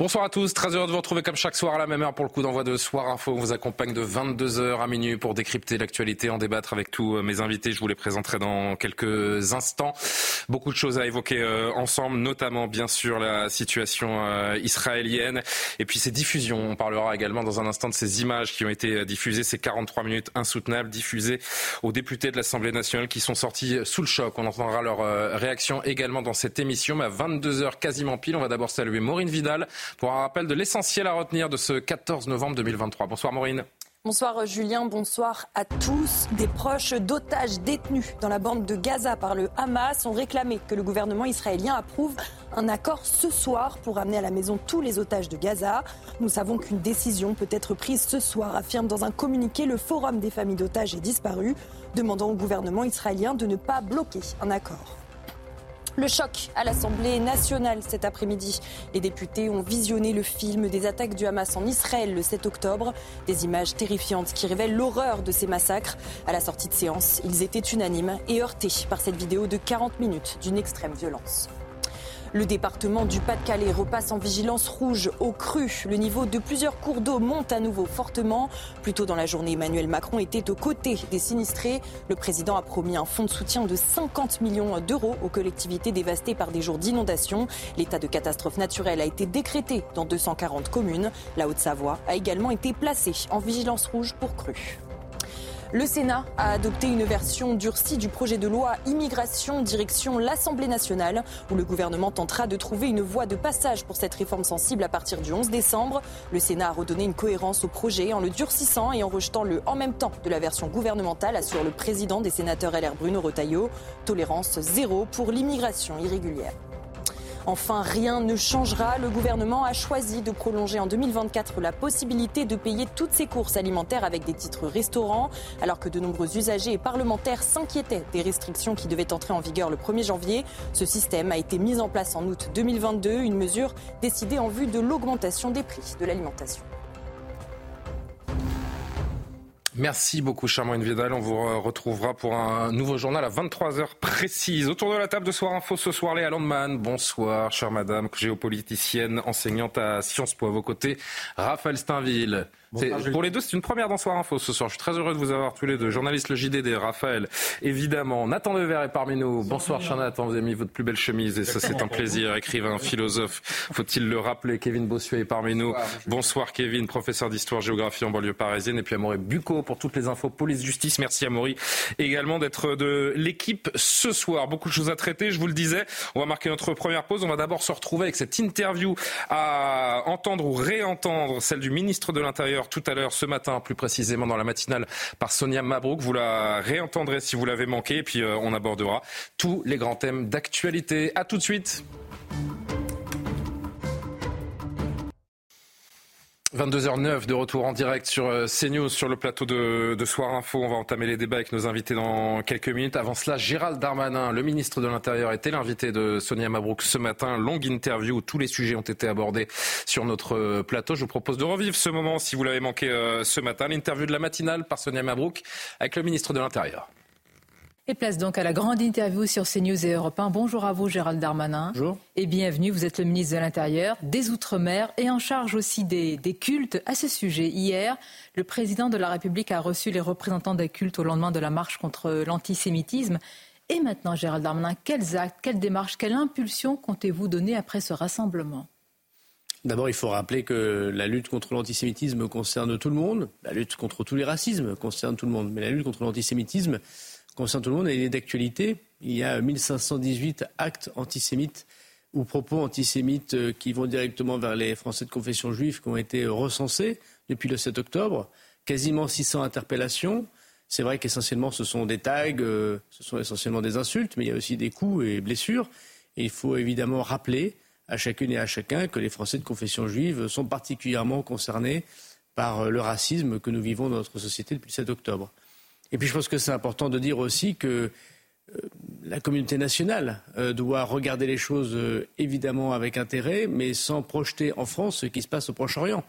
Bonsoir à tous, très heureux de vous retrouver comme chaque soir à la même heure pour le coup d'envoi de Soir Info. On vous accompagne de 22h à minuit pour décrypter l'actualité, en débattre avec tous mes invités. Je vous les présenterai dans quelques instants. Beaucoup de choses à évoquer euh, ensemble, notamment bien sûr la situation euh, israélienne et puis ces diffusions. On parlera également dans un instant de ces images qui ont été diffusées, ces 43 minutes insoutenables diffusées aux députés de l'Assemblée nationale qui sont sortis sous le choc. On entendra leur euh, réaction également dans cette émission. Mais à 22h quasiment pile, on va d'abord saluer Maureen Vidal pour un rappel de l'essentiel à retenir de ce 14 novembre 2023. Bonsoir Maureen. Bonsoir Julien, bonsoir à tous. Des proches d'otages détenus dans la bande de Gaza par le Hamas ont réclamé que le gouvernement israélien approuve un accord ce soir pour amener à la maison tous les otages de Gaza. Nous savons qu'une décision peut être prise ce soir, affirme dans un communiqué le Forum des familles d'otages et disparus, demandant au gouvernement israélien de ne pas bloquer un accord. Le choc à l'Assemblée nationale cet après-midi. Les députés ont visionné le film des attaques du Hamas en Israël le 7 octobre. Des images terrifiantes qui révèlent l'horreur de ces massacres. À la sortie de séance, ils étaient unanimes et heurtés par cette vidéo de 40 minutes d'une extrême violence. Le département du Pas-de-Calais repasse en vigilance rouge au cru. Le niveau de plusieurs cours d'eau monte à nouveau fortement. Plus tôt dans la journée, Emmanuel Macron était aux côtés des sinistrés. Le président a promis un fonds de soutien de 50 millions d'euros aux collectivités dévastées par des jours d'inondation. L'état de catastrophe naturelle a été décrété dans 240 communes. La Haute-Savoie a également été placée en vigilance rouge pour cru. Le Sénat a adopté une version durcie du projet de loi immigration direction l'Assemblée nationale, où le gouvernement tentera de trouver une voie de passage pour cette réforme sensible à partir du 11 décembre. Le Sénat a redonné une cohérence au projet en le durcissant et en rejetant le en même temps de la version gouvernementale, assure le président des sénateurs LR Bruno Retailleau. Tolérance zéro pour l'immigration irrégulière. Enfin, rien ne changera. Le gouvernement a choisi de prolonger en 2024 la possibilité de payer toutes ses courses alimentaires avec des titres restaurants, alors que de nombreux usagers et parlementaires s'inquiétaient des restrictions qui devaient entrer en vigueur le 1er janvier. Ce système a été mis en place en août 2022, une mesure décidée en vue de l'augmentation des prix de l'alimentation. Merci beaucoup, Charmant Vidal. On vous retrouvera pour un nouveau journal à 23h précise. Autour de la table de Soir Info ce soir, Léa Landman. Bonsoir, chère madame, géopoliticienne, enseignante à Sciences Po. À vos côtés, Raphaël Steinville. Pour les deux, c'est une première dans Soir Info ce soir. Je suis très heureux de vous avoir tous les deux. Journaliste le JDD, Raphaël, évidemment. Nathan Dever est parmi nous. Bonsoir, cher Nathan. Vous avez mis votre plus belle chemise et ça, c'est un plaisir. Écrivain, philosophe. Faut-il le rappeler? Kevin Bossuet est parmi nous. Bonsoir, Kevin, professeur d'histoire-géographie en banlieue parisienne. Et puis Amaury Bucco pour toutes les infos police-justice. Merci, Amaury, également d'être de l'équipe ce soir. Beaucoup de choses à traiter, je vous le disais. On va marquer notre première pause. On va d'abord se retrouver avec cette interview à entendre ou réentendre, celle du ministre de l'Intérieur tout à l'heure, ce matin, plus précisément dans la matinale, par Sonia Mabrouk. Vous la réentendrez si vous l'avez manqué. Et puis, euh, on abordera tous les grands thèmes d'actualité. À tout de suite. 22h09 de retour en direct sur euh, CNews sur le plateau de, Soir Info. On va entamer les débats avec nos invités dans quelques minutes. Avant cela, Gérald Darmanin, le ministre de l'Intérieur, était l'invité de Sonia Mabrouk ce matin. Longue interview où tous les sujets ont été abordés sur notre euh, plateau. Je vous propose de revivre ce moment si vous l'avez manqué euh, ce matin. L'interview de la matinale par Sonia Mabrouk avec le ministre de l'Intérieur. Et place donc à la grande interview sur CNews et Europe 1. Bonjour à vous, Gérald Darmanin. Bonjour. Et bienvenue. Vous êtes le ministre de l'Intérieur, des Outre-mer et en charge aussi des, des, cultes. À ce sujet, hier, le président de la République a reçu les représentants des cultes au lendemain de la marche contre l'antisémitisme. Et maintenant, Gérald Darmanin, quels actes, quelles démarches, quelle impulsion comptez-vous donner après ce rassemblement? D'abord, il faut rappeler que la lutte contre l'antisémitisme concerne tout le monde. La lutte contre tous les racismes concerne tout le monde. Mais la lutte contre l'antisémitisme concerne tout le monde. Et il est d'actualité. Il y a 1518 actes antisémites ou propos antisémites euh, qui vont directement vers les Français de confession juive qui ont été recensés depuis le 7 octobre. Quasiment 600 interpellations. C'est vrai qu'essentiellement ce sont des tags, euh, ce sont essentiellement des insultes, mais il y a aussi des coups et blessures. il faut évidemment rappeler à chacune et à chacun que les Français de confession juive sont particulièrement concernés par euh, le racisme que nous vivons dans notre société depuis le 7 octobre. Et puis je pense que c'est important de dire aussi que euh, la communauté nationale euh, doit regarder les choses évidemment avec intérêt, mais sans projeter en France ce qui se passe au Proche-Orient.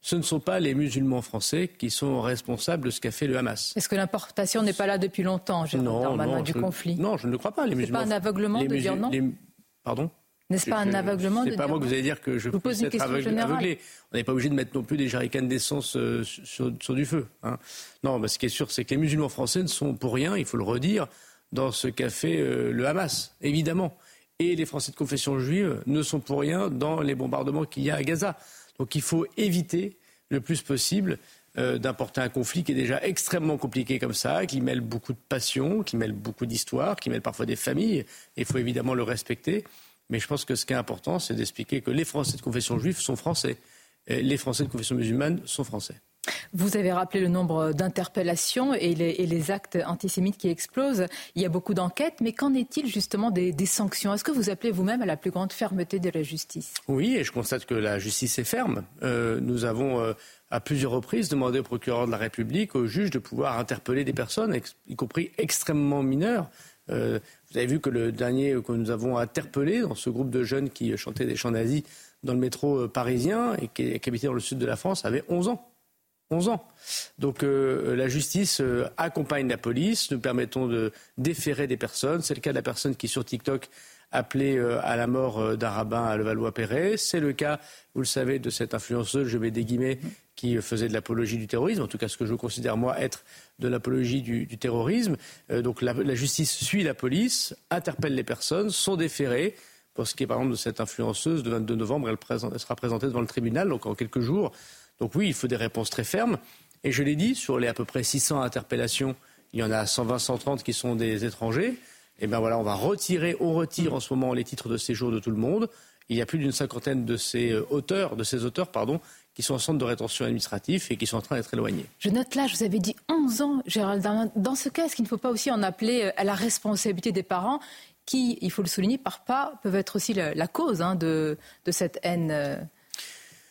Ce ne sont pas les musulmans français qui sont responsables de ce qu'a fait le Hamas. Est-ce que l'importation n'est pas là depuis longtemps, Gérald non, du conflit? Non, je ne le crois pas. Ce n'est pas un aveuglement de dire non? Pardon? N'est-ce pas un aveuglement C'est pas moi que vous allez dire que je, vous pose une question aveuglé. On n'est pas obligé de mettre non plus des jarricanes d'essence euh, sur, du feu. Hein. Non, mais ce qui est sûr, c'est que les musulmans français ne sont pour rien, il faut le redire, dans ce qu'a fait euh, le Hamas, évidemment. Et les Français de confession juive ne sont pour rien dans les bombardements qu'il y a à Gaza. Donc il faut éviter le plus possible euh, d'importer un conflit qui est déjà extrêmement compliqué comme ça, qui mêle beaucoup de passion, qui mêle beaucoup d'histoire, qui mêle parfois des familles. Il faut évidemment le respecter. Mais je pense que ce qui est important, c'est d'expliquer que les Français de confession juive sont français. Et les Français de confession musulmane sont français. Vous avez rappelé le nombre d'interpellations et, les, actes antisémites qui explosent. Il y a beaucoup d'enquêtes, mais qu'en est-il justement des, sanctions? Est-ce que vous appelez vous-même à la plus grande fermeté de la justice? Oui, et je constate que la justice est ferme. Euh, nous avons euh, à plusieurs reprises demandé au procureur de la République, au juge, de pouvoir interpeller des personnes, y compris extrêmement mineures, euh, vous avez vu que le dernier que nous avons interpellé dans ce groupe de jeunes qui chantaient des chants nazis dans le métro euh, parisien et qui, habitait dans le sud de la France avait 11 ans. 11 ans. Donc euh, la justice accompagne la police. Nous permettons de déférer des personnes. C'est le cas de la personne qui sur TikTok appelé euh, à la mort d'un rabbin à Levallois-Perret. C'est le cas, vous le savez, de cette influenceuse, je mets des guillemets, qui faisait de l'apologie du terrorisme, en tout cas ce que je considère moi être de l'apologie du, terrorisme. Euh, donc la, justice suit la police, interpelle les personnes, sont déférées. Pour ce qui est par exemple de cette influenceuse, le 22 novembre, elle, sera présentée devant le tribunal, donc en quelques jours. Donc oui, il faut des réponses très fermes. Et je l'ai dit, sur les à peu près 600 interpellations, il y en a 120, 130 qui sont des étrangers. Eh bien voilà, on va retirer, on retire en ce moment les titres de séjour de tout le monde. Il y a plus d'une cinquantaine de ces euh, auteurs, de ces auteurs, pardon, qui sont en centre de rétention administratif et qui sont en train d'être éloignés. Je note là, je vous avais dit 11 ans, Gérald Darmanin. Dans ce cas, est-ce qu'il ne faut pas aussi en appeler euh, à la responsabilité des parents qui, il faut le souligner, par pas, peuvent être aussi la, cause hein, de, cette haine euh,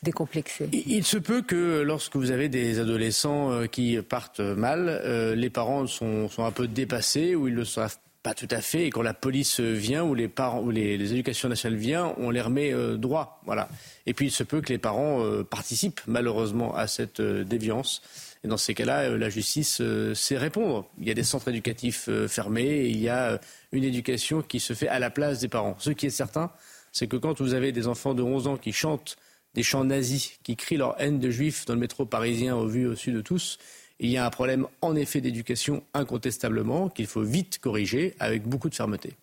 décomplexée? Il, se peut que lorsque vous avez des adolescents qui partent mal, les parents sont, sont, un peu dépassés ou ils le savent pas tout à fait. Et quand la police vient ou les parents ou les, éducations nationales viennent, on les remet euh, droit. Voilà. Et puis il se peut que les parents euh, participent malheureusement à cette euh, déviance. Et dans ces cas-là, la justice sait répondre. Il y a des centres éducatifs fermés et il y a une éducation qui se fait à la place des parents. Ce qui est certain, c'est que quand vous avez des enfants de 11 ans qui chantent des chants nazis, qui crient leur haine de juifs dans le métro parisien au vu au-dessus de tous, il y a un problème en effet d'éducation incontestablement qu'il faut vite corriger avec beaucoup de fermeté.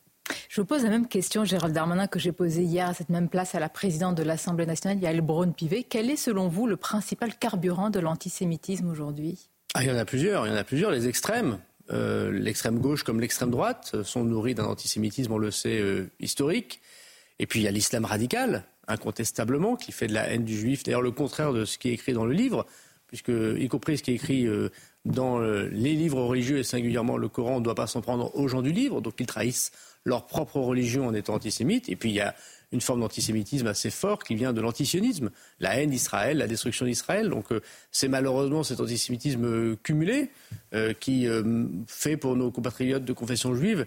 Je vous pose la même question, Gérald Darmanin, que j'ai posée hier à cette même place à la présidente de l'Assemblée nationale, Yael Braun-Pivet. Quel est selon vous le principal carburant de l'antisémitisme aujourd'hui? Ah, Il y en a plusieurs. Il y en a plusieurs. Les extrêmes, euh, l'extrême gauche comme l'extrême droite, euh, sont nourris d'un antisémitisme, on le sait, euh, historique. Et puis il y a l'islam radical, incontestablement, qui fait de la haine du juif. D'ailleurs, le contraire de ce qui est écrit dans le livre puisque, y compris ce qui est écrit euh, dans euh, les livres religieux et singulièrement le Coran, on ne doit pas s'en prendre aux gens du livre, donc ils trahissent leur propre religion en étant antisémites. Et puis il y a une forme d'antisémitisme assez fort qui vient de l'antisionisme, la haine d'Israël, la destruction d'Israël. Donc euh, c'est malheureusement cet antisémitisme cumulé qui fait pour nos compatriotes de confession juive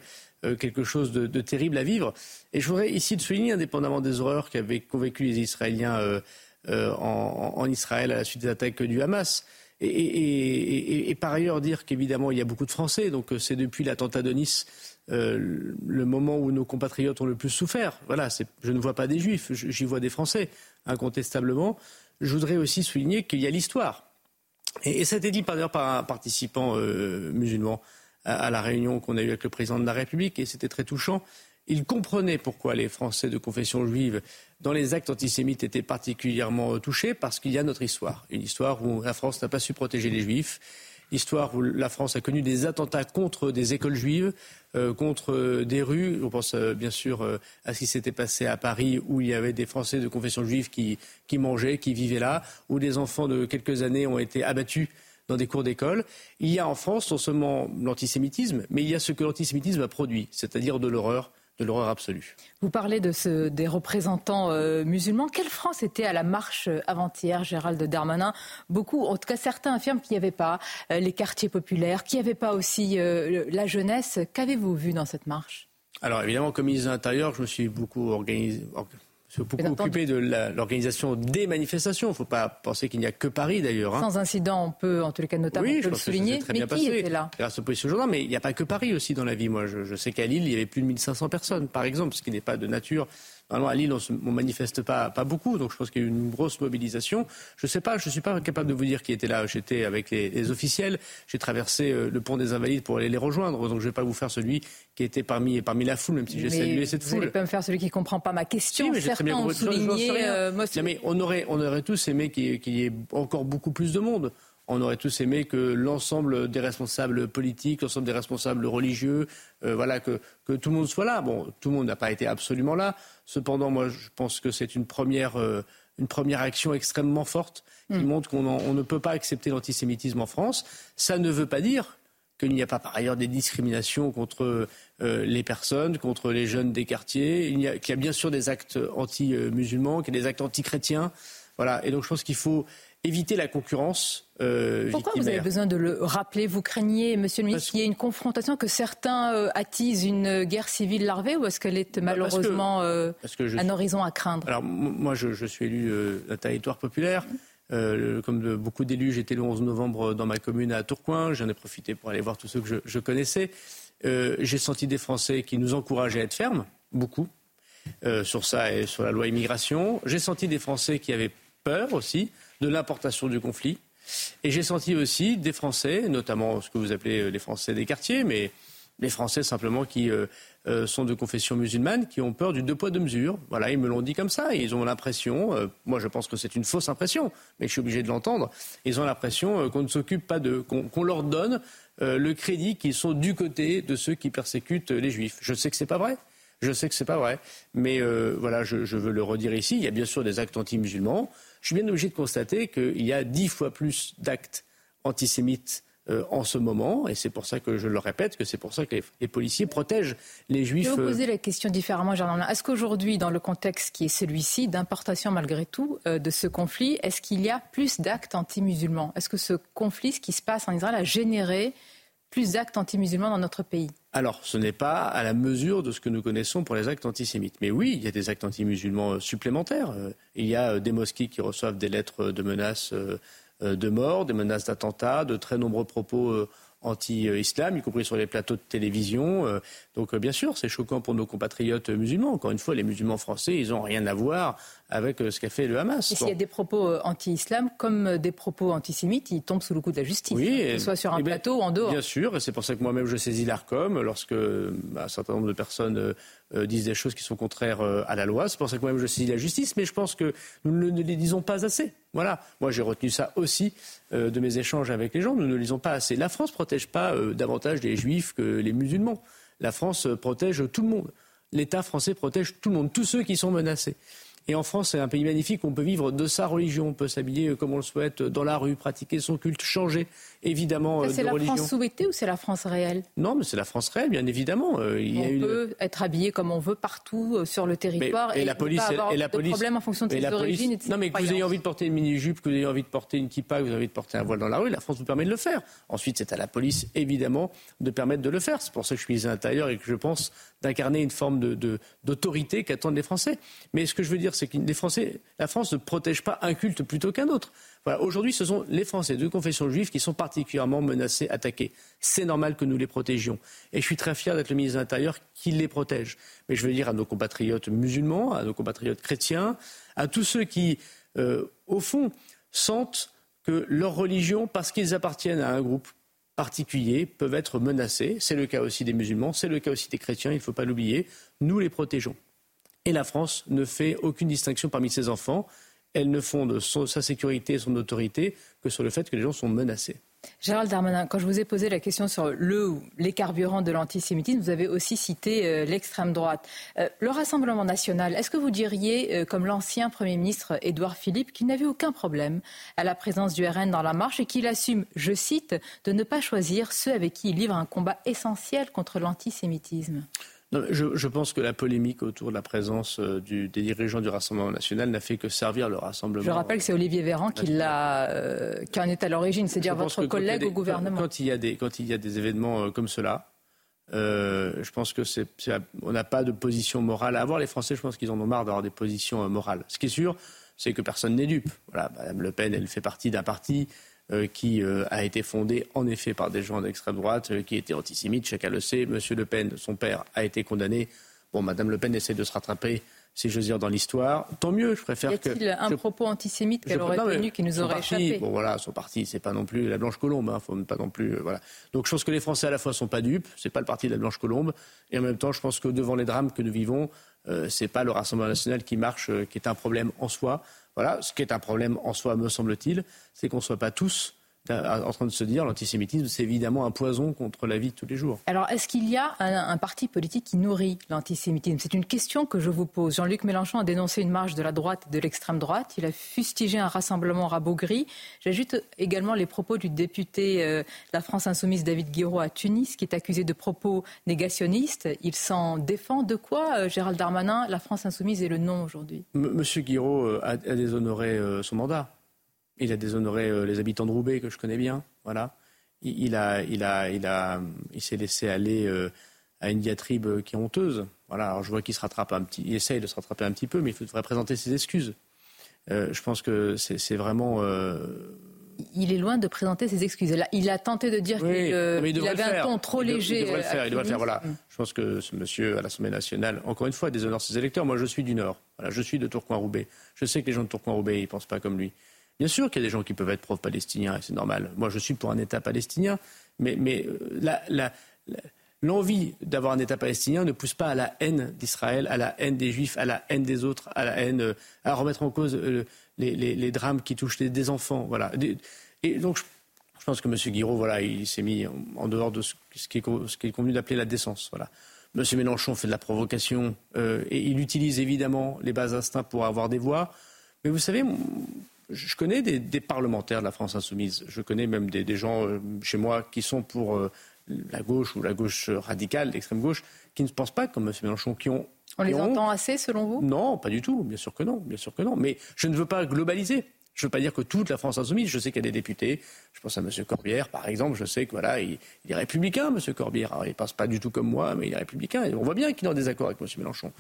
quelque chose de, de, terrible à vivre. Et je voudrais ici souligner, indépendamment des horreurs qu'avaient convaincu les Israéliens euh, en, Israël à la suite des attaques du Hamas. Et, par ailleurs dire qu'évidemment il y a beaucoup de Français, donc euh, c'est depuis l'attentat de Nice euh, le moment où nos compatriotes ont le plus souffert. Voilà, je ne vois pas des Juifs, j'y vois des Français, incontestablement. Je voudrais aussi souligner qu'il y a l'histoire. Et, ça a été dit par, par un participant musulman à, la réunion qu'on a eue avec le président de la République, et c'était très touchant. Il comprenait pourquoi les Français de confession juive, dans les actes antisémites, étaient particulièrement touchés, parce qu'il y a notre histoire. Une histoire où la France n'a pas su protéger les juifs, histoire où la France a connu des attentats contre des écoles juives, euh, contre des rues. On pense euh, bien sûr euh, à ce qui s'était passé à Paris, où il y avait des Français de confession juive qui, qui mangeaient, qui vivaient là, où des enfants de quelques années ont été abattus dans des cours d'école. Il y a en France non seulement l'antisémitisme, mais il y a ce que l'antisémitisme a produit, c'est-à-dire de l'horreur, de l'horreur absolue. Vous parlez de ce, des représentants euh, musulmans. Quelle France était à la marche euh, avant-hier, Gérald Darmanin? Beaucoup, en tout cas certains affirment qu'il n'y avait pas euh, les quartiers populaires, qu'il n'y avait pas aussi la jeunesse. Qu'avez-vous vu dans cette marche? Alors évidemment, comme ministre de l'Intérieur, je me suis beaucoup organisé, beaucoup occupé de l'organisation des manifestations. Il ne faut pas penser qu'il n'y a que Paris d'ailleurs. Hein. Sans incident, on peut, en tous les cas, notamment oui, peut le souligner. très mais bien qui était là Grâce au gendarmes, mais il n'y a pas que Paris aussi dans la vie. Moi, je, je sais qu'à Lille, il y avait plus de 1500 personnes, par exemple, ce qui n'est pas de nature Normalement, à Lille, on ne manifeste pas, pas beaucoup, donc je pense qu'il y a eu une grosse mobilisation. Je ne sais pas, je ne suis pas capable de vous dire qui était là. J'étais avec les, officiels, j'ai traversé euh, le pont des Invalides pour aller les rejoindre, donc je ne vais pas vous faire celui qui était parmi, parmi la foule, même si j'ai salué cette foule. Vous n'allez pas me faire celui qui ne comprend pas ma question. mais Certains ont souligné... Euh, mais on aurait, on aurait tous aimé qu'il y ait encore beaucoup plus de monde on aurait tous aimé que l'ensemble des responsables politiques, l'ensemble des responsables religieux, euh, voilà, que, tout le monde soit là. Bon, tout le monde n'a pas été absolument là. Cependant, moi, je pense que c'est une première, euh, une première action extrêmement forte qui hmm. montre qu'on ne peut pas accepter l'antisémitisme en France. Ça ne veut pas dire qu'il n'y a pas par ailleurs des discriminations contre euh, les personnes, contre les jeunes des quartiers, qu'il y, a, y a bien sûr des actes anti-musulmans, qu'il y a des actes anti-chrétiens. Voilà. Et donc je pense qu'il faut éviter la concurrence. Euh, Pourquoi vous avez besoin de le rappeler? Vous craignez, Monsieur le ministre, qu'il y ait une confrontation, que certains euh, attisent une guerre civile larvée, ou est-ce qu'elle est bah, malheureusement euh, un horizon à craindre? Alors moi, je, suis élu d'un territoire populaire. comme de beaucoup d'élus, j'étais le 11 novembre dans ma commune à Tourcoing. J'en ai profité pour aller voir tous ceux que je, je connaissais. J'ai senti des Français qui nous encourageaient à être fermes, beaucoup, sur ça et sur la loi immigration. J'ai senti des Français qui avaient peur aussi de l'importation du conflit. Et j'ai senti aussi des Français, notamment ce que vous appelez euh, les Français des quartiers, mais les Français simplement qui euh, euh, sont de confession musulmane, qui ont peur du deux poids deux mesures. Voilà, ils me l'ont dit comme ça. ils ont l'impression, moi je pense que c'est une fausse impression, mais je suis obligé de l'entendre. Ils ont l'impression qu'on ne s'occupe pas de, qu'on leur donne le crédit qu'ils sont du côté de ceux qui persécutent les Juifs. Je sais que c'est pas vrai. Je sais que c'est pas vrai, mais voilà, je, je, veux le redire ici. Il y a bien sûr des actes anti-musulmans je suis bien obligé de constater qu'il y a dix fois plus d'actes antisémites euh, en ce moment, et c'est pour ça que je le répète, que c'est pour ça que les, policiers protègent les juifs. Je vais vous poser la question différemment, Jean Est-ce qu'aujourd'hui, dans le contexte qui est celui-ci, d'importation malgré tout euh, de ce conflit, est-ce qu'il y a plus d'actes anti-musulmans? Est-ce que ce conflit, ce qui se passe en Israël, a généré plus d'actes anti-musulmans dans notre pays? Alors, ce n'est pas à la mesure de ce que nous connaissons pour les actes antisémites. Mais oui, il y a des actes anti-musulmans euh, supplémentaires. Euh, il y a euh, des mosquées qui reçoivent des lettres de menaces de mort, des menaces d'attentats, de très nombreux propos anti-islam, y compris sur les plateaux de télévision. Donc bien sûr, c'est choquant pour nos compatriotes musulmans. Encore une fois, les musulmans français, ils n'ont rien à voir avec euh, ce qu'a fait le Hamas. Et s'il y a des propos anti-islam comme des propos antisémites, ils tombent sous le coup de la justice, oui, que ce soit sur un plateau ou en dehors. Bien sûr, et c'est pour ça que moi-même je saisis l'ARCOM lorsque bah, un certain nombre de personnes disent des choses qui sont contraires à la loi. C'est pour ça que moi-même je saisis la justice, mais je pense que nous ne les disons pas assez. Voilà, moi j'ai retenu ça aussi de mes échanges avec les gens. Nous ne le lisons pas assez. La France protège protège pas euh, davantage les juifs que les musulmans. La France euh, protège tout le monde. L'État français protège tout le monde, tous ceux qui sont menacés. Et en France, c'est un pays magnifique on peut vivre de sa religion, on peut s'habiller comme on le souhaite dans la rue, pratiquer son culte, changer évidemment ça, euh, C'est la France souhaitée ou c'est la France réelle? Non, mais c'est la France réelle, bien évidemment. Euh, il on peut être habillé comme on veut partout euh, sur le territoire et, la police, avoir et la police, de problème en fonction de ses origines et de ses Non, mais que vous ayez envie de porter une mini-jupe, que vous ayez envie de porter une kippa, que vous ayez envie de porter un voile dans la rue, la France vous permet de le faire. Ensuite, c'est à la police, évidemment, de permettre de le faire. C'est pour ça que je suis ministre de l'Intérieur et que je pense d'incarner une forme d'autorité de, qu'attendent les Français. Mais ce que je veux dire, c'est que les Français, la France ne protège pas un culte plutôt qu'un autre. Aujourd'hui, ce sont les Français de confession juive qui sont particulièrement menacés, attaqués. C'est normal que nous les protégions. Et je suis très fier d'être le ministre de l'Intérieur qui les protège. Mais je veux dire à nos compatriotes musulmans, à nos compatriotes chrétiens, à tous ceux qui, euh, au fond, sentent que leur religion, parce qu'ils appartiennent à un groupe particulier peuvent être menacés. C'est le cas aussi des musulmans, c'est le cas aussi des chrétiens, il ne faut pas l'oublier. Nous les protégeons. Et la France ne fait aucune distinction parmi ses enfants. Elle ne fonde sa sécurité et son autorité que sur le fait que les gens sont menacés. Gérald Darmanin, quand je vous ai posé la question sur le ou les carburants de l'antisémitisme, vous avez aussi cité euh, l'extrême droite. Euh, le Rassemblement national, est-ce que vous diriez, euh, comme l'ancien Premier ministre Édouard Philippe, qu'il n'avait aucun problème à la présence du RN dans la marche et qu'il assume, je cite, de ne pas choisir ceux avec qui il livre un combat essentiel contre l'antisémitisme? Je, pense que la polémique autour de la présence euh, des dirigeants du Rassemblement national n'a fait que servir le Rassemblement. Je rappelle que c'est Olivier Véran qui, l'a, qui en est à l'origine, c'est-à-dire votre collègue au gouvernement. Quand, il y a des, quand il y a des événements comme cela, je pense que c'est, on n'a pas de position morale à avoir. Les Français, je pense qu'ils en ont marre d'avoir des positions morales. Ce qui est sûr, c'est que personne n'est dupe. Voilà, Madame Le Pen, elle fait partie d'un parti euh, qui euh, a été fondé en effet par des gens d'extrême droite euh, qui étaient antisémites. Chacun le sait. Monsieur Le Pen, son père, a été condamné. Bon, Madame Le Pen essaie de se rattraper si j'ose dire, dans l'histoire. Tant mieux, je préfère y a-t-il un propos antisémite qu'elle aurait tenu qui nous aurait échappé Bon voilà, son parti, c'est pas non plus la Blanche Colombe, hein, faut pas non plus, voilà. Donc je pense que les Français à la fois sont pas dupes, c'est pas le parti de la Blanche Colombe, et en même temps, je pense que devant les drames que nous vivons, euh, c'est pas le Rassemblement national qui marche, qui est un problème en soi. Voilà, ce qui est un problème en soi, me semble-t-il, c'est qu'on ne soit pas tous en train de se dire l'antisémitisme, c'est évidemment un poison contre la vie de tous les jours. Alors, est-ce qu'il y a un, parti politique qui nourrit l'antisémitisme? C'est une question que je vous pose. Jean-Luc Mélenchon a dénoncé une marche de la droite et de l'extrême droite. Il a fustigé un rassemblement rabot-gris. J'ajoute également les propos du député euh, de la France insoumise David Guiraud à Tunis, qui est accusé de propos négationnistes. Il s'en défend. De quoi, euh, Gérald Darmanin, la France insoumise est le nom aujourd'hui Monsieur Guiraud euh, a déshonoré son mandat. Il a déshonoré euh, les habitants de Roubaix que je connais bien. Voilà. Il, a, il, a, il, a, il s'est laissé aller euh, à une diatribe qui est honteuse. Voilà. Alors je vois qu'il se rattrape un petit, il essaye de se rattraper un petit peu, mais il faudrait présenter ses excuses. Euh, je pense que c'est vraiment. Il est loin de présenter ses excuses. Il a tenté de dire qu'il avait un ton trop léger. Il devrait le faire. Il devrait le faire. Voilà. Je pense que ce monsieur à l'Assemblée nationale, encore une fois, déshonore ses électeurs. Moi, je suis du Nord. Voilà. Je suis de Tourcoing-Roubaix. Je sais que les gens de Tourcoing-Roubaix, ils pensent pas comme lui. Bien sûr qu'il y a des gens qui peuvent être pro-palestiniens, et c'est normal. Moi, je suis pour un État palestinien, mais, euh, l'envie d'avoir un État palestinien ne pousse pas à la haine d'Israël, à la haine des Juifs, à la haine des autres, à la haine, euh, à remettre en cause euh, les, drames qui touchent des enfants. Voilà. Et donc, je, pense que M. Guiraud, voilà, il s'est mis en, dehors de ce, ce qui est convenu d'appeler la décence. Voilà. M. Mélenchon fait de la provocation et il utilise évidemment les bas instincts pour avoir des voix. Mais vous savez, je connais des, parlementaires de la France insoumise. Je connais même des, gens euh, chez moi qui sont pour euh, la gauche ou la gauche radicale, l'extrême gauche, qui ne pensent pas comme M. Mélenchon, qui ont. On les entend assez, selon vous? Non, pas du tout. Bien sûr que non. Bien sûr que non. Mais je ne veux pas globaliser. Je ne veux pas dire que toute la France insoumise. Je sais qu'il y a des députés. Je pense à M. Corbière, par exemple. Je sais que voilà, il, est républicain, M. Corbière. il ne pense pas du tout comme moi, mais il est républicain. Et on voit bien qu'il est en désaccord avec M. Mélenchon.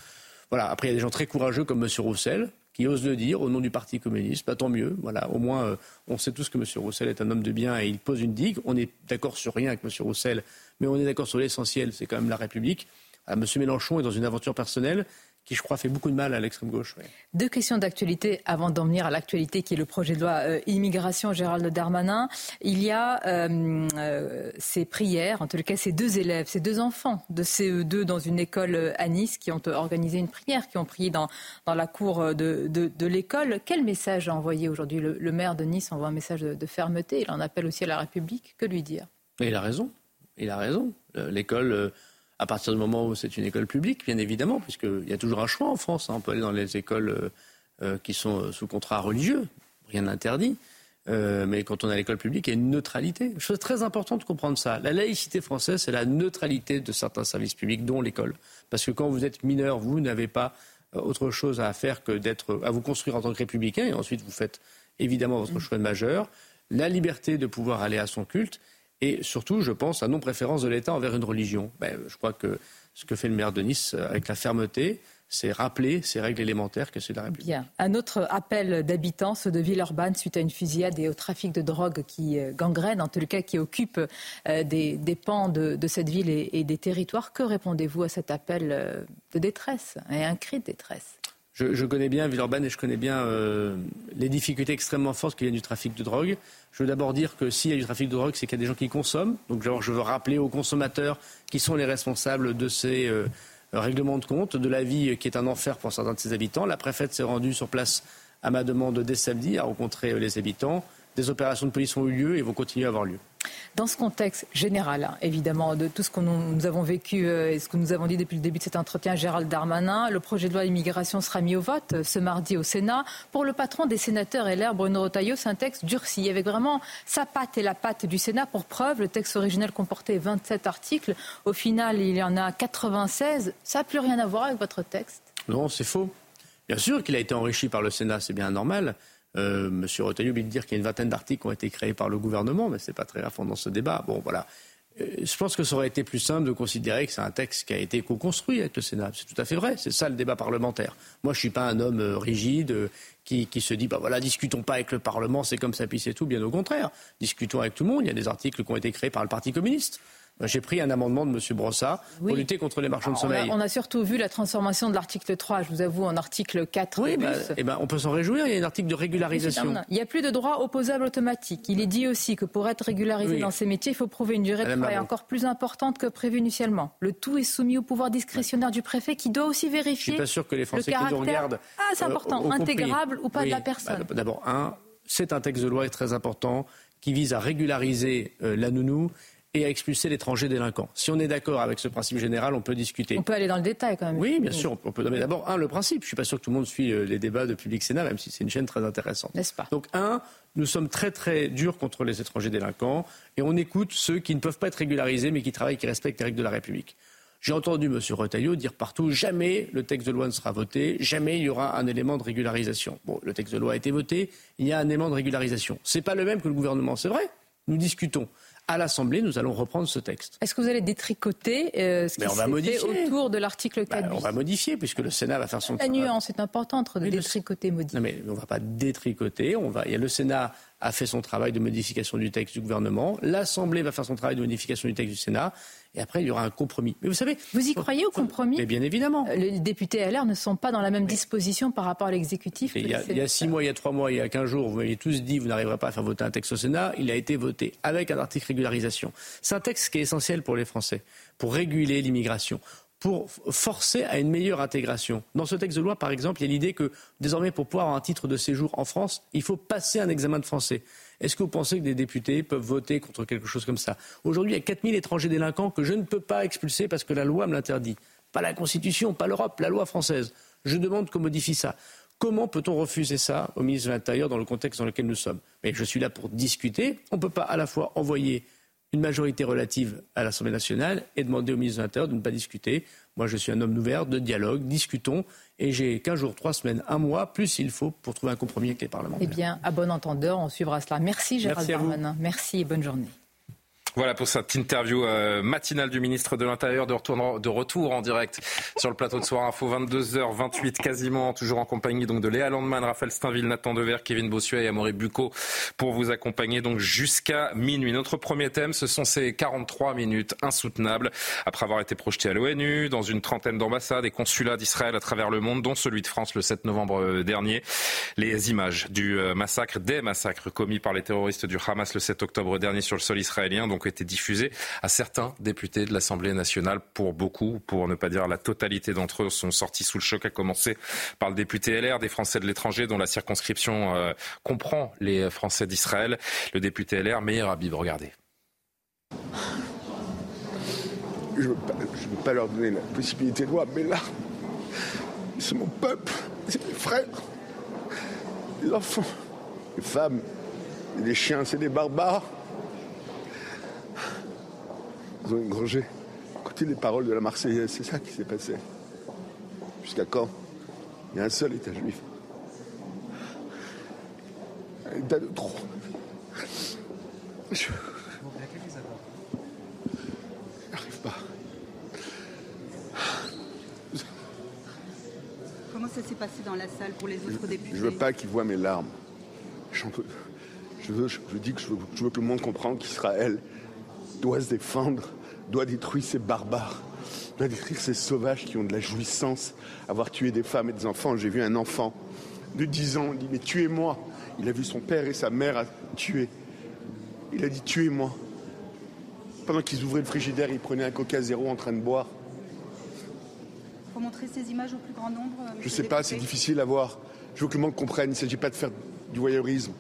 Voilà. Après, il y a des gens très courageux comme M. Roussel, qui ose le dire au nom du Parti communiste. Bah, tant mieux. Voilà, au moins, euh, on sait tous que M. Roussel est un homme de bien et il pose une digue. On est d'accord sur rien avec M. Roussel, mais on est d'accord sur l'essentiel, c'est quand même la République. M. Mélenchon est dans une aventure personnelle qui, je crois, fait beaucoup de mal à l'extrême gauche. Deux questions d'actualité avant d'en venir à l'actualité qui est le projet de loi euh, immigration Gérald Darmanin. Il y a euh, euh, ces prières, en tout cas ces deux élèves, ces deux enfants de CE2 dans une école à Nice qui ont organisé une prière, qui ont prié dans, dans la cour de, de, l'école. Quel message a envoyé aujourd'hui le, maire de Nice envoie un message de, fermeté. Il en appelle aussi à la République. Que lui dire? Il a raison. Il a raison. L'école à partir du moment où c'est une école publique, bien évidemment, puisqu'il y a toujours un choix en France. Hein. On peut aller dans les écoles euh, euh, qui sont euh, sous contrat religieux, rien n'interdit. mais quand on est à l'école publique, il y a une neutralité. Chose très importante de comprendre ça. La laïcité française, c'est la neutralité de certains services publics, dont l'école. Parce que quand vous êtes mineur, vous n'avez pas autre chose à faire que d'être, à vous construire en tant que républicain, et ensuite vous faites évidemment votre choix de majeur. La liberté de pouvoir aller à son culte et surtout, je pense à non-préférence de l'État envers une religion. Ben, je crois que ce que fait le maire de Nice euh, avec la fermeté, c'est rappeler ces règles élémentaires que c'est la République. Bien. Un autre appel d'habitants, ceux de Villeurbanne, suite à une fusillade et au trafic de drogue qui euh, gangrène, en tout cas qui occupe euh, des, pans de, cette ville et, des territoires. Que répondez-vous à cet appel de détresse et un cri de détresse? Je, connais bien Villeurbanne et je connais bien les difficultés extrêmement fortes qu'il y a du trafic de drogue. Je veux d'abord dire que s'il y a du trafic de drogue, c'est qu'il y a des gens qui consomment. Donc je veux rappeler aux consommateurs qui sont les responsables de ces euh, règlements de compte, de la vie qui est un enfer pour certains de ses habitants. La préfète s'est rendue sur place à ma demande dès samedi à rencontrer euh, les habitants. Des opérations de police ont eu lieu et vont continuer à avoir lieu. Dans ce contexte général, hein, évidemment, de tout ce que nous avons vécu euh, et ce que nous avons dit depuis le début de cet entretien, Gérald Darmanin, le projet de loi immigration sera mis au vote euh, ce mardi au Sénat. Pour le patron des sénateurs LR, Bruno Retailleau, c'est un texte durci, avec vraiment sa patte et la patte du Sénat. Pour preuve, le texte originel comportait 27 articles. Au final, il y en a 96. Ça n'a plus rien à voir avec votre texte Non, c'est faux. Bien sûr qu'il a été enrichi par le Sénat, c'est bien normal. Euh, Monsieur Retailleau vient de dire qu'il y a une vingtaine d'articles qui ont été créés par le gouvernement, mais ce n'est pas très fond dans ce débat. Euh, je pense que ça aurait été plus simple de considérer que c'est un texte qui a été co-construit avec le Sénat. C'est tout à fait vrai. C'est ça le débat parlementaire. Moi, je ne suis pas un homme euh, rigide qui, se dit, bah voilà, discutons pas avec le Parlement, c'est comme ça, puis c'est tout. Bien au contraire. Discutons avec tout le monde. Il y a des articles qui ont été créés par le Parti communiste. Ben, j'ai pris un amendement de M. Brossard pour lutter contre les marchands de sommeil. On a, surtout vu la transformation de l'article 3, je vous avoue, en article 4. Oui, ben, eh ben, on peut s'en réjouir, il y a un article de régularisation. Il n'y a plus de droit opposable automatique. Il est dit aussi que pour être régularisé dans ces métiers, il faut prouver une durée de travail encore plus importante que prévu initialement. Le tout est soumis au pouvoir discrétionnaire du préfet qui doit aussi vérifier. Je suis pas sûr que les Français qui nous regardent. Ah, c'est euh, important, intégrable ou pas de la personne. Bah, d'abord, un, c'est un texte de loi très important qui vise à régulariser euh, la nounou et à expulser l'étranger délinquant. Si on est d'accord avec ce principe général, on peut discuter. On peut aller dans le détail quand même. Oui, bien sûr. On peut. Mais d'abord, un, le principe. Je suis pas sûr que tout le monde suit euh, les débats de Public Sénat, même si c'est une chaîne très intéressante. N'est-ce pas? Donc, un, nous sommes très très durs contre les étrangers délinquants et on écoute ceux qui ne peuvent pas être régularisés mais qui travaillent, qui respectent les règles de la République. J'ai entendu M. Retailleau dire partout jamais le texte de loi ne sera voté, jamais il y aura un élément de régularisation. Bon, le texte de loi a été voté, il y a un élément de régularisation. Ce n'est pas le même que le gouvernement, c'est vrai. Nous discutons à l'Assemblée, nous allons reprendre ce texte. Est-ce que vous allez détricoter euh, ce qui s'est fait autour de l'article 4 bah, On va modifier, puisque le Sénat va faire son travail. La nuance est importante de détricoter, modifier. Non, mais on ne va pas détricoter. On va... Le Sénat a fait son travail de modification du texte du gouvernement. L'Assemblée va faire son travail de modification du texte du Sénat. Et après, il y aura un compromis. Mais vous savez. Vous y croyez au compromis Mais bien évidemment. Euh, les députés LR ne sont pas dans la même disposition par rapport à l'exécutif. Il, il, y a six mois, il y a trois mois, il y a quinze jours, vous m'aviez tous dit vous n'arriverez pas à faire voter un texte au Sénat. Il a été voté avec un article C'est un texte qui est essentiel pour les Français, pour réguler l'immigration pour forcer à une meilleure intégration. Dans ce texte de loi, par exemple, il y a l'idée que désormais, pour pouvoir avoir un titre de séjour en France, il faut passer un examen de français. Est-ce que vous pensez que des députés peuvent voter contre quelque chose comme ça? Aujourd'hui, il y a 4000 étrangers délinquants que je ne peux pas expulser parce que la loi me l'interdit. Pas la Constitution, pas l'Europe, la loi française. Je demande qu'on modifie ça. Comment peut-on refuser ça au ministre de l'Intérieur dans le contexte dans lequel nous sommes? Mais je suis là pour discuter. On ne peut pas à la fois envoyer une majorité relative à l'Assemblée nationale et demander au ministre de l'Intérieur de ne pas discuter. Moi, je suis un homme ouvert, de dialogue, discutons. Et j'ai 15 jours, 3 semaines, un mois, plus il faut pour trouver un compromis avec les parlementaires. Eh bien, à bon entendeur, on suivra cela. Merci Gérald Darmanin. Merci et bonne journée. Voilà pour cette interview euh, matinale du ministre de l'Intérieur de retour, de retour en direct sur le plateau de Soir Info 22h28 quasiment toujours en compagnie donc de Léa Landman, Raphaël Steinville, Nathan Dever, Kevin Bossuet et Amaury Bucco pour vous accompagner donc jusqu'à minuit. Notre premier thème, ce sont ces 43 minutes insoutenables après avoir été projetés à l'ONU dans une trentaine d'ambassades et consulats d'Israël à travers le monde, dont celui de France le 7 novembre euh, dernier. Les images du euh, massacre, des massacres commis par les terroristes du Hamas le 7 octobre dernier sur le sol israélien, été diffusés à certains députés de l'Assemblée nationale. Pour beaucoup, pour ne pas dire la totalité d'entre eux, sont sortis sous le choc, à commencer par le député LR des Français de l'étranger, dont la circonscription euh, comprend les Français d'Israël. Le député LR, Meir Habib, regardez. Je ne veux, veux, pas leur donner la possibilité de voir, mais là, c'est mon peuple, c'est mes frères, les enfants, les femmes, les chiens, c'est des barbares. Ils ont engrangé. Écoutez les paroles de la Marseillaise, c'est ça qui s'est passé. Jusqu'à quand Il y a un seul État juif. Un État de trop. Je n'arrive pas. Comment ça s'est passé dans la salle pour les autres députés Je veux pas qu'ils voient mes larmes. Je, veux, je, dis que je veux, je veux que le monde comprenne qu'Israël doit se défendre, doit détruire ces barbares, doit détruire ces sauvages qui ont de la jouissance, avoir tué des femmes et des enfants. J'ai vu un enfant de 10 ans, il dit mais tuez-moi. Il a vu son père et sa mère à tuer. Il a dit tuez-moi. Pendant qu'ils ouvraient le frigidaire, ils prenaient un coca zéro en train de boire. Faut montrer ces images au plus grand nombre. Je sais pas, c'est difficile à voir. Je veux que le monde comprenne. Il ne s'agit pas de faire du voyeurisme.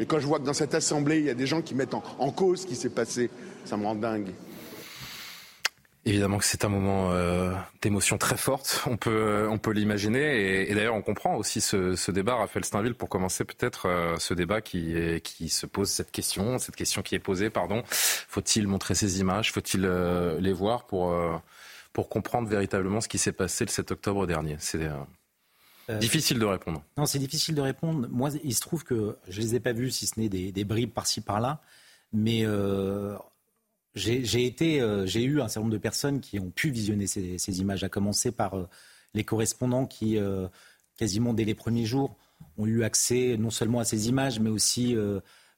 Mais quand je vois que dans cette assemblée, il y a des gens qui mettent en, cause ce qui s'est passé, ça me rend dingue. Évidemment que c'est un moment euh, d'émotion très forte, on peut, on peut l'imaginer. Et, d'ailleurs, on comprend aussi ce, débat, Raphaël Steinville, pour commencer peut-être euh, ce débat qui, se pose cette question, cette question qui est posée, pardon. Faut-il montrer ces images? Faut-il euh, les voir pour, pour comprendre véritablement ce qui s'est passé le 7 octobre dernier? Difficile de répondre. Non, c'est difficile de répondre. Moi, il se trouve que je les ai pas vus, si ce n'est des, des bribes par-ci par-là. Mais j'ai été, euh, j'ai eu un certain nombre de personnes qui ont pu visionner ces, images, à commencer par euh, les correspondants qui, euh, quasiment dès les premiers jours, ont eu accès non seulement à ces images, mais aussi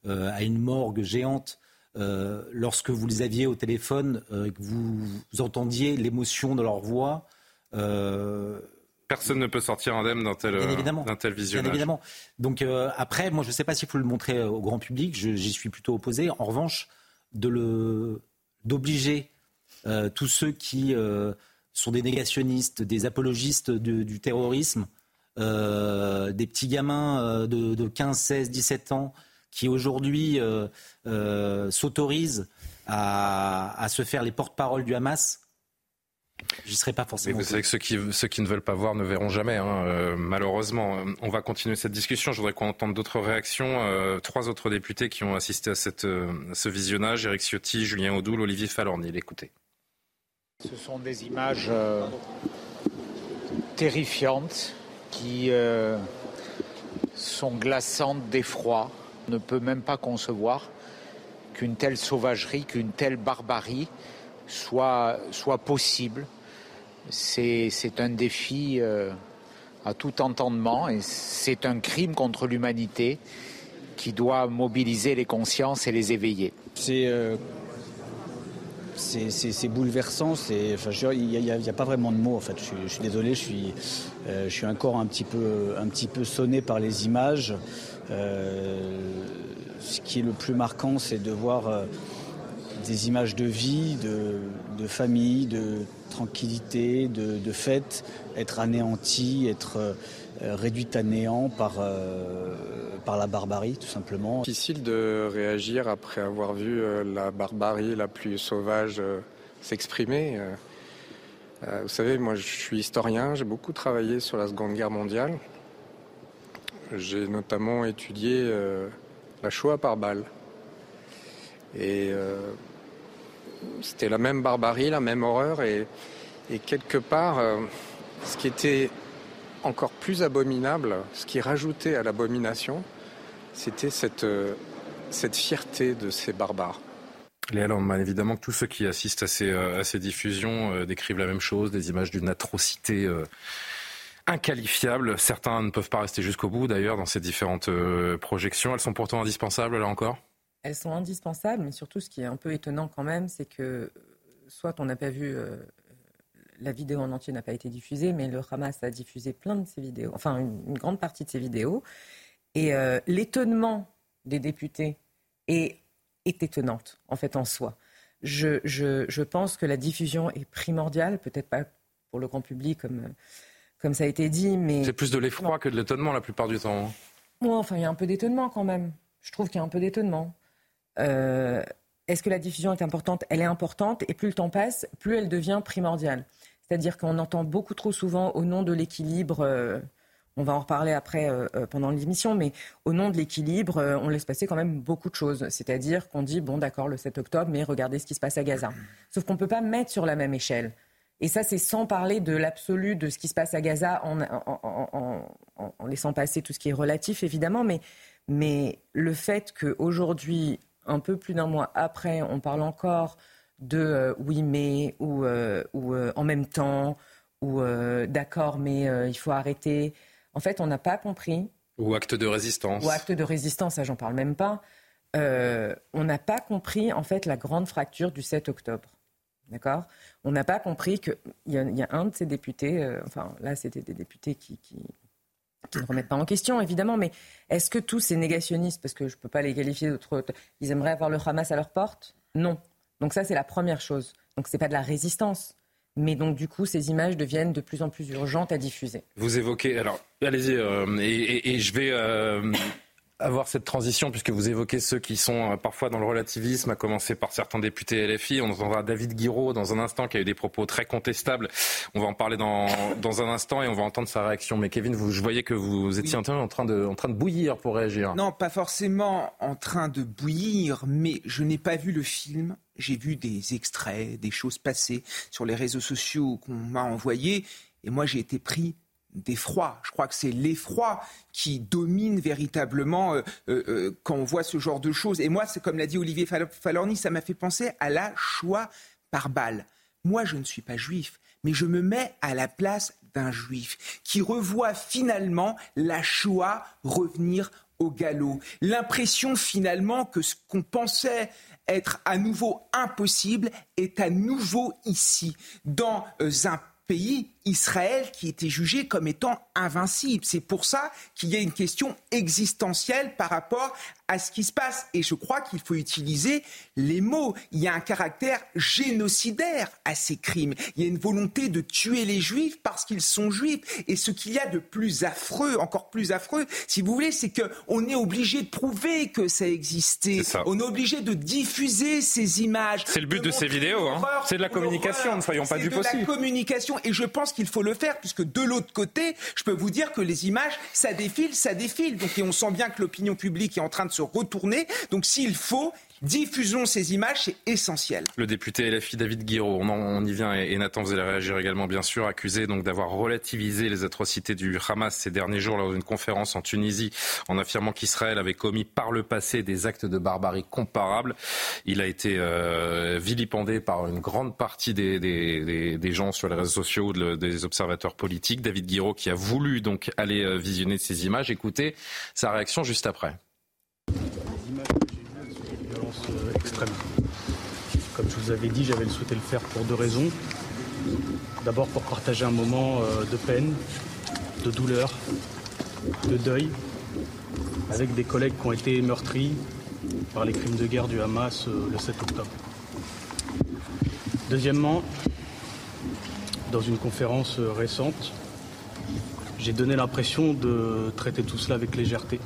à une morgue géante. lorsque vous les aviez au téléphone, que vous, entendiez l'émotion de leur voix. Personne ne peut sortir indemne d'un tel, tel visionnage. Bien évidemment. Donc après, moi, je ne sais pas s'il faut le montrer au grand public. J'y suis plutôt opposé. En revanche, d'obliger euh, tous ceux qui euh, sont des négationnistes, des apologistes du terrorisme, euh, des petits gamins de, 15, 16, 17 ans qui aujourd'hui s'autorisent à, se faire les porte-parole du Hamas, J'y serais pas forcément. Mais vous savez que ceux qui, ceux qui ne veulent pas voir ne verront jamais, hein, euh, malheureusement. On va continuer cette discussion. Je voudrais qu'on entende d'autres réactions. Euh, trois autres députés qui ont assisté à, cette, euh, ce visionnage Éric Ciotti, Julien Audoul, Olivier Falorni. Écoutez. Ce sont des images terrifiantes qui sont glaçantes d'effroi. On ne peut même pas concevoir qu'une telle sauvagerie, qu'une telle barbarie soit, possible. C'est un défi euh, à tout entendement et c'est un crime contre l'humanité qui doit mobiliser les consciences et les éveiller. C'est euh, bouleversant. Il n'y a, pas vraiment de mots. En fait, je, suis désolé. Je suis, euh, je suis encore un un petit peu sonné par les images. ce qui est le plus marquant, c'est de voir des images de vie, de, famille, de tranquillité, de, de fête, être anéanti, être euh, réduite à néant par, euh, par la barbarie, tout simplement. Difficile de réagir après avoir vu euh, la barbarie la plus sauvage s'exprimer. vous savez, moi je suis historien, j'ai beaucoup travaillé sur la Seconde Guerre mondiale. J'ai notamment étudié la Shoah par balle. Et c'était la même barbarie, la même horreur. Et, quelque part, euh, ce qui était encore plus abominable, ce qui rajoutait à l'abomination, c'était cette, euh, fierté de ces barbares. Léa Landman, évidemment que tous ceux qui assistent à ces, euh, à ces diffusions décrivent la même chose, des images d'une atrocité inqualifiable. Certains ne peuvent pas rester jusqu'au bout, d'ailleurs, dans ces différentes projections. Elles sont pourtant indispensables, là encore? Elles sont indispensables, mais surtout ce qui est un peu étonnant quand même, c'est que euh, soit on n'a pas vu, euh, la vidéo en entier n'a pas été diffusée, mais le Hamas a diffusé plein de ses vidéos, enfin une, grande partie de ses vidéos. Et euh, l'étonnement des députés est, est étonnante, en fait, en soi. Je, je, je, pense que la diffusion est primordiale, peut-être pas pour le grand public comme, comme ça a été dit, mais... C'est plus de l'effroi que de l'étonnement la plupart du temps. Hein. enfin, il y a un peu d'étonnement quand même. Je trouve qu'il y a un peu d'étonnement. Euh, est-ce que la diffusion est importante? Elle est importante et plus le temps passe, plus elle devient primordiale. C'est-à-dire qu'on entend beaucoup trop souvent au nom de l'équilibre, euh, on va en reparler après euh, pendant l'émission, mais au nom de l'équilibre, on laisse passer quand même beaucoup de choses. C'est-à-dire qu'on dit, bon d'accord, le 7 octobre, mais regardez ce qui se passe à Gaza. Sauf qu'on ne peut pas mettre sur la même échelle. Et ça, c'est sans parler de l'absolu de ce qui se passe à Gaza, en, laissant passer tout ce qui est relatif, évidemment, mais le fait qu'aujourd'hui, un peu plus d'un mois après, on parle encore de euh, oui mais ou, euh, ou euh, en même temps ou d'accord mais il faut arrêter. En fait, on n'a pas compris. Ou acte de résistance. Ou acte de résistance, ça j'en parle même pas. on n'a pas compris en fait la grande fracture du 7 octobre. D'accord? On n'a pas compris qu'il y, y, a un de ces députés, enfin là c'était des députés qui, qui ne remettent pas en question, évidemment, mais est-ce que tous ces négationnistes, parce que je ne peux pas les qualifier d'autres, ils aimeraient avoir le Hamas à leur porte? Non. Donc ça, c'est la première chose. Donc ce n'est pas de la résistance. Mais donc, du coup, ces images deviennent de plus en plus urgentes à diffuser. Vous évoquez, alors, allez-y, euh, et, je vais euh, avoir cette transition, puisque vous évoquez ceux qui sont euh, parfois dans le relativisme, à commencer par certains députés LFI. On entendra David Guiraud dans un instant, qui a eu des propos très contestables. On va en parler dans, dans un instant et on va entendre sa réaction. Mais Kevin, vous, je voyais que vous étiez en, train de, en train de bouillir pour réagir. Non, pas forcément en train de bouillir, mais je n'ai pas vu le film. J'ai vu des extraits, des choses passées sur les réseaux sociaux qu'on m'a envoyés. Et moi, j'ai été pris d'effroi. Je crois que c'est l'effroi qui domine véritablement euh, euh, euh, quand on voit ce genre de choses. Et moi, c'est comme l'a dit Olivier Falorni, ça m'a fait penser à la Shoah par balle. Moi, je ne suis pas juif, mais je me mets à la place d'un juif qui revoit finalement la Shoah revenir au galop. L'impression finalement que ce qu'on pensait être à nouveau impossible est à nouveau ici, dans un pays, Israël, qui était jugé comme étant invincible. C'est pour ça qu'il y a une question existentielle par rapport à ce qui se passe. Et je crois qu'il faut utiliser les mots. Il y a un caractère génocidaire à ces crimes. Il y a une volonté de tuer les juifs parce qu'ils sont juifs. Et ce qu'il y a de plus affreux, encore plus affreux, si vous voulez, c'est qu'on est obligé de prouver que ça existait. On est obligé de diffuser ces images. C'est le but de, ces vidéos. Hein. C'est de la communication, ne soyons pas du possible. C'est de la communication. Et je pense qu'il faut le faire, puisque de l'autre côté, je peux vous dire que les images, ça défile, ça défile. Donc, et on sent bien que l'opinion publique est en train de se retourner. Donc, s'il faut, Diffusons ces images, c'est essentiel. Le député LFI David Guiraud, on, y vient, et, Nathan, vous allez réagir également, bien sûr, accusé donc d'avoir relativisé les atrocités du Hamas ces derniers jours lors d'une conférence en Tunisie, en affirmant qu'Israël avait commis par le passé des actes de barbarie comparables. Il a été euh, vilipendé par une grande partie des, des, gens sur les réseaux sociaux, des observateurs politiques. David Guiraud qui a voulu donc aller euh, visionner ces images. Écoutez sa réaction juste après. Comme je vous avais dit, j'avais souhaité le faire pour deux raisons. D'abord pour partager un moment euh, de peine, de douleur, de deuil avec des collègues qui ont été meurtris par les crimes de guerre du Hamas euh, le 7 octobre. Deuxièmement, dans une conférence euh, récente, j'ai donné l'impression de traiter tout cela avec légèreté.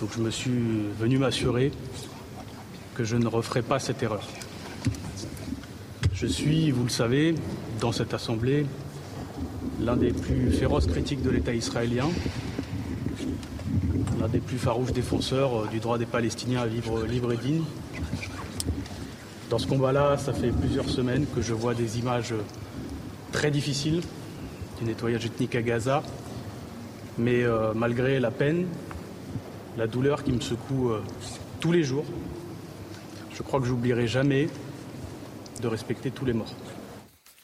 Donc je me suis venu m'assurer que je ne referai pas cette erreur. Je suis, vous le savez, dans cette Assemblée, l'un des plus féroces critiques de l'État israélien, l'un des plus farouches défenseurs euh, du droit des Palestiniens à vivre libre et digne. Dans ce combat-là, ça fait plusieurs semaines que je vois des images très difficiles du nettoyage ethnique à Gaza, mais euh, malgré la peine, la douleur qui me secoue euh, tous les jours, je crois que j'oublierai jamais de respecter tous les morts.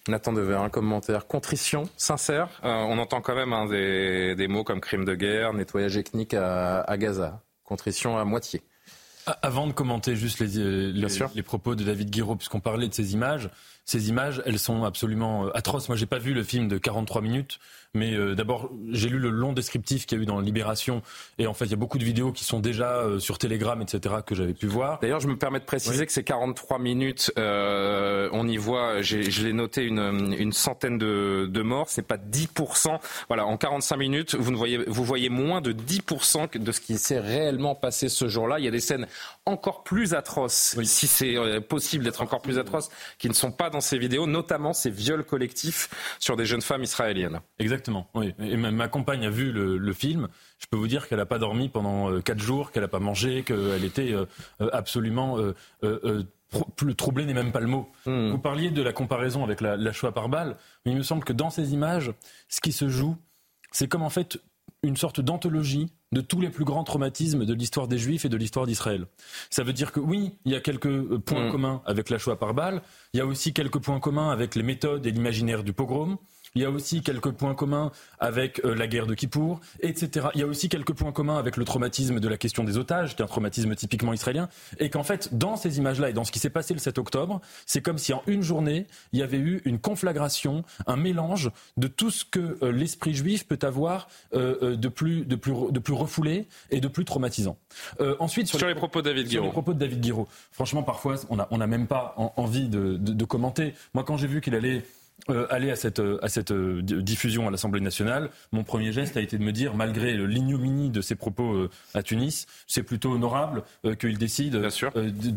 Nathan Dever, un commentaire. Contrition, sincère. Euh, on entend quand même hein, des, mots comme crime de guerre, nettoyage ethnique à, Gaza. Contrition à moitié. Avant de commenter juste les, les, les propos de David Guiraud, puisqu'on parlait de ces images, ces images, elles sont absolument euh, atroces. Moi, j'ai pas vu le film de 43 minutes. Mais euh, d'abord, j'ai lu le long descriptif qu'il y a eu dans Libération. Et en fait, il y a beaucoup de vidéos qui sont déjà euh, sur Telegram, etc., que j'avais pu voir. D'ailleurs, je me permets de préciser que ces 43 minutes, euh, on y voit, je l'ai noté, une, une centaine de, de morts. C'est pas 10%. Voilà, en 45 minutes, vous, ne voyez, vous voyez moins de 10% de ce qui s'est réellement passé ce jour-là. Il y a des scènes encore plus atroces, si c'est possible d'être encore plus atroces, qui ne sont pas dans ces vidéos, notamment ces viols collectifs sur des jeunes femmes israéliennes. Exactement. Oui. Et ma, compagne a vu le, film. Je peux vous dire qu'elle n'a pas dormi pendant euh, quatre jours, qu'elle n'a pas mangé, qu'elle était euh, euh, absolument troublée n'est même pas le mot. Hmm. Vous parliez de la comparaison avec la, la Shoah par balle, mais il me semble que dans ces images, ce qui se joue, c'est comme en fait une sorte d'anthologie de tous les plus grands traumatismes de l'histoire des Juifs et de l'histoire d'Israël. Ça veut dire que oui, il y a quelques points hmm. communs avec la Shoah par balle, il y a aussi quelques points communs avec les méthodes et l'imaginaire du pogrom, il y a aussi quelques points communs avec euh, la guerre de Kippour, etc. Il y a aussi quelques points communs avec le traumatisme de la question des otages, qui est un traumatisme typiquement israélien. Et qu'en fait, dans ces images-là et dans ce qui s'est passé le 7 octobre, c'est comme si en une journée, il y avait eu une conflagration, un mélange de tout ce que euh, l'esprit juif peut avoir euh, de, plus, de, plus, de plus refoulé et de plus traumatisant. ensuite, sur, les, propos de David Guiraud. les propos de David Guiraud. Franchement, parfois, on n'a on a même pas envie de, de, de commenter. Moi, quand j'ai vu qu'il allait euh, aller à cette, euh, à cette euh, diffusion à l'Assemblée nationale, mon premier geste a été de me dire, malgré l'ignominie de ses propos à Tunis, c'est plutôt honorable qu'il décide, Bien sûr.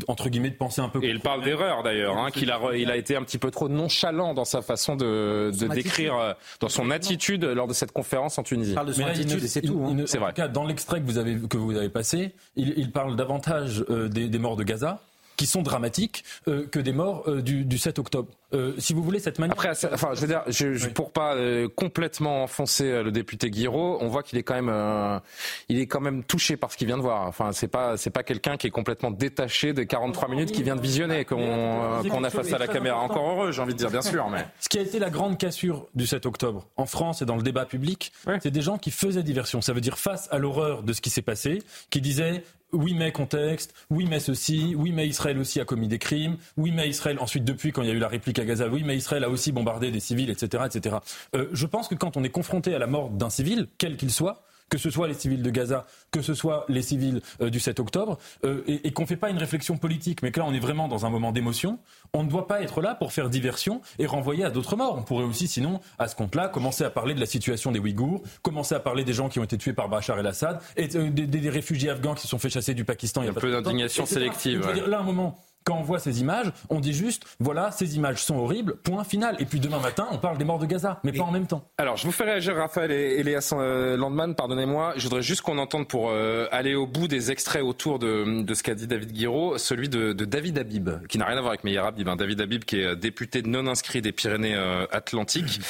entre guillemets, de penser un peu. Et il parle d'erreur d'ailleurs, hein, qu'il a, il a été un petit peu trop nonchalant dans sa façon de, de décrire, dans son attitude lors de cette conférence en Tunisie. Il parle de son attitude, c'est tout. Hein. C'est vrai. dans l'extrait que vous avez que vous avez passé, il, il parle davantage des, des morts de Gaza qui sont dramatiques euh, que des morts euh, du, du, 7 octobre. Euh, si vous voulez cette manière. Après, enfin, je veux dire, je, je, pour pas complètement enfoncer le député Guiraud, on voit qu'il est quand même, il est quand même touché par ce qu'il vient de voir. Enfin, c'est pas, c'est pas quelqu'un qui est complètement détaché des 43 minutes qu'il vient de visionner, qu'on qu'on a face à la caméra. Encore heureux, j'ai envie de dire, bien sûr. Mais ce qui a été la grande cassure du 7 octobre en France et dans le débat public, c'est des gens qui faisaient diversion. Ça veut dire face à l'horreur de ce qui s'est passé, qui disaient oui mais contexte, oui mais ceci, oui mais Israël aussi a commis des crimes, oui mais Israël ensuite depuis quand il y a eu la réplique à Gaza, oui mais Israël a aussi bombardé des civils, etc. etc. Euh, je pense que quand on est confronté à la mort d'un civil, quel qu'il soit, que ce soit les civils de Gaza, que ce soit les civils euh, du 7 octobre, euh, et, qu'on ne fait pas une réflexion politique, mais que là on est vraiment dans un moment d'émotion, on ne doit pas être là pour faire diversion et renvoyer à d'autres morts. On pourrait aussi, sinon, à ce compte-là, commencer à parler de la situation des Ouïghours, commencer à parler des gens qui ont été tués par Bachar el-Assad, et euh, des, réfugiés afghans qui se sont fait chasser du Pakistan. Il y a, un peu d'indignation sélective. là, un moment, quand on voit ces images, on dit juste, voilà, ces images sont horribles, point final. Et puis demain matin, on parle des morts de Gaza, mais pas en même temps. Alors, je vous fais réagir, Raphaël et, Léa euh, Landman, pardonnez-moi. Je voudrais juste qu'on entende pour euh, aller au bout des extraits autour de, ce qu'a dit David Guiraud, celui de, David Habib, qui n'a rien à voir avec Meir Habib. Hein. David Habib, qui est député non inscrit des Pyrénées-Atlantiques,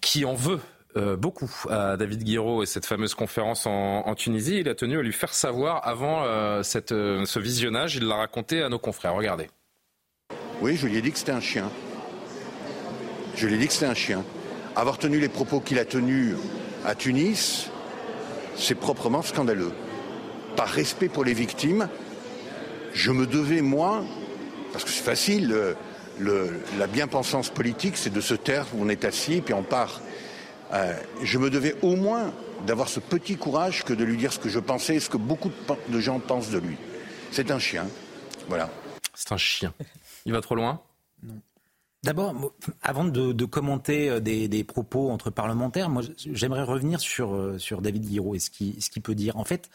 qui en veut euh, beaucoup à David Guiraud et cette fameuse conférence en, Tunisie. Il a tenu à lui faire savoir avant euh, euh, ce visionnage. Il l'a raconté à nos confrères. Regardez. Oui, je lui ai dit que c'était un chien. Je lui ai dit que c'était un chien. Avoir tenu les propos qu'il a tenus à Tunis, c'est proprement scandaleux. Par respect pour les victimes, je me devais, moi, parce que c'est facile, la bien-pensance politique, c'est de se taire on est assis, puis on part. Euh, je me devais au moins d'avoir ce petit courage que de lui dire ce que je pensais et ce que beaucoup de gens pensent de lui. C'est un chien. Voilà. C'est un chien. Il va trop loin? Non. D'abord, avant de, commenter euh, des, propos entre parlementaires, moi, j'aimerais revenir sur, euh, sur David Guiraud et ce qu'il peut dire. En fait,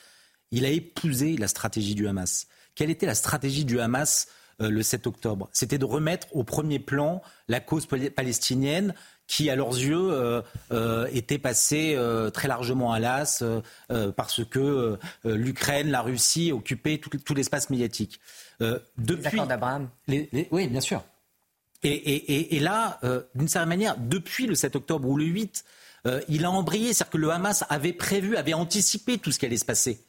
il a épousé la stratégie du Hamas. Quelle était la stratégie du Hamas le 7 octobre? C'était de remettre au premier plan la cause palestinienne, qui, à leurs yeux, euh, euh, étaient passés euh, très largement à l'as parce que l'Ukraine, la Russie occupaient tout, l'espace médiatique. depuis, les d'Abraham. oui, bien sûr. Et, et là, d'une certaine manière, depuis le 7 octobre ou le 8, il a embrayé, c'est-à-dire que le Hamas avait prévu, avait anticipé tout ce qui allait se passer.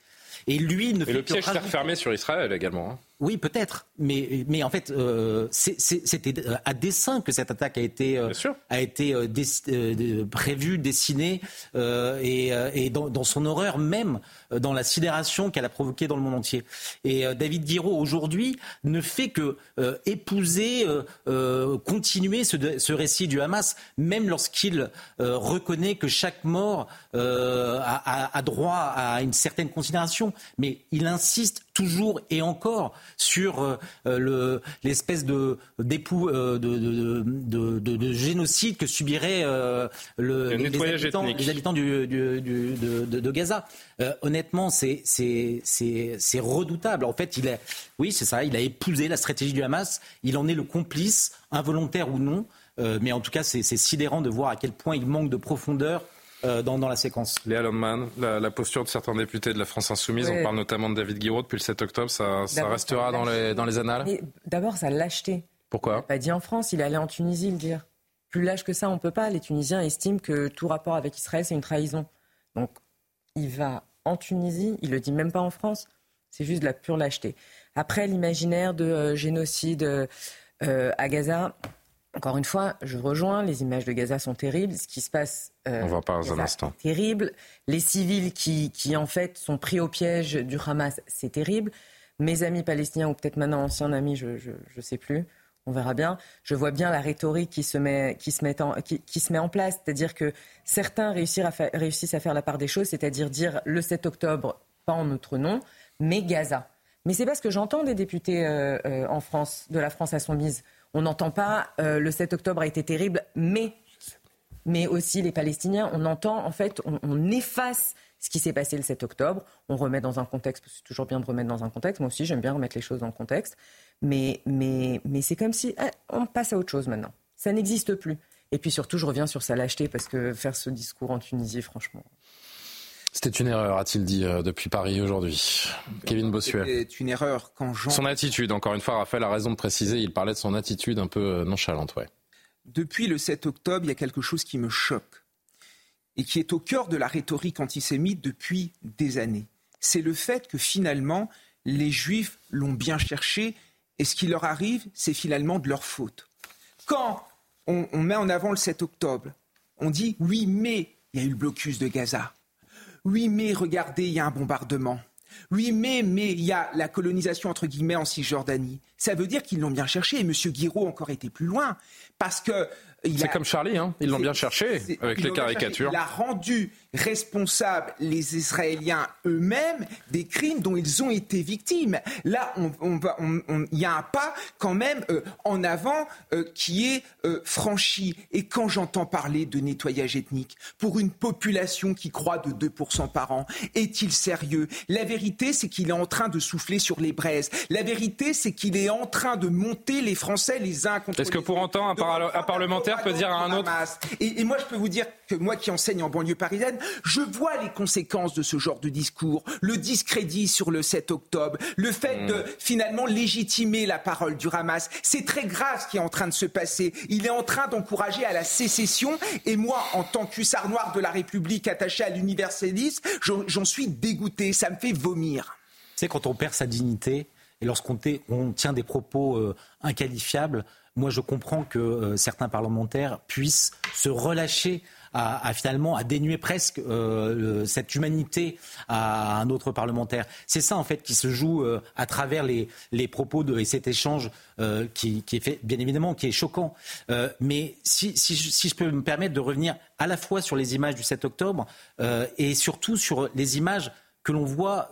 Et lui ne et le piège s'est refermé sur Israël également. Hein. Oui, peut-être, mais, mais en fait, euh, c'était à dessein que cette attaque a été, euh, a été euh, prévue, dessinée, et, et dans, dans, son horreur même, dans la sidération qu'elle a provoquée dans le monde entier. Et David Guiraud, aujourd'hui, ne fait que épouser, continuer ce, ce, récit du Hamas, même lorsqu'il reconnaît que chaque mort a, a droit à une certaine considération. Mais il insiste toujours et encore sur euh, euh, l'espèce de, euh, de, génocide que subiraient le, les, habitants, les, habitants, du, de, Gaza. honnêtement, c'est, redoutable. En fait, il est, oui, c'est ça, il a épousé la stratégie du Hamas. Il en est le complice, involontaire ou non. mais en tout cas, c'est sidérant de voir à quel point il manque de profondeur euh, dans, la séquence. Léa Londman, la, posture de certains députés de la France Insoumise, on parle notamment de David Guiraud depuis le 7 octobre, ça, restera dans les, dans les annales D'abord, ça l'acheter. Pourquoi Il pas dit en France, il est allé en Tunisie le dire. Plus lâche que ça, on ne peut pas. Les Tunisiens estiment que tout rapport avec Israël, c'est une trahison. Donc, il va en Tunisie, il le dit même pas en France, c'est juste de la pure lâcheté. Après, l'imaginaire de euh, génocide euh, à Gaza, encore une fois, je rejoins, les images de Gaza sont terribles. Ce qui se passe euh, On va pas un instant. terrible. Les civils qui, qui, en fait, sont pris au piège du Hamas, c'est terrible. Mes amis palestiniens, ou peut-être maintenant anciens amis, je ne sais plus, on verra bien. Je vois bien la rhétorique qui se met, qui se met, en, qui, se met en place. C'est-à-dire que certains réussissent à, faire, réussissent à faire la part des choses, c'est-à-dire dire le 7 octobre, pas en notre nom, mais Gaza. Mais c'est parce que j'entends des députés euh, euh, en France, de la France à son mise. On n'entend pas euh, le 7 octobre a été terrible, mais, mais aussi les Palestiniens. On entend, en fait, on, efface ce qui s'est passé le 7 octobre. On remet dans un contexte, c'est toujours bien de remettre dans un contexte. Moi aussi, j'aime bien remettre les choses dans le contexte. Mais, mais, mais c'est comme si eh, on passe à autre chose maintenant. Ça n'existe plus. Et puis surtout, je reviens sur sa lâcheté, parce que faire ce discours en Tunisie, franchement. C'était une erreur, a-t-il dit euh, depuis Paris aujourd'hui. Kevin Bossuet. C'était une erreur quand Jean... Son attitude, encore une fois, Raphaël a raison de préciser, il parlait de son attitude un peu euh, nonchalante, ouais. Depuis le 7 octobre, il y a quelque chose qui me choque et qui est au cœur de la rhétorique antisémite depuis des années. C'est le fait que finalement, les Juifs l'ont bien cherché et ce qui leur arrive, c'est finalement de leur faute. Quand on, on met en avant le 7 octobre, on dit oui, mais il y a eu le blocus de Gaza. Oui, mais regardez, il y a un bombardement. Oui, mais, mais il y a la colonisation entre guillemets en Cisjordanie. Ça veut dire qu'ils l'ont bien cherché. Et M. Guiraud encore été plus loin. Parce que c'est comme Charlie, hein. ils l'ont bien cherché avec les caricatures. Il a rendu responsables les Israéliens eux-mêmes des crimes dont ils ont été victimes. Là, il on, on, y a un pas quand même euh, en avant euh, qui est euh, franchi. Et quand j'entends parler de nettoyage ethnique pour une population qui croît de 2% par an, est-il sérieux? La vérité, c'est qu'il est en train de souffler sur les braises. La vérité, c'est qu'il est en train de monter les Français les uns contre les autres. Est-ce que pour autant un, un parlementaire peut dire à un autre. Et, et, moi, je peux vous dire que moi qui enseigne en banlieue parisienne, je vois les conséquences de ce genre de discours. Le discrédit sur le 7 octobre, le fait de mm. finalement légitimer la parole du Hamas. C'est très grave ce qui est en train de se passer. Il est en train d'encourager à la sécession. Et moi, en tant qu'hussard noir de la République attaché à l'universalisme, j'en suis dégoûté. Ça me fait vomir. C'est quand on perd sa dignité et lorsqu'on tient des propos euh, inqualifiables, moi je comprends que euh, certains parlementaires puissent se relâcher à, finalement à dénuer presque euh, cette humanité à un autre parlementaire. C'est ça en fait qui se joue euh, à travers les, les, propos de, et cet échange qui, qui, est bien évidemment qui est choquant. mais si, si, si, je peux me permettre de revenir à la fois sur les images du 7 octobre et surtout sur les images que l'on voit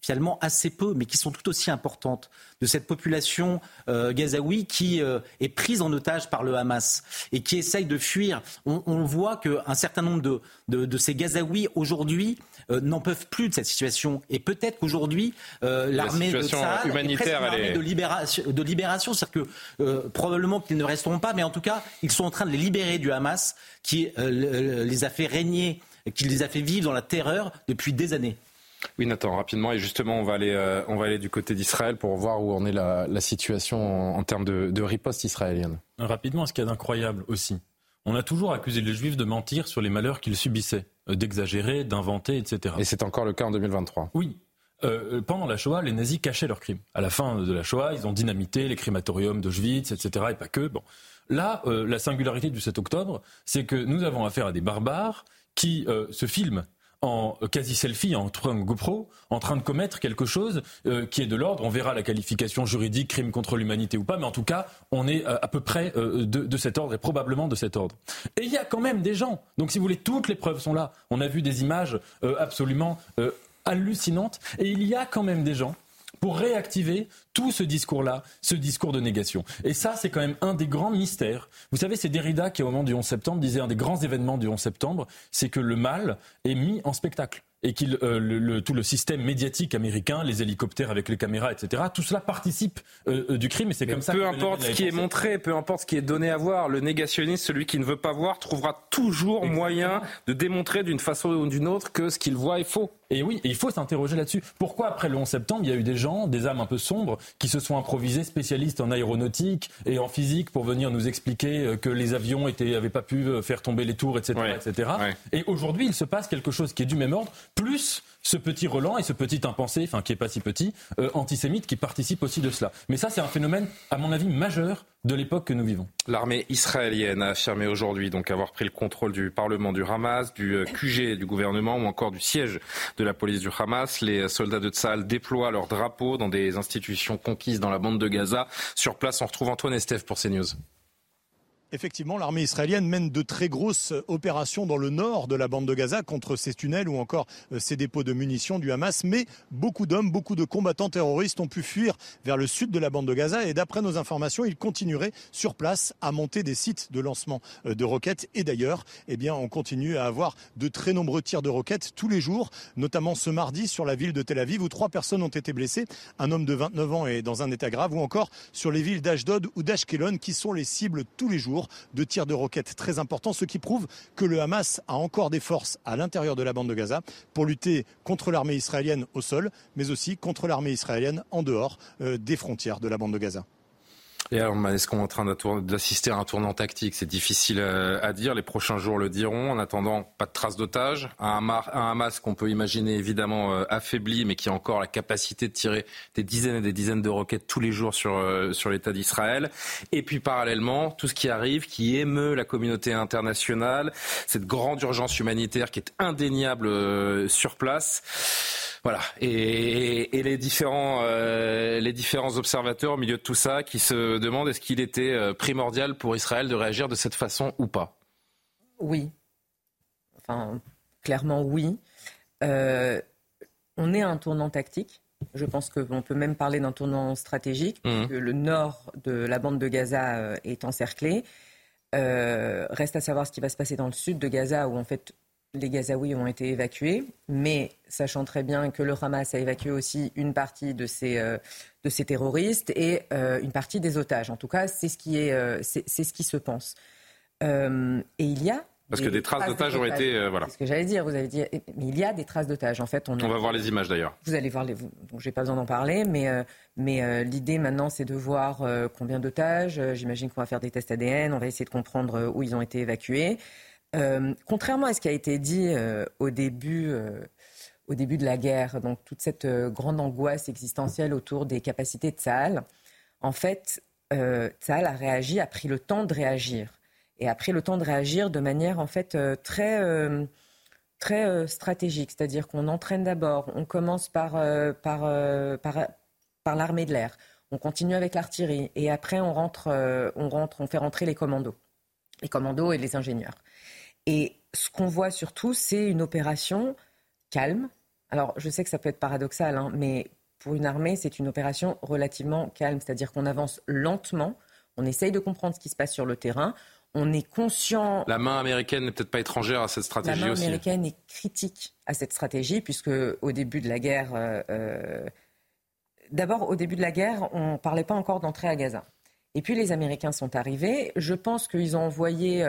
finalement assez peu, mais qui sont tout aussi importantes, de cette population euh, gazaoui qui euh, est prise en otage par le Hamas et qui essaye de fuir. On, on voit qu'un certain nombre de, de, de ces Gazaouis aujourd'hui euh, n'en peuvent plus de cette situation. Et peut-être qu'aujourd'hui, euh, l'armée de Tsahal humanitaire, est une armée de libération. De libération C'est-à-dire que probablement qu'ils ne resteront pas, mais en tout cas, ils sont en train de les libérer du Hamas qui les a fait régner, qui les a fait vivre dans la terreur depuis des années. Oui, Nathan, rapidement. Et justement, on va aller, euh, on va aller du côté d'Israël pour voir où en est la, la situation en, en, termes de, de riposte israélienne. Rapidement, ce qu'il y a d'incroyable aussi, on a toujours accusé les Juifs de mentir sur les malheurs qu'ils subissaient, euh, d'exagérer, d'inventer, etc. Et c'est encore le cas en 2023. Oui. Euh, pendant la Shoah, les nazis cachaient leurs crimes. À la fin de la Shoah, ils ont dynamité les crématoriums d'Auschwitz, etc. Et pas que. Bon. Là, euh, la singularité du 7 octobre, c'est que nous avons affaire à des barbares qui se filment en quasi-selfie, en de GoPro, en train de commettre quelque chose euh, qui est de l'ordre. On verra la qualification juridique, crime contre l'humanité ou pas, mais en tout cas, on est euh, à peu près euh, de, cet ordre et probablement de cet ordre. Et il y a quand même des gens. Donc, si vous voulez, toutes les preuves sont là. On a vu des images euh, absolument euh, hallucinantes. Et il y a quand même des gens pour réactiver tout ce discours-là, ce discours de négation. Et ça, c'est quand même un des grands mystères. Vous savez, c'est Derrida qui, au moment du 11 septembre, disait un des grands événements du 11 septembre, c'est que le mal est mis en spectacle et qu'il euh, le, le, tout le système médiatique américain, les hélicoptères avec les caméras, etc. Tout cela participe euh, euh du crime et c'est comme ça. Peu importe ce qui est montré, peu importe ce qui est donné à voir, le négationniste, celui qui ne veut pas voir, trouvera toujours Exactement. moyen de démontrer d'une façon ou d'une autre que ce qu'il voit est faux. Et oui, et il faut s'interroger là-dessus. Pourquoi après le 11 septembre, il y a eu des gens, des âmes un peu sombres, qui se sont improvisés spécialistes en aéronautique et en physique pour venir nous expliquer euh, que les avions étaient, avaient pas pu euh, faire tomber les tours, etc., ouais. etc. Ouais. Et aujourd'hui, il se passe quelque chose qui est du même ordre, plus ce petit Roland et ce petit impensé, enfin qui est pas si petit, euh, antisémite qui participe aussi de cela. Mais ça, c'est un phénomène, à mon avis, majeur de l'époque que nous vivons. L'armée israélienne a affirmé aujourd'hui donc avoir pris le contrôle du Parlement du Hamas, du euh, QG du gouvernement ou encore du siège de la police du Hamas. Les soldats de Tsahal déploient leurs drapeaux dans des institutions conquises dans la bande de Gaza. Sur place, on retrouve Antoine Estève pour CNews. Effectivement, l'armée israélienne mène de très grosses opérations dans le nord de la bande de Gaza contre ces tunnels ou encore euh, ces dépôts de munitions du Hamas. Mais beaucoup d'hommes, beaucoup de combattants terroristes ont pu fuir vers le sud de la bande de Gaza et d'après nos informations, ils continueraient sur place à monter des sites de lancement euh, de roquettes. Et d'ailleurs, eh bien, on continue à avoir de très nombreux tirs de roquettes tous les jours, notamment ce mardi sur la ville de Tel Aviv où trois personnes ont été blessées. Un homme de 29 ans est dans un état grave ou encore sur les villes d'Ashdod ou d'Ashkelon qui sont les cibles tous les jours de tirs de roquettes très importants, ce qui prouve que le Hamas a encore des forces à l'intérieur de la bande de Gaza pour lutter contre l'armée israélienne au sol, mais aussi contre l'armée israélienne en dehors euh, des frontières de la bande de Gaza. Et est-ce qu'on est en train d'assister à un tournant tactique? C'est difficile euh, à dire. Les prochains jours le diront. En attendant, pas de traces d'otages. Un Hamas qu'on peut imaginer évidemment euh, affaibli, mais qui a encore la capacité de tirer des dizaines et des dizaines de roquettes tous les jours sur, euh, sur l'État d'Israël. Et puis parallèlement, tout ce qui arrive, qui émeut la communauté internationale, cette grande urgence humanitaire qui est indéniable sur place. Voilà. Et, et les, différents, euh, les différents observateurs au milieu de tout ça qui se demandent est-ce qu'il était euh, primordial pour Israël de réagir de cette façon ou pas? Oui. Enfin, clairement oui. Euh, on est à un tournant tactique. Je pense qu'on peut même parler d'un tournant stratégique, mmh. que le nord de la bande de Gaza est encerclé. reste à savoir ce qui va se passer dans le sud de Gaza, où en fait les Gazaouis ont été évacués, mais sachant très bien que le Hamas a évacué aussi une partie de ces, euh, de ces terroristes et euh, une partie des otages. En tout cas, c'est ce, qui est, euh, c'est, ce qui se pense. et il y a parce que des traces d'otages ont été. voilà. C'est ce que j'allais dire. Vous avez dit. Mais il y a des traces d'otages. En fait, on, on va voir les images d'ailleurs. Vous allez voir les. Donc, j'ai pas besoin d'en parler, mais mais l'idée maintenant, c'est de voir combien d'otages. J'imagine qu'on va faire des tests ADN. On va essayer de comprendre où ils ont été évacués. Euh, contrairement à ce qui a été dit euh, au, début, euh, au début de la guerre, donc toute cette grande angoisse existentielle autour des capacités de Tsahal, en fait, Tsahal a réagi, a pris le temps de réagir. Et a pris le temps de réagir de manière en fait très, très stratégique. C'est-à-dire qu'on entraîne d'abord, on commence par, par, par, l'armée de l'air, on continue avec l'artillerie, et après on rentre, on rentre, on fait rentrer les commandos, les commandos et les ingénieurs. Et ce qu'on voit surtout, c'est une opération calme. Alors, je sais que ça peut être paradoxal, hein, mais pour une armée, c'est une opération relativement calme, c'est-à-dire qu'on avance lentement, on essaye de comprendre ce qui se passe sur le terrain, on est conscient. La main américaine n'est peut-être pas étrangère à cette stratégie aussi. La main américaine est critique à cette stratégie, puisque au début de la guerre, euh, euh, d'abord au début de la guerre, on ne parlait pas encore d'entrée à Gaza. Et puis les Américains sont arrivés. Je pense qu'ils ont envoyé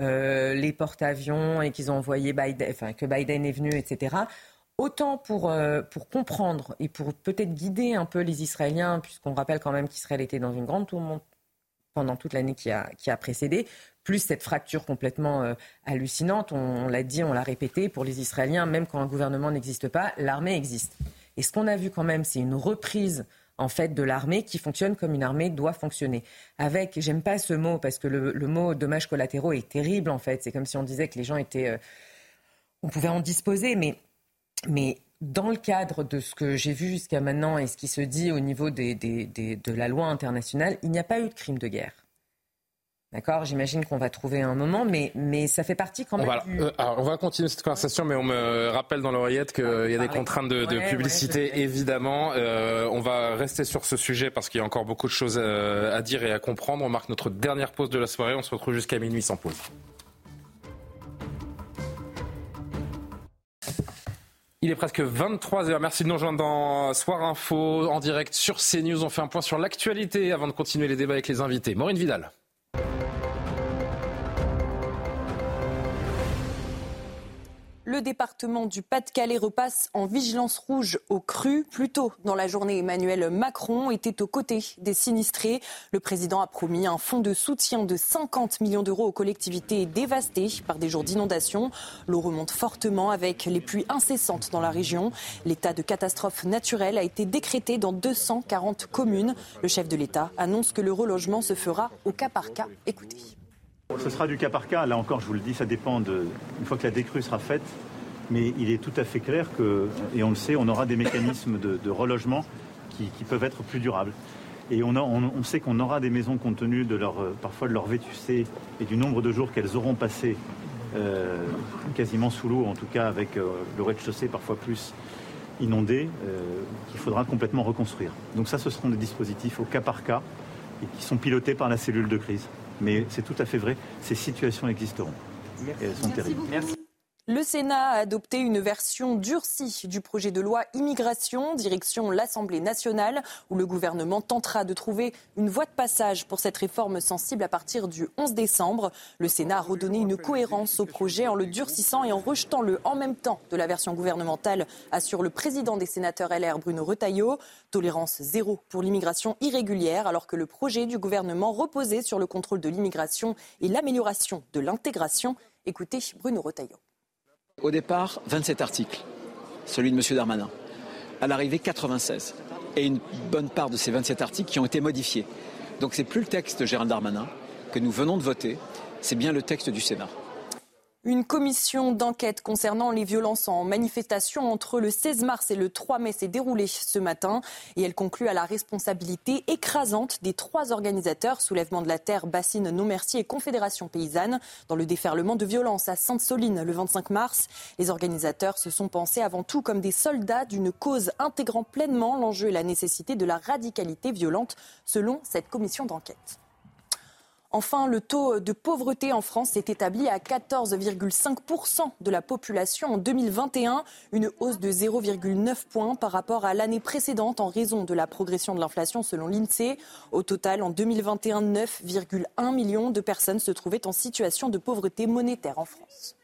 euh, euh, les porte-avions et qu'ils ont envoyé Biden, enfin, que Biden est venu, etc. Autant pour, euh, pour comprendre et pour peut-être guider un peu les Israéliens, puisqu'on rappelle quand même qu'Israël était dans une grande tourmente pendant toute l'année qui a, qui a précédé, plus cette fracture complètement hallucinante. On, l'a dit, on l'a répété, pour les Israéliens, même quand un gouvernement n'existe pas, l'armée existe. Et ce qu'on a vu quand même, c'est une reprise en fait de l'armée qui fonctionne comme une armée doit fonctionner. Avec, j'aime pas ce mot parce que le, mot dommages collatéraux est terrible en fait. C'est comme si on disait que les gens étaient, euh, on pouvait en disposer, mais mais dans le cadre de ce que j'ai vu jusqu'à maintenant et ce qui se dit au niveau de la loi internationale, il n'y a pas eu de crime de guerre. D'accord J'imagine qu'on va trouver un moment, mais, mais ça fait partie quand même. Euh, on va continuer cette conversation, mais on me rappelle dans l'oreillette qu'il y a des contraintes de, publicité, évidemment. Euh, on va rester sur ce sujet parce qu'il y a encore beaucoup de choses à, dire et à comprendre. On marque notre dernière pause de la soirée. On se retrouve jusqu'à minuit sans pause. Il est presque 23h. Merci de nous rejoindre dans Soir Info en direct sur CNews. On fait un point sur l'actualité avant de continuer les débats avec les invités. Maureen Vidal. Le département du Pas-de-Calais repasse en vigilance rouge au cru. Plus tôt dans la journée, Emmanuel Macron était aux côtés des sinistrés. Le président a promis un fonds de soutien de 50 millions d'euros aux collectivités dévastées par des jours d'inondation. L'eau remonte fortement avec les pluies incessantes dans la région. L'état de catastrophe naturelle a été décrété dans 240 communes. Le chef de l'État annonce que le relogement se fera au cas par cas. Écoutez. Ce sera du cas par cas. Là encore, je vous le dis, ça dépend de. Une fois que la décrue sera faite, mais il est tout à fait clair que, et on le sait, on aura des mécanismes de, relogement qui, peuvent être plus durables. Et on, sait qu'on aura des maisons compte tenu leur, parfois de leur vétusté et du nombre de jours qu'elles auront passé quasiment sous l'eau, en tout cas avec le rez-de-chaussée parfois plus inondé, qu'il faudra complètement reconstruire. Donc ça, ce seront des dispositifs au cas par cas et qui sont pilotés par la cellule de crise. Mais c'est tout à fait vrai, ces situations existeront. Et elles sont terribles. Merci. Le Sénat a adopté une version durcie du projet de loi immigration, direction l'Assemblée nationale, où le gouvernement tentera de trouver une voie de passage pour cette réforme sensible à partir du 11 décembre. Le Sénat a redonné une cohérence au projet en le durcissant et en rejetant le en même temps de la version gouvernementale, assure le président des sénateurs LR Bruno Retailleau. Tolérance zéro pour l'immigration irrégulière, alors que le projet du gouvernement reposait sur le contrôle de l'immigration et l'amélioration de l'intégration. Écoutez Bruno Retailleau. Au départ, 27 articles, celui de M. Darmanin. À l'arrivée, 96. Et une bonne part de ces 27 articles qui ont été modifiés. Donc c'est plus le texte Gérald Darmanin que nous venons de voter, c'est bien le texte du Sénat. Une commission d'enquête concernant les violences en manifestation entre le 16 mars et le 3 mai s'est déroulée ce matin et elle conclut à la responsabilité écrasante des trois organisateurs Soulèvement de la Terre, Bassine Non Merci et Confédération Paysanne dans le déferlement de violence à Sainte-Soline le 25 mars. Les organisateurs se sont pensés avant tout comme des soldats d'une cause intégrant pleinement l'enjeu et la nécessité de la radicalité violente selon cette commission d'enquête. Enfin, le taux de pauvreté en France s'est établi à 14,5% de la population en 2021, une hausse de 0,9 points par rapport à l'année précédente en raison de la progression de l'inflation selon l'INSEE. Au total, en 2021, 9,1 millions de personnes se trouvaient en situation de pauvreté monétaire en France.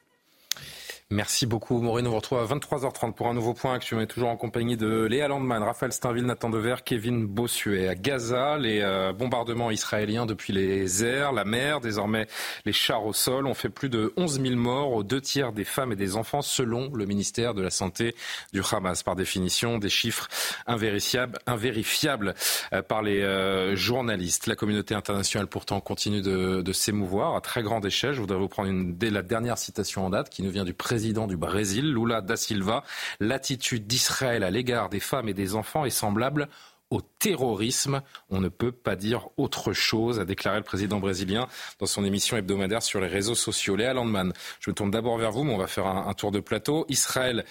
Merci beaucoup, Maureen. On vous retrouve à 23h30 pour un nouveau point actuellement toujours en compagnie de Léa Landman, Raphaël Steinville, Nathan Dever, Kevin Bossuet. À Gaza, les euh, bombardements israéliens depuis les airs, la mer, désormais les chars au sol ont fait plus de 11 000 morts aux deux tiers des femmes et des enfants selon le ministère de la Santé du Hamas. Par définition, des chiffres invérifiables, euh, par les euh, journalistes. La communauté internationale pourtant continue de, s'émouvoir à très grande échelle. Je voudrais vous prendre la dernière citation en date qui nous vient du président président du Brésil, Lula da Silva. L'attitude d'Israël à l'égard des femmes et des enfants est semblable au terrorisme. On ne peut pas dire autre chose, a déclaré le président brésilien dans son émission hebdomadaire sur les réseaux sociaux. Léa Landman, je me tourne d'abord vers vous, mais on va faire un, tour de plateau. Israël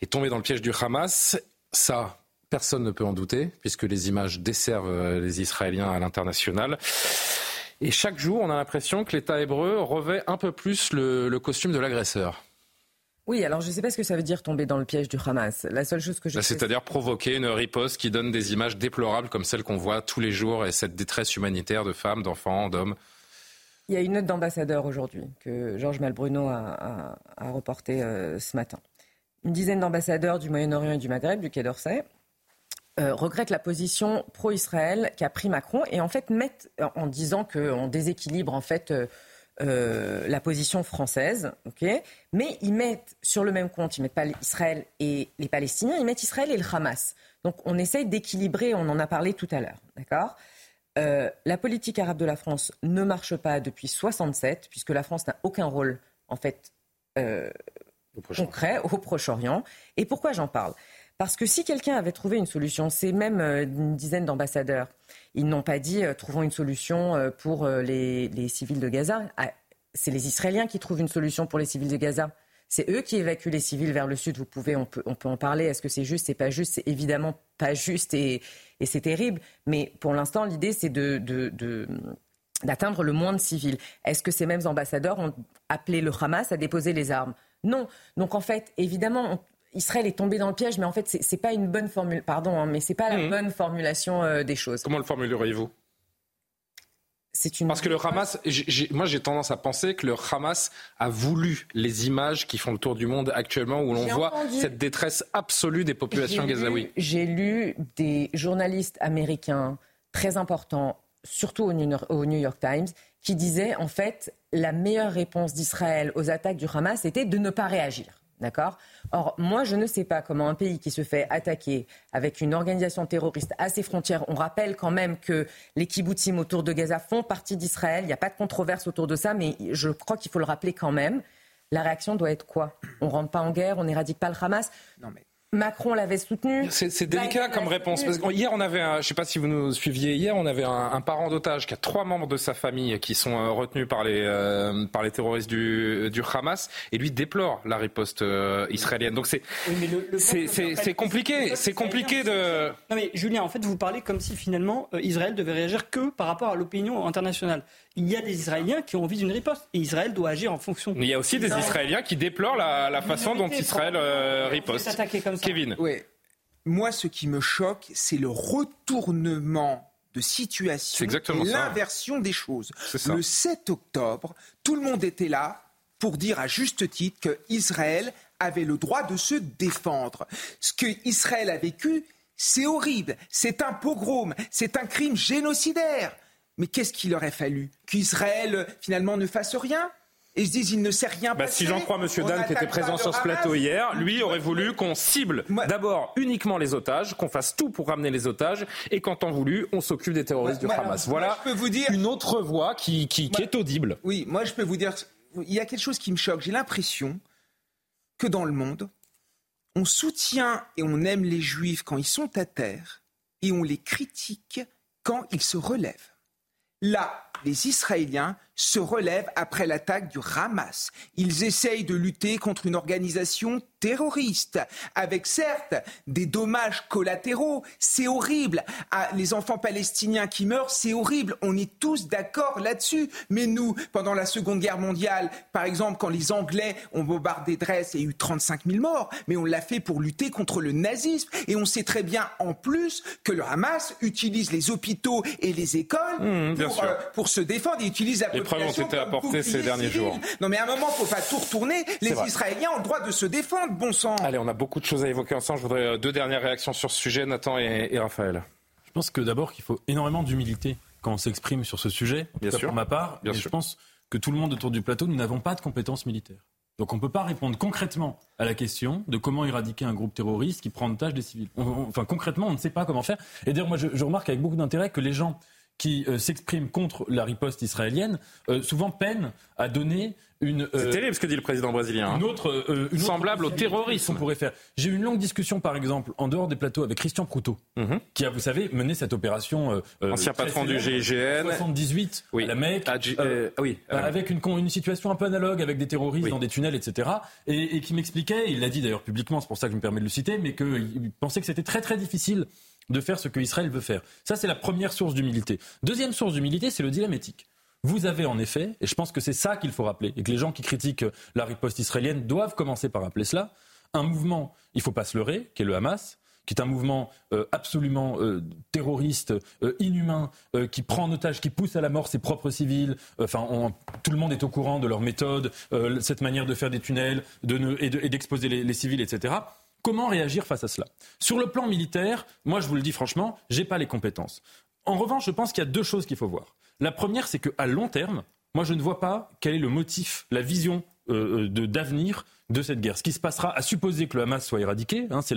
est tombé dans le piège du Hamas. Ça, personne ne peut en douter, puisque les images desservent euh, les Israéliens à l'international. Et chaque jour, on a l'impression que l'État hébreu revêt un peu plus le costume de l'agresseur. Oui, alors je ne sais pas ce que ça veut dire tomber dans le piège du Hamas. La seule chose que je bah, C'est-à-dire provoquer une riposte qui donne des images déplorables comme celles qu'on voit tous les jours et cette détresse humanitaire de femmes, d'enfants, d'hommes. Il y a une note d'ambassadeur aujourd'hui que Georges Malbruno a, a, reportée euh, ce matin. Une dizaine d'ambassadeurs du Moyen-Orient et du Maghreb, du Quai d'Orsay, euh, regrettent la position pro-Israël qu'a pris Macron et en fait mettent en disant qu'on déséquilibre en fait euh, euh, la position française, mais ils mettent sur le même compte, ils mettent pas Israël et les Palestiniens, ils mettent Israël et le Hamas. Donc on essaye d'équilibrer, on en a parlé tout à l'heure, d'accord? Euh, La politique arabe de la France ne marche pas depuis 67, puisque la France n'a aucun rôle, en fait, euh, concret au Proche-Orient. Et pourquoi j'en parle? Parce que si quelqu'un avait trouvé une solution, c'est même une dizaine d'ambassadeurs ils n'ont pas dit euh, trouvons une solution euh, pour euh, les, civils de Gaza. Ah, c'est les Israéliens qui trouvent une solution pour les civils de Gaza. C'est eux qui évacuent les civils vers le sud. Vous pouvez, on peut, on peut en parler. Est-ce que c'est juste, c'est pas juste? C'est évidemment pas juste et, c'est terrible. Mais pour l'instant, l'idée, c'est d'atteindre le moins de civils. Est-ce que ces mêmes ambassadeurs ont appelé le Hamas à déposer les armes? Non. Donc en fait, évidemment, Israël est tombé dans le piège, mais en fait, c'est pas une bonne formule. Pardon, hein, mais c'est pas la mhm. bonne formulation euh, des choses. Comment le formuleriez-vous? Une... Parce que le Hamas, moi j'ai tendance à penser que le Hamas a voulu les images qui font le tour du monde actuellement où l'on voit cette détresse absolue des populations gazaouis. J'ai lu des journalistes américains très importants, surtout au New York Times, qui disaient en fait la meilleure réponse d'Israël aux attaques du Hamas était de ne pas réagir. D'accord? Or, moi, je ne sais pas comment un pays qui se fait attaquer avec une organisation terroriste à ses frontières, on rappelle quand même que les kibbutzim autour de Gaza font partie d'Israël, il n'y a pas de controverse autour de ça, mais je crois qu'il faut le rappeler quand même. La réaction doit être quoi? On ne rentre pas en guerre, on n'éradique pas le Hamas? Non, mais Macron l'avait soutenu. C'est délicat comme réponse. Parce que hier, on avait, un, je ne sais pas si vous nous suiviez hier, on avait un, parent d'otage qui a trois membres de sa famille qui sont euh, retenus par les, euh, par les terroristes du, du Hamas et lui déplore la riposte euh, israélienne. Donc c'est c'est compliqué. C'est compliqué de. Non mais Julien, en fait, vous parlez comme si finalement Israël devait réagir que par rapport à l'opinion internationale il y a des Israéliens qui ont envie d'une riposte. Et Israël doit agir en fonction. Mais il y a aussi des Israéliens qui déplorent la, façon dont Israël euh, riposte. Comme Kevin. Oui. Moi, ce qui me choque, c'est le retournement de situation exactement et l'inversion des choses. Le 7 octobre, tout le monde était là pour dire à juste titre que Israël avait le droit de se défendre. Ce que Israël a vécu, c'est horrible, c'est un pogrom, c'est un crime génocidaire. Mais qu'est-ce qu'il aurait fallu Qu'Israël, finalement, ne fasse rien? Et se disent il ne sait rien bah, Si j'en crois M. Dan qui était présent sur ce plateau hier, lui aurait voulu qu'on cible d'abord uniquement les otages, qu'on fasse tout pour ramener les otages, et quand on voulu, on s'occupe des terroristes du Hamas. Voilà je peux vous dire... une autre voix qui, qui, qui est audible. Oui, moi je peux vous dire, il y a quelque chose qui me choque. J'ai l'impression que dans le monde, on soutient et on aime les juifs quand ils sont à terre, et on les critique quand ils se relèvent. Là, les Israéliens se relèvent après l'attaque du Hamas. Ils essayent de lutter contre une organisation terroriste, avec certes des dommages collatéraux. C'est horrible. Ah, les enfants palestiniens qui meurent, c'est horrible. On est tous d'accord là-dessus. Mais nous, pendant la Seconde Guerre mondiale, par exemple, quand les Anglais ont bombardé Dresde, il y a eu 35 000 morts, mais on l'a fait pour lutter contre le nazisme. Et on sait très bien, en plus, que le Hamas utilise les hôpitaux et les écoles mmh, pour, euh, pour, se défendre. Il utilise la preuves ont été apportées ces derniers jours. Non, mais à un moment, il ne faut pas tout retourner. Les Israéliens ont le droit de se défendre, bon sang. Allez, on a beaucoup de choses à évoquer ensemble. Je voudrais euh, deux dernières réactions sur ce sujet, Nathan et, Raphaël. Je pense que d'abord qu'il faut énormément d'humilité quand on s'exprime sur ce sujet. Bien sûr. Pour ma part, Bien sûr. je pense que tout le monde autour du plateau, nous n'avons pas de compétences militaires. Donc on ne peut pas répondre concrètement à la question de comment éradiquer un groupe terroriste qui prend en otage des civils. enfin concrètement, on ne sait pas comment faire. Et d'ailleurs, moi je, je remarque avec beaucoup d'intérêt que les gens qui euh, s'expriment contre la riposte israélienne euh, souvent peinent à donner une. C'est euh, terrible ce que dit le président brésilien. Hein. Une autre, une semblable au terrorisme. On pourrait faire. J'ai eu une longue discussion, par exemple, en dehors des plateaux avec Christian Proutot, mhm. qui a, vous savez, mené cette opération. Ancien patron du GIGN. 78 oui. à la Mecque. oui. avec une, une, situation un peu analogue avec des terroristes dans des tunnels, etc. Et, et qui m'expliquait, il l'a dit d'ailleurs publiquement, c'est pour ça que je me permets de le citer, mais qu'il pensait que c'était très très difficile de faire ce que Israël veut faire. Ça, c'est la première source d'humilité. Deuxième source d'humilité, c'est le dilemme éthique. Vous avez en effet, et je pense que c'est ça qu'il faut rappeler, et que les gens qui critiquent la riposte israélienne doivent commencer par rappeler cela, un mouvement, il ne faut pas se leurrer, qui est le Hamas, qui est un mouvement euh, absolument euh, terroriste, euh, inhumain, qui prend en otage, qui pousse à la mort ses propres civils. Enfin, tout le monde est au courant de leur méthode, cette manière de faire des tunnels et d'exposer les, civils, etc. Comment réagir face à cela? Sur le plan militaire, moi je vous le dis franchement, j'ai pas les compétences. En revanche, je pense qu'il y a deux choses qu'il faut voir. La première, c'est qu'à long terme, moi je ne vois pas quel est le motif, la vision euh, euh, d'avenir de cette guerre. Ce qui se passera, à supposer que le Hamas soit éradiqué, hein, c'est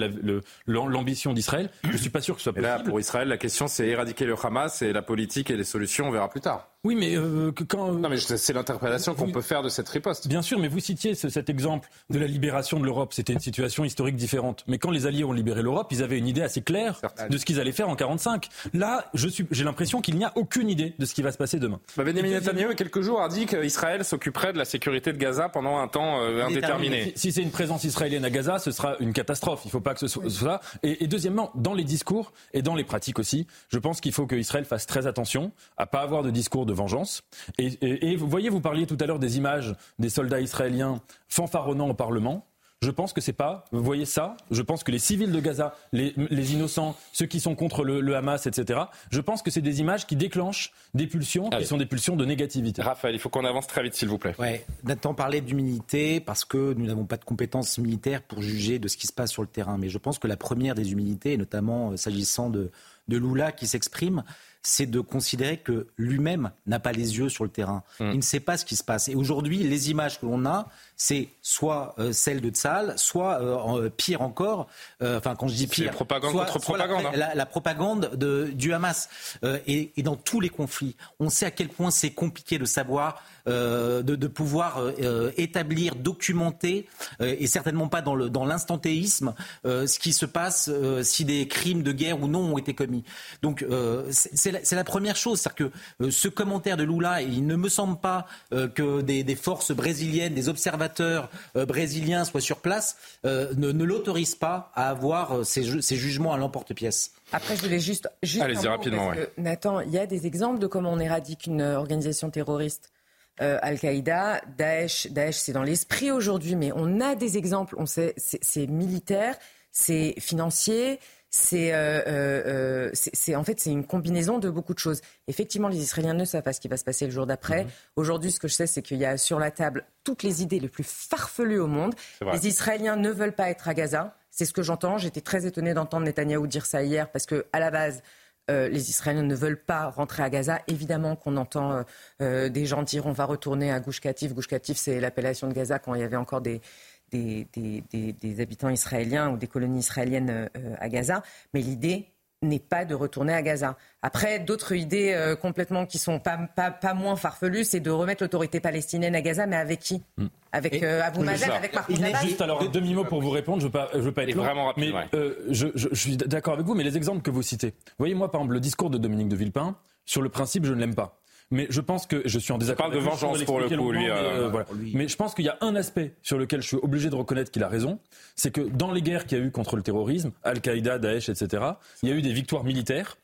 l'ambition d'Israël. Je ne suis pas sûr que ce soit possible. Et là, pour Israël, la question c'est éradiquer le Hamas et la politique et les solutions, on verra plus tard. Oui, mais euh, quand. Non, mais c'est l'interprétation qu'on peut faire de cette riposte. Bien sûr, mais vous citiez cet exemple de la libération de l'Europe. C'était une situation historique différente. Mais quand les Alliés ont libéré l'Europe, ils avaient une idée assez claire de ce qu'ils allaient faire en 45. Là, j'ai l'impression qu'il n'y a aucune idée de ce qui va se passer demain. Bah, Benjamin Netanyahu, il y a quelques jours, a dit qu'Israël s'occuperait de la sécurité de Gaza pendant un temps euh, indéterminé. Si, c'est une présence israélienne à Gaza, ce sera une catastrophe. Il ne faut pas que ce soit ça. Et, et, deuxièmement, dans les discours et dans les pratiques aussi, je pense qu'il faut qu'Israël fasse très attention à pas avoir de discours de vengeance. Et, vous voyez, vous parliez tout à l'heure des images des soldats israéliens fanfaronnant au Parlement. Je pense que c'est pas. Vous voyez ça Je pense que les civils de Gaza, les, innocents, ceux qui sont contre le, Hamas, etc. Je pense que c'est des images qui déclenchent des pulsions, qui sont des pulsions de négativité. Raphaël, il faut qu'on avance très vite, s'il vous plaît. Ouais. Nathan parlait d'humilité parce que nous n'avons pas de compétences militaires pour juger de ce qui se passe sur le terrain. Mais je pense que la première des humilités, notamment euh, s'agissant de, de Lula qui s'exprime, c'est de considérer que lui-même n'a pas les yeux sur le terrain. Mm. Il ne sait pas ce qui se passe. Et aujourd'hui, les images que l'on a, c'est soit euh, celle de Tsal, soit euh, euh, pire encore, enfin quand je dis pire, propagande contre propagande, la, hein. la, propagande de, du Hamas. Et, et, dans tous les conflits, on sait à quel point c'est compliqué de savoir, de, de, pouvoir établir, documenter, et certainement pas dans l'instantéisme, dans ce qui se passe si des crimes de guerre ou non ont été commis. Donc c'est la, la, première chose, c'est-à-dire que ce commentaire de Lula, il ne me semble pas que des, des forces brésiliennes, des observateurs euh, brésilien soit sur place euh, ne, ne l'autorise pas à avoir euh, ces, jugements à l'emporte-pièce. Après, je voulais juste, juste Allez-y rapidement. Nathan, il y a des exemples de comment on éradique une organisation terroriste. Al-Qaïda, Daesh, Daesh, c'est dans l'esprit aujourd'hui, mais on a des exemples. On sait, c'est militaire, c'est financier, c'est euh, euh, euh en fait c'est une combinaison de beaucoup de choses. Effectivement, les Israéliens ne savent pas ce qui va se passer le jour d'après. Mhm. Aujourd'hui, ce que je sais, c'est qu'il y a sur la table toutes les idées les plus farfelues au monde. Les Israéliens ne veulent pas être à Gaza. C'est ce que j'entends. J'étais très étonnée d'entendre Netanyahou dire ça hier parce que à la base. Euh, les Israéliens ne veulent pas rentrer à Gaza. Évidemment qu'on entend euh, des gens dire on va retourner à Gouche Katif. Gouche Katif, c'est l'appellation de Gaza quand il y avait encore des, des, des, habitants israéliens ou des colonies israéliennes euh, à Gaza. Mais l'idée n'est pas de retourner à Gaza. Après, d'autres idées euh, complètement qui sont pas, pas, moins farfelues, c'est de remettre l'autorité palestinienne à Gaza, mais avec qui hmm. Avec euh, Abou Mazen, avec Mahmoud Abbas Juste alors, demi-mots pour vous répondre, je ne veux pas, je veux pas être long, vraiment rapide, mais je, je, suis d'accord avec vous, mais les exemples que vous citez. Voyez, moi, par exemple, le discours de Dominique de Villepin, sur le principe, je ne l'aime pas. Mais je pense que je suis en désaccord. parle de vengeance pour le coup, lui, euh, euh, mais, je pense qu'il y a un aspect sur lequel je suis obligé de reconnaître qu'il a raison, c'est que dans les guerres qu'il y a eu contre le terrorisme, Al-Qaïda, Daesh, etc., il y a eu des victoires militaires.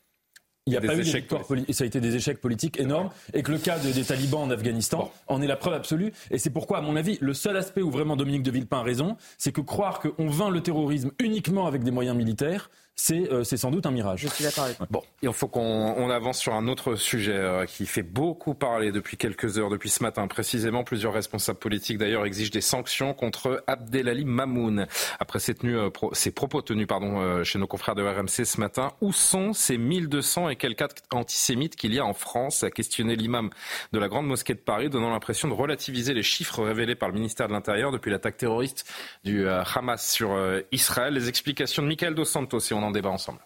Il n'y a pas eu des victoires ça a été des échecs politiques énormes, et que le cas des talibans en Afghanistan en est la preuve absolue. Et c'est pourquoi, à mon avis, le seul aspect où vraiment Dominique de Villepin a raison, c'est que croire qu'on vainc le terrorisme uniquement avec des moyens militaires, euh, c'est sans doute un mirage. Je suis d'accord avec Bon, il faut qu'on avance sur un autre sujet euh, qui fait beaucoup parler depuis quelques heures, depuis ce matin précisément. Plusieurs responsables politiques d'ailleurs exigent des sanctions contre Abdelali Mamoun. Après ses, tenues, euh, propos tenus pardon, chez nos confrères de RMC ce matin, où sont ces 1200 et quelques actes antisémites qu'il y a en France? A questionné l'imam de la Grande Mosquée de Paris, donnant l'impression de relativiser les chiffres révélés par le ministère de l'Intérieur depuis l'attaque terroriste du Hamas sur Israël. Les explications de Michael Dos Santos et on en débat ensemble.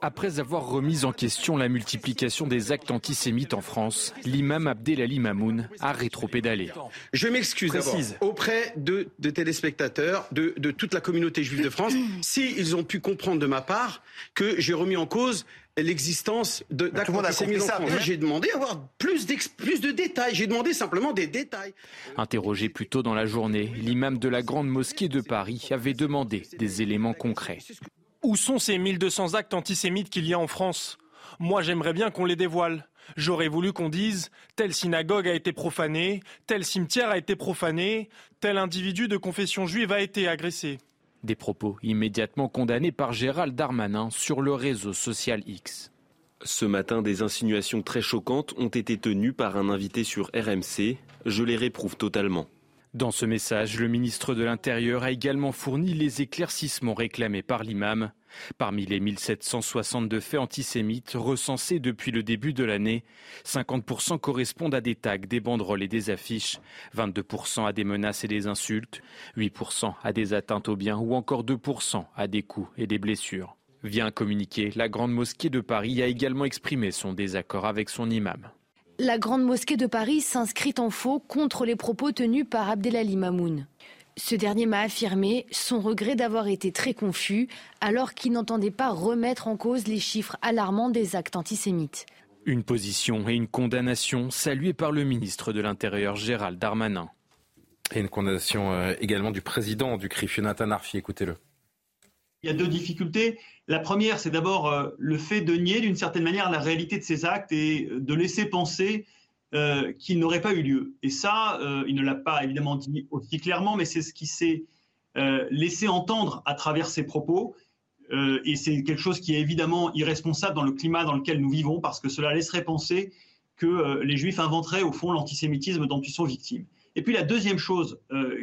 Après avoir remis en question la multiplication des actes antisémites en France, l'imam Abdelali Mamoun a rétropédalé. Je m'excuse auprès de, téléspectateurs, de, toute la communauté juive de France, s'ils ils ont pu comprendre de ma part que j'ai remis en cause l'existence d'actes antisémites en France. J'ai demandé à avoir plus, plus de détails. J'ai demandé simplement des détails. Interrogé plus tôt dans la journée, l'imam de la Grande Mosquée de Paris avait demandé des éléments concrets. Où sont ces 1200 actes antisémites qu'il y a en France? Moi, j'aimerais bien qu'on les dévoile. J'aurais voulu qu'on dise telle synagogue a été profanée, tel cimetière a été profané, tel individu de confession juive a été agressé. Des propos immédiatement condamnés par Gérald Darmanin sur le réseau social X. Ce matin, des insinuations très choquantes ont été tenues par un invité sur RMC. Je les réprouve totalement. Dans ce message, le ministre de l'Intérieur a également fourni les éclaircissements réclamés par l'imam. Parmi les 1762 faits antisémites recensés depuis le début de l'année, 50% correspondent à des tags, des banderoles et des affiches, 22% à des menaces et des insultes, 8% à des atteintes aux biens ou encore 2% à des coups et des blessures. Via un communiqué, la Grande Mosquée de Paris a également exprimé son désaccord avec son imam. La Grande Mosquée de Paris s'inscrit en faux contre les propos tenus par Abdelali Mamoun. Ce dernier m'a affirmé son regret d'avoir été très confus alors qu'il n'entendait pas remettre en cause les chiffres alarmants des actes antisémites. Une position et une condamnation saluées par le ministre de l'Intérieur Gérald Darmanin. Et une condamnation euh, également du président du CRIF, Jonathan Arfi, écoutez-le. Il y a deux difficultés. La première, c'est d'abord euh, le fait de nier d'une certaine manière la réalité de ces actes et de laisser penser euh, qu'il n'aurait pas eu lieu. Et ça, euh, il ne l'a pas évidemment dit aussi clairement, mais c'est ce qui s'est laissé entendre à travers ses propos. et c'est quelque chose qui est évidemment irresponsable dans le climat dans lequel nous vivons, parce que cela laisserait penser que les Juifs inventeraient au fond l'antisémitisme dont ils sont victimes. Et puis la deuxième chose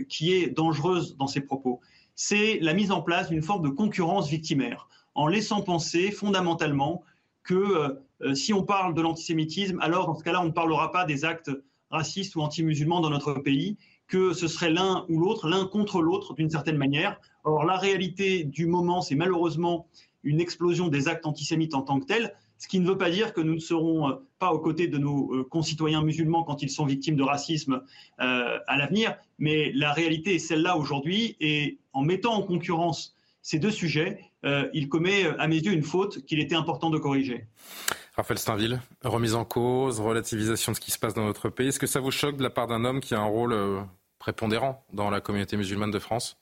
qui est dangereuse dans ces propos, c'est la mise en place d'une forme de concurrence victimaire en laissant penser fondamentalement que si on parle de l'antisémitisme, alors dans ce cas-là, on ne parlera pas des actes racistes ou anti-musulmans dans notre pays, que ce serait l'un ou l'autre, l'un contre l'autre d'une certaine manière. Or, la réalité du moment, c'est malheureusement une explosion des actes antisémites en tant que tels, ce qui ne veut pas dire que nous ne serons euh, pas aux côtés de nos euh, concitoyens musulmans quand ils sont victimes de racisme euh, à l'avenir, mais la réalité est celle-là aujourd'hui, et en mettant en concurrence ces deux sujets, il commet à mes yeux une faute qu'il était important de corriger. Raphaël Steinville, remise en cause, relativisation de ce qui se passe dans notre pays. Est-ce que ça vous choque de la part d'un homme qui a un rôle prépondérant dans la communauté musulmane de France?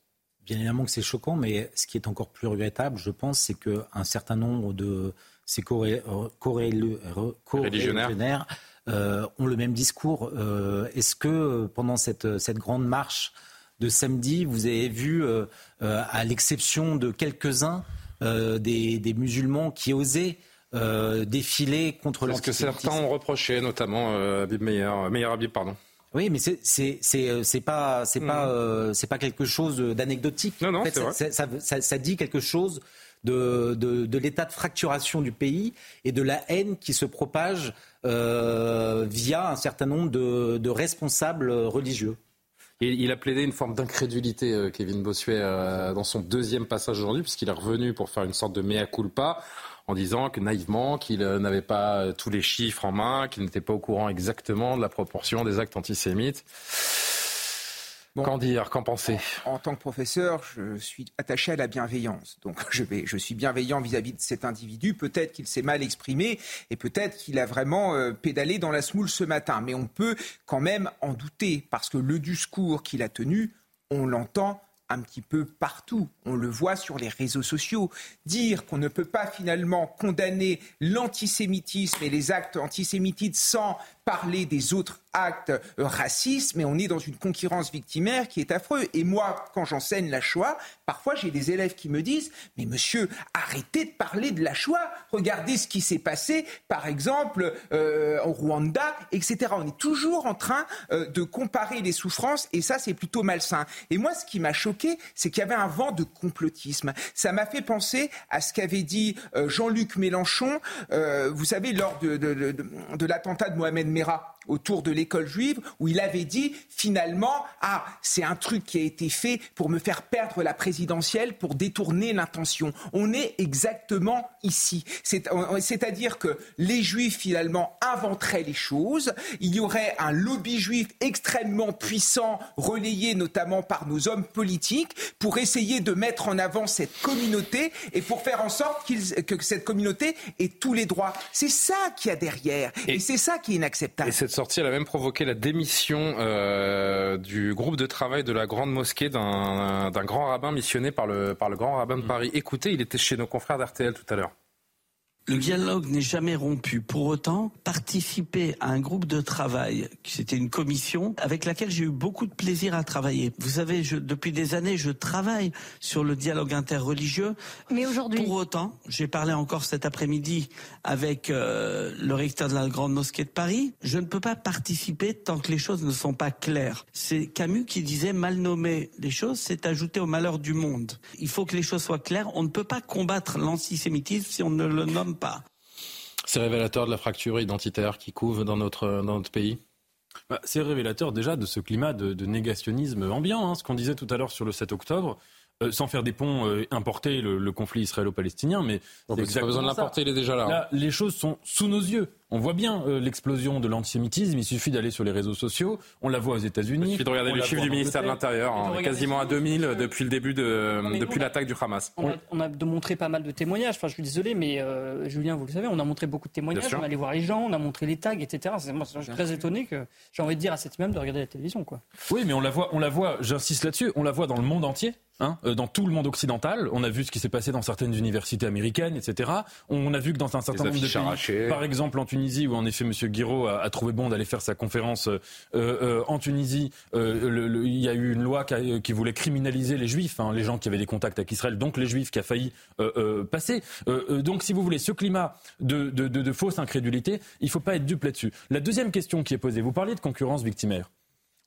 Bien évidemment que c'est choquant, mais ce qui est encore plus regrettable, je pense, c'est qu'un certain nombre de ces co-religionnaires euh, ont le même discours. Euh, est-ce que pendant cette, cette, grande marche de samedi, vous avez vu, euh, à l'exception de quelques-uns, des, des, musulmans qui osaient défiler contre l'antisémitisme C'est ce que certains ont reproché, notamment Abib Meyer, Meyer Abib, pardon. Oui, mais c'est c'est c'est pas c'est pas mm. c'est pas quelque chose d'anecdotique. Non non, ça, ça, ça, ça, dit quelque chose de, de, de l'état de fracturation du pays et de la haine qui se propage euh, via un certain nombre de, de responsables religieux. Il a plaidé une forme d'incrédulité, euh, Kevin Bossuet, euh, dans son deuxième passage aujourd'hui, puisqu'il est revenu pour faire une sorte de mea culpa en disant que naïvement qu'il euh, n'avait pas tous les chiffres en main, qu'il n'était pas au courant exactement de la proportion des actes antisémites. Qu'en dire, qu'en penser? En tant que professeur, je suis attaché à la bienveillance. Donc je, vais, je suis bienveillant vis-à-vis de cet individu. Peut-être qu'il s'est mal exprimé et peut-être qu'il a vraiment euh, pédalé dans la smoule ce matin. Mais on peut quand même en douter parce que le discours qu'il a tenu, on l'entend un petit peu partout. On le voit sur les réseaux sociaux. Dire qu'on ne peut pas finalement condamner l'antisémitisme et les actes antisémites sans parler des autres actes racistes, mais on est dans une concurrence victimaire qui est affreux. Et moi, quand j'enseigne la Shoah, parfois j'ai des élèves qui me disent Mais monsieur, arrêtez de parler de la Shoah. Regardez ce qui s'est passé, par exemple, euh, au Rwanda, etc. On est toujours en train euh, de comparer les souffrances, et ça, c'est plutôt malsain. Et moi, ce qui m'a choqué, c'est qu'il y avait un vent de complotisme. Ça m'a fait penser à ce qu'avait dit euh, Jean-Luc Mélenchon, vous savez, lors de, de, de l'attentat de Mohamed caméras autour de l'école juive où il avait dit finalement ah c'est un truc qui a été fait pour me faire perdre la présidentielle pour détourner l'intention. On est exactement ici. C'est-à-dire que les juifs finalement inventeraient les choses, il y aurait un lobby juif extrêmement puissant relayé notamment par nos hommes politiques pour essayer de mettre en avant cette communauté et pour faire en sorte que cette communauté ait tous les droits. C'est ça qu'il y a derrière et c'est ça qui est inacceptable. Et cette sortie, elle a même provoqué la démission euh, du groupe de travail de la Grande Mosquée d'un grand rabbin missionné par le, par le Grand Rabbin de mmh. Paris. Écoutez, il était chez nos confrères d'RTL tout à l'heure. Le dialogue n'est jamais rompu. Pour autant, participer à un groupe de travail, c'était une commission avec laquelle j'ai eu beaucoup de plaisir à travailler. Vous savez, je, depuis des années, je travaille sur le dialogue interreligieux. Mais aujourd'hui, pour autant, j'ai parlé encore cet après-midi avec euh, le recteur de la grande mosquée de Paris. Je ne peux pas participer tant que les choses ne sont pas claires. C'est Camus qui disait mal nommer les choses, c'est ajouter au malheur du monde. Il faut que les choses soient claires. On ne peut pas combattre l'antisémitisme si on ne le nomme pas. C'est révélateur de la fracture identitaire qui couvre dans notre, dans notre pays? Bah, C'est révélateur déjà de ce climat de, négationnisme ambiant, hein, ce qu'on disait tout à l'heure sur le 7 octobre. Euh, sans faire des ponts, euh, importer le, conflit israélo-palestinien, mais bon, pas besoin de l'importer, il est déjà là. Là, les choses sont sous nos yeux. On voit bien euh, l'explosion de l'antisémitisme. Il suffit d'aller sur les réseaux sociaux. On la voit aux États-Unis. Il suffit de regarder les chiffres du ministère de l'Intérieur, hein, quasiment à 2000 depuis le début de, depuis l'attaque du Hamas. On a, on a montré pas mal de témoignages. Enfin, je suis désolé, mais Julien, vous le savez, on a montré beaucoup de témoignages. On allé voir les gens, on a montré les tags, etc. Moi, je suis très étonné que j'ai envie de dire à cette même de regarder la télévision, quoi. Oui, mais on la voit, on la voit. J'insiste là-dessus. On la voit dans le monde entier. Hein, euh, dans tout le monde occidental. On a vu ce qui s'est passé dans certaines universités américaines, etc. On a vu que dans un certain nombre de pays, par exemple en Tunisie, où en effet M. Guiraud a, trouvé bon d'aller faire sa conférence euh, euh, en Tunisie, il y a eu une loi qui, voulait criminaliser les juifs, hein, les gens qui avaient des contacts avec Israël, donc les juifs qui a failli passer. donc si vous voulez, ce climat de, de fausse incrédulité, il ne faut pas être dupe là-dessus. La deuxième question qui est posée, vous parliez de concurrence victimaire.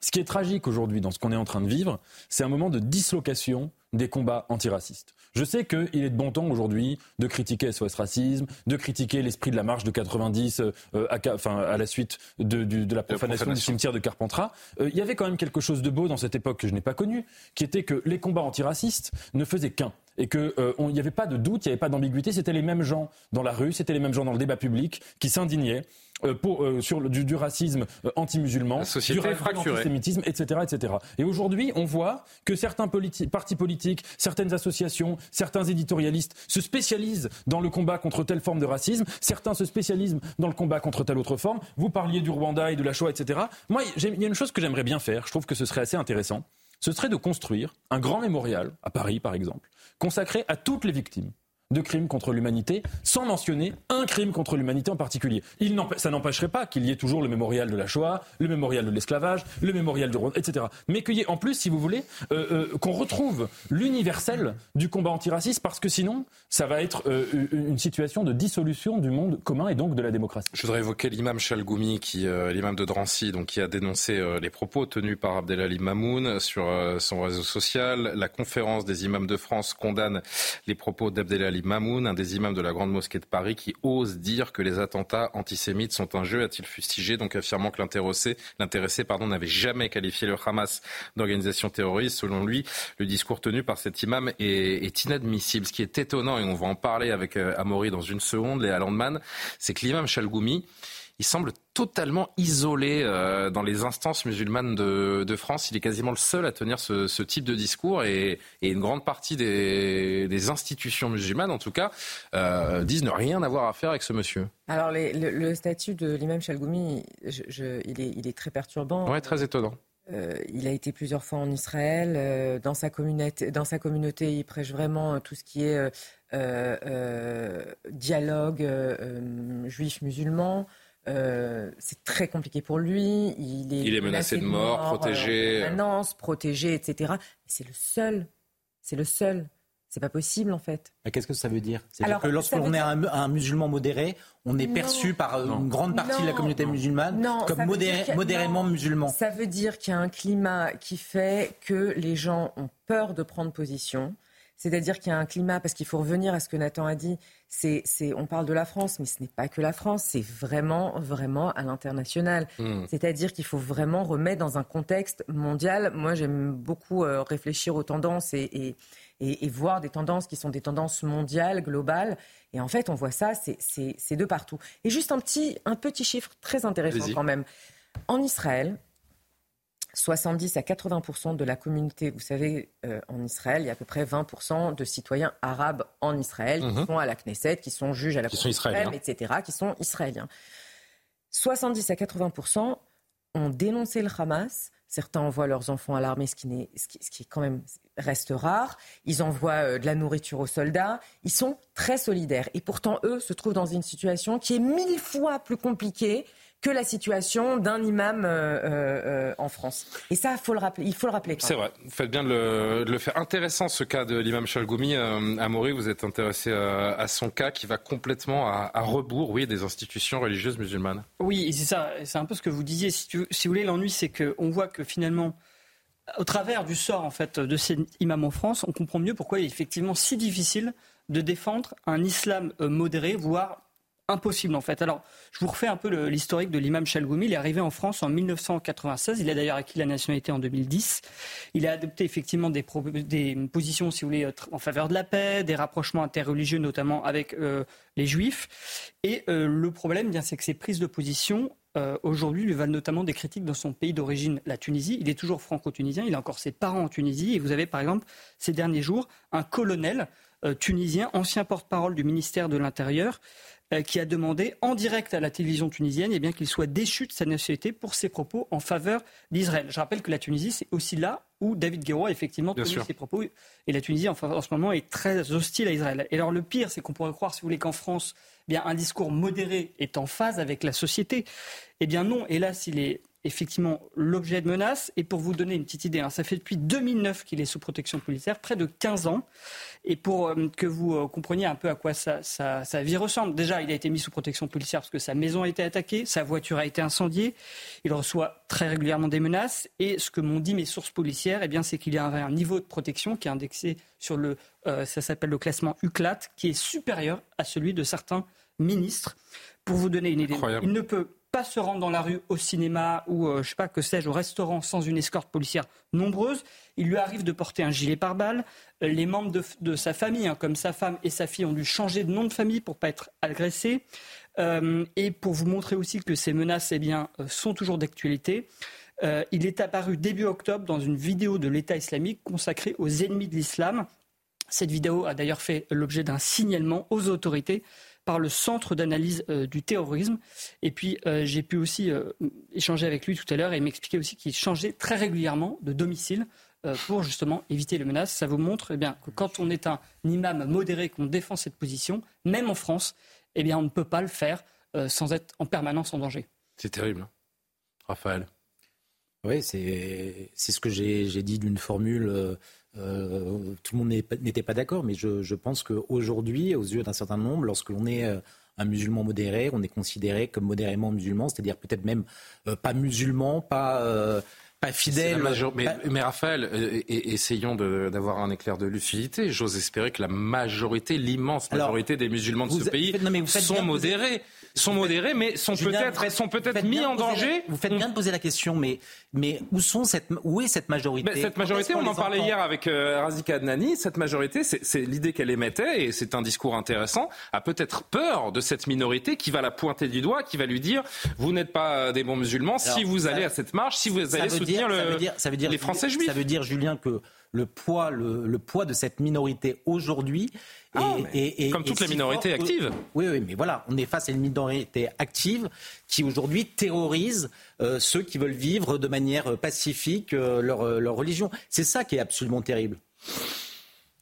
Ce qui est tragique aujourd'hui dans ce qu'on est en train de vivre, c'est un moment de dislocation des combats antiracistes. Je sais qu'il est de bon ton aujourd'hui de critiquer SOS Racisme, de critiquer l'esprit de la marche de 90 euh, à, enfin, à la suite de, de la, profanation du cimetière de Carpentras. Euh, il y avait quand même quelque chose de beau dans cette époque que je n'ai pas connue, qui était que les combats antiracistes ne faisaient qu'un et qu'il euh, n'y avait pas de doute, il n'y avait pas d'ambiguïté, c'était les mêmes gens dans la rue, c'était les mêmes gens dans le débat public qui s'indignaient euh, pour, euh, sur du, du, racisme euh, anti-musulman, du antisémitisme, etc., etc. Et aujourd'hui, on voit que certains partis politiques, certaines associations, certains éditorialistes se spécialisent dans le combat contre telle forme de racisme, certains se spécialisent dans le combat contre telle autre forme. Vous parliez du Rwanda et de la Shoah, etc. Moi, il y a une chose que j'aimerais bien faire, je trouve que ce serait assez intéressant, ce serait de construire un grand mémorial, à Paris par exemple, consacré à toutes les victimes de crimes contre l'humanité, sans mentionner un crime contre l'humanité en particulier. Ça n'empêcherait pas qu'il y ait toujours le mémorial de la Shoah, le mémorial de l'esclavage, le mémorial du Rwanda, etc. Mais qu'il y ait en plus, si vous voulez, euh, euh, qu'on retrouve l'universel du combat antiraciste, parce que sinon, ça va être euh, une situation de dissolution du monde commun et donc de la démocratie. Je voudrais évoquer l'imam Chalgoumi, l'imam de Drancy, donc, qui a dénoncé les propos tenus par Abdelali Mamoun sur son réseau social. La conférence des imams de France condamne les propos d'Abdelali Mamoun, un des imams de la Grande Mosquée de Paris, qui ose dire que les attentats antisémites sont un jeu, a-t-il fustigé, donc affirmant que l'intéressé, pardon, n'avait jamais qualifié le Hamas d'organisation terroriste. Selon lui, le discours tenu par cet imam est, est inadmissible. Ce qui est étonnant, et on va en parler avec euh, Amaury dans une seconde, Léa Landman, c'est que l'imam Chalgoumi, il semble totalement isolé euh, dans les instances musulmanes de, France. Il est quasiment le seul à tenir ce, type de discours et, une grande partie des, institutions musulmanes, en tout cas, euh, disent ne rien avoir à faire avec ce monsieur. Alors, le, statut de l'imam Chalgoumi, il, est, très perturbant. Oui, très étonnant. Euh, il a été plusieurs fois en Israël. dans, sa communauté, dans sa communauté, il prêche vraiment tout ce qui est dialogue juif-musulman. Euh, c'est très compliqué pour lui. Il est, il est menacé, de mort, protégé. Euh, protégé, etc. C'est le seul. C'est le seul. C'est pas possible en fait. Qu'est-ce que ça veut dire? C'est-à-dire que lorsqu'on est un, musulman modéré, on est perçu par une grande partie de la communauté musulmane comme modérément musulman. Ça veut dire qu'il y a un climat qui fait que les gens ont peur de prendre position. C'est-à-dire qu'il y a un climat, parce qu'il faut revenir à ce que Nathan a dit, c'est, on parle de la France, mais ce n'est pas que la France, c'est vraiment, vraiment à l'international. Hmm. C'est-à-dire qu'il faut vraiment remettre dans un contexte mondial. Moi, j'aime beaucoup euh, réfléchir aux tendances et, et, voir des tendances qui sont des tendances mondiales, globales. Et en fait, on voit ça, c'est, de partout. Et juste un petit, un petit chiffre très intéressant quand même. En Israël, 70 à 80% de la communauté, vous savez, euh, en Israël, il y a à peu près 20% de citoyens arabes en Israël qui mhm. sont à la Knesset, qui sont juges à la Cour suprême, etc., qui sont israéliens. 70 à 80% ont dénoncé le Hamas. Certains envoient leurs enfants à l'armée, ce qui, ce, qui, quand même reste rare. Ils envoient euh, de la nourriture aux soldats. Ils sont très solidaires. Et pourtant, eux se trouvent dans une situation qui est mille fois plus compliquée que la situation d'un imam euh, euh, en France. Et ça, faut le rappeler, il faut le rappeler. C'est vrai, vous faites bien de le, faire. Intéressant ce cas de l'imam Chalgoumi. Euh, Amaury, vous êtes intéressé à son cas qui va complètement à, rebours oui, des institutions religieuses musulmanes. Oui, c'est ça. C'est un peu ce que vous disiez. Si, vous voulez, l'ennui, c'est qu'on voit que finalement, au travers du sort en fait de ces imams en France, on comprend mieux pourquoi il est effectivement si difficile de défendre un islam modéré, voire impossible en fait. Alors, je vous refais un peu l'historique de l'imam Chalgoumi. Il est arrivé en France en 1996. Il a d'ailleurs acquis la nationalité en 2010. Il a adopté effectivement des, positions, si vous voulez, en faveur de la paix, des rapprochements interreligieux, notamment avec euh, les juifs. Et euh, le problème, bien, c'est que ces prises de position euh, aujourd'hui lui valent notamment des critiques dans son pays d'origine, la Tunisie. Il est toujours franco-tunisien, il a encore ses parents en Tunisie. Et vous avez par exemple ces derniers jours un colonel tunisien, ancien porte-parole du ministère de l'Intérieur, qui a demandé en direct à la télévision tunisienne eh bien, qu'il soit déchu de sa nationalité pour ses propos en faveur d'Israël. Je rappelle que la Tunisie, c'est aussi là où David Guéroy a effectivement tenu ses propos. Et la Tunisie, en, en, ce moment, est très hostile à Israël. Et alors, le pire, c'est qu'on pourrait croire, si vous voulez, qu'en France, eh bien, un discours modéré est en phase avec la société. Eh bien, non. Hélas, il est effectivement l'objet de menaces. Et pour vous donner une petite idée, hein, ça fait depuis 2009 qu'il est sous protection policière, près de 15 ans. Et pour euh, que vous euh, compreniez un peu à quoi sa, vie ressemble, déjà, il a été mis sous protection policière parce que sa maison a été attaquée, sa voiture a été incendiée. Il reçoit très régulièrement des menaces. Et ce que m'ont dit mes sources policières, eh bien, c'est qu'il y a un, niveau de protection qui est indexé sur le, euh, ça s'appelle le classement UCLAT, qui est supérieur à celui de certains ministres. Pour vous donner une idée, il ne peut pas se rendre dans la rue, au cinéma ou, euh, je sais pas, que sais-je, au restaurant sans une escorte policière nombreuse. Il lui arrive de porter un gilet pare-balles. Euh, les membres de, sa famille, hein, comme sa femme et sa fille, ont dû changer de nom de famille pour pas être agressés. Euh, et pour vous montrer aussi que ces menaces eh bien, sont toujours d'actualité, il est apparu début octobre dans une vidéo de l'État islamique consacrée aux ennemis de l'islam. Cette vidéo a d'ailleurs fait l'objet d'un signalement aux autorités par le Centre d'analyse euh, du terrorisme. Et puis, euh, j'ai pu aussi euh, échanger avec lui tout à l'heure et m'expliquer aussi qu'il changeait très régulièrement de domicile pour justement éviter les menaces. Ça vous montre eh bien, que quand on est un imam modéré, qu'on défend cette position, même en France, eh bien, on ne peut pas le faire sans être en permanence en danger. C'est terrible. Hein. Raphaël. Oui, c'est ce que j'ai dit d'une formule euh, tout le monde n'était pas d'accord, mais je, je pense qu'aujourd'hui, aux yeux d'un certain nombre, lorsque l'on est euh, un musulman modéré, on est considéré comme modérément musulman, c'est-à-dire peut-être même euh, pas musulman, pas pas fidèle. Mais, Raphaël, essayons d'avoir un éclair de lucidité. J'ose espérer que la majorité, l'immense majorité des musulmans de ce pays sont modérés sont modérés, mais sont peut-être sont peut-être mis en danger. vous faites bien de poser la question, mais mais où sont cette où est cette majorité? Cette majorité, on en parlait hier avec euh, Razika Adnani. Cette majorité, c'est l'idée qu'elle émettait, et c'est un discours intéressant, a peut-être peur de cette minorité qui va la pointer du doigt, qui va lui dire vous n'êtes pas euh, des bons musulmans si vous allez à cette marche, si vous allez soutenir le, ça veut dire, les Français juifs. Ça veut dire, Julien, que le poids, le, poids de cette minorité aujourd'hui. Ah, et, comme toutes les minorités actives. Oui, oui, mais voilà, on est face à une minorité active qui aujourd'hui terrorise euh, ceux qui veulent vivre de manière pacifique euh, leur, leur, religion. C'est ça qui est absolument terrible.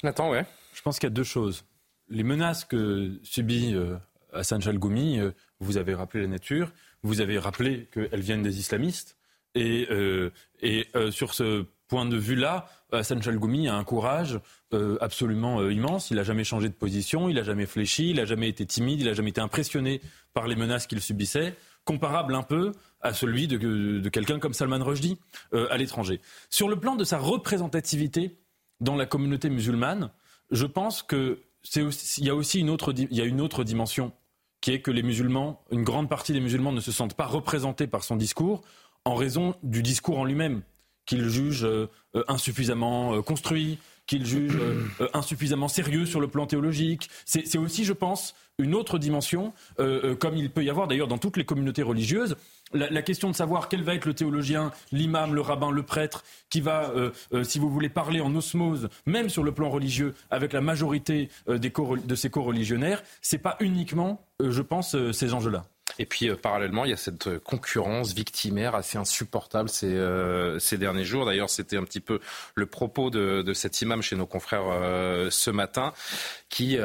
Attends, ouais. Je pense qu'il y a deux choses. Les menaces que subit euh, Hassan Chalgoumi, vous avez rappelé la nature, vous avez rappelé qu'elles viennent des islamistes. Et, et sur ce point de vue-là, Hassan Chalgoumi a un courage euh, absolument euh, immense. Il n'a jamais changé de position, il n'a jamais fléchi, il n'a jamais été timide, il n'a jamais été impressionné par les menaces qu'il subissait, comparable un peu à celui de, quelqu'un comme Salman Rushdie euh, à l'étranger. Sur le plan de sa représentativité dans la communauté musulmane, je pense que il y a aussi une autre, y a une autre dimension qui est que les musulmans, une grande partie des musulmans ne se sentent pas représentés par son discours en raison du discours en lui-même qu'il juge euh, euh, insuffisamment euh, construit, qu'il juge insuffisamment sérieux sur le plan théologique. C'est aussi, je pense, une autre dimension, comme il peut y avoir d'ailleurs dans toutes les communautés religieuses. La, question de savoir quel va être le théologien, l'imam, le rabbin, le prêtre, qui va, si vous voulez, parler en osmose, même sur le plan religieux, avec la majorité de ses co-religionnaires, c'est pas uniquement, je pense, ces enjeux-là. Et puis euh, parallèlement, il y a cette euh, concurrence victimaire assez insupportable ces, euh, ces derniers jours. D'ailleurs, c'était un petit peu le propos de, cet imam chez nos confrères ce matin, qui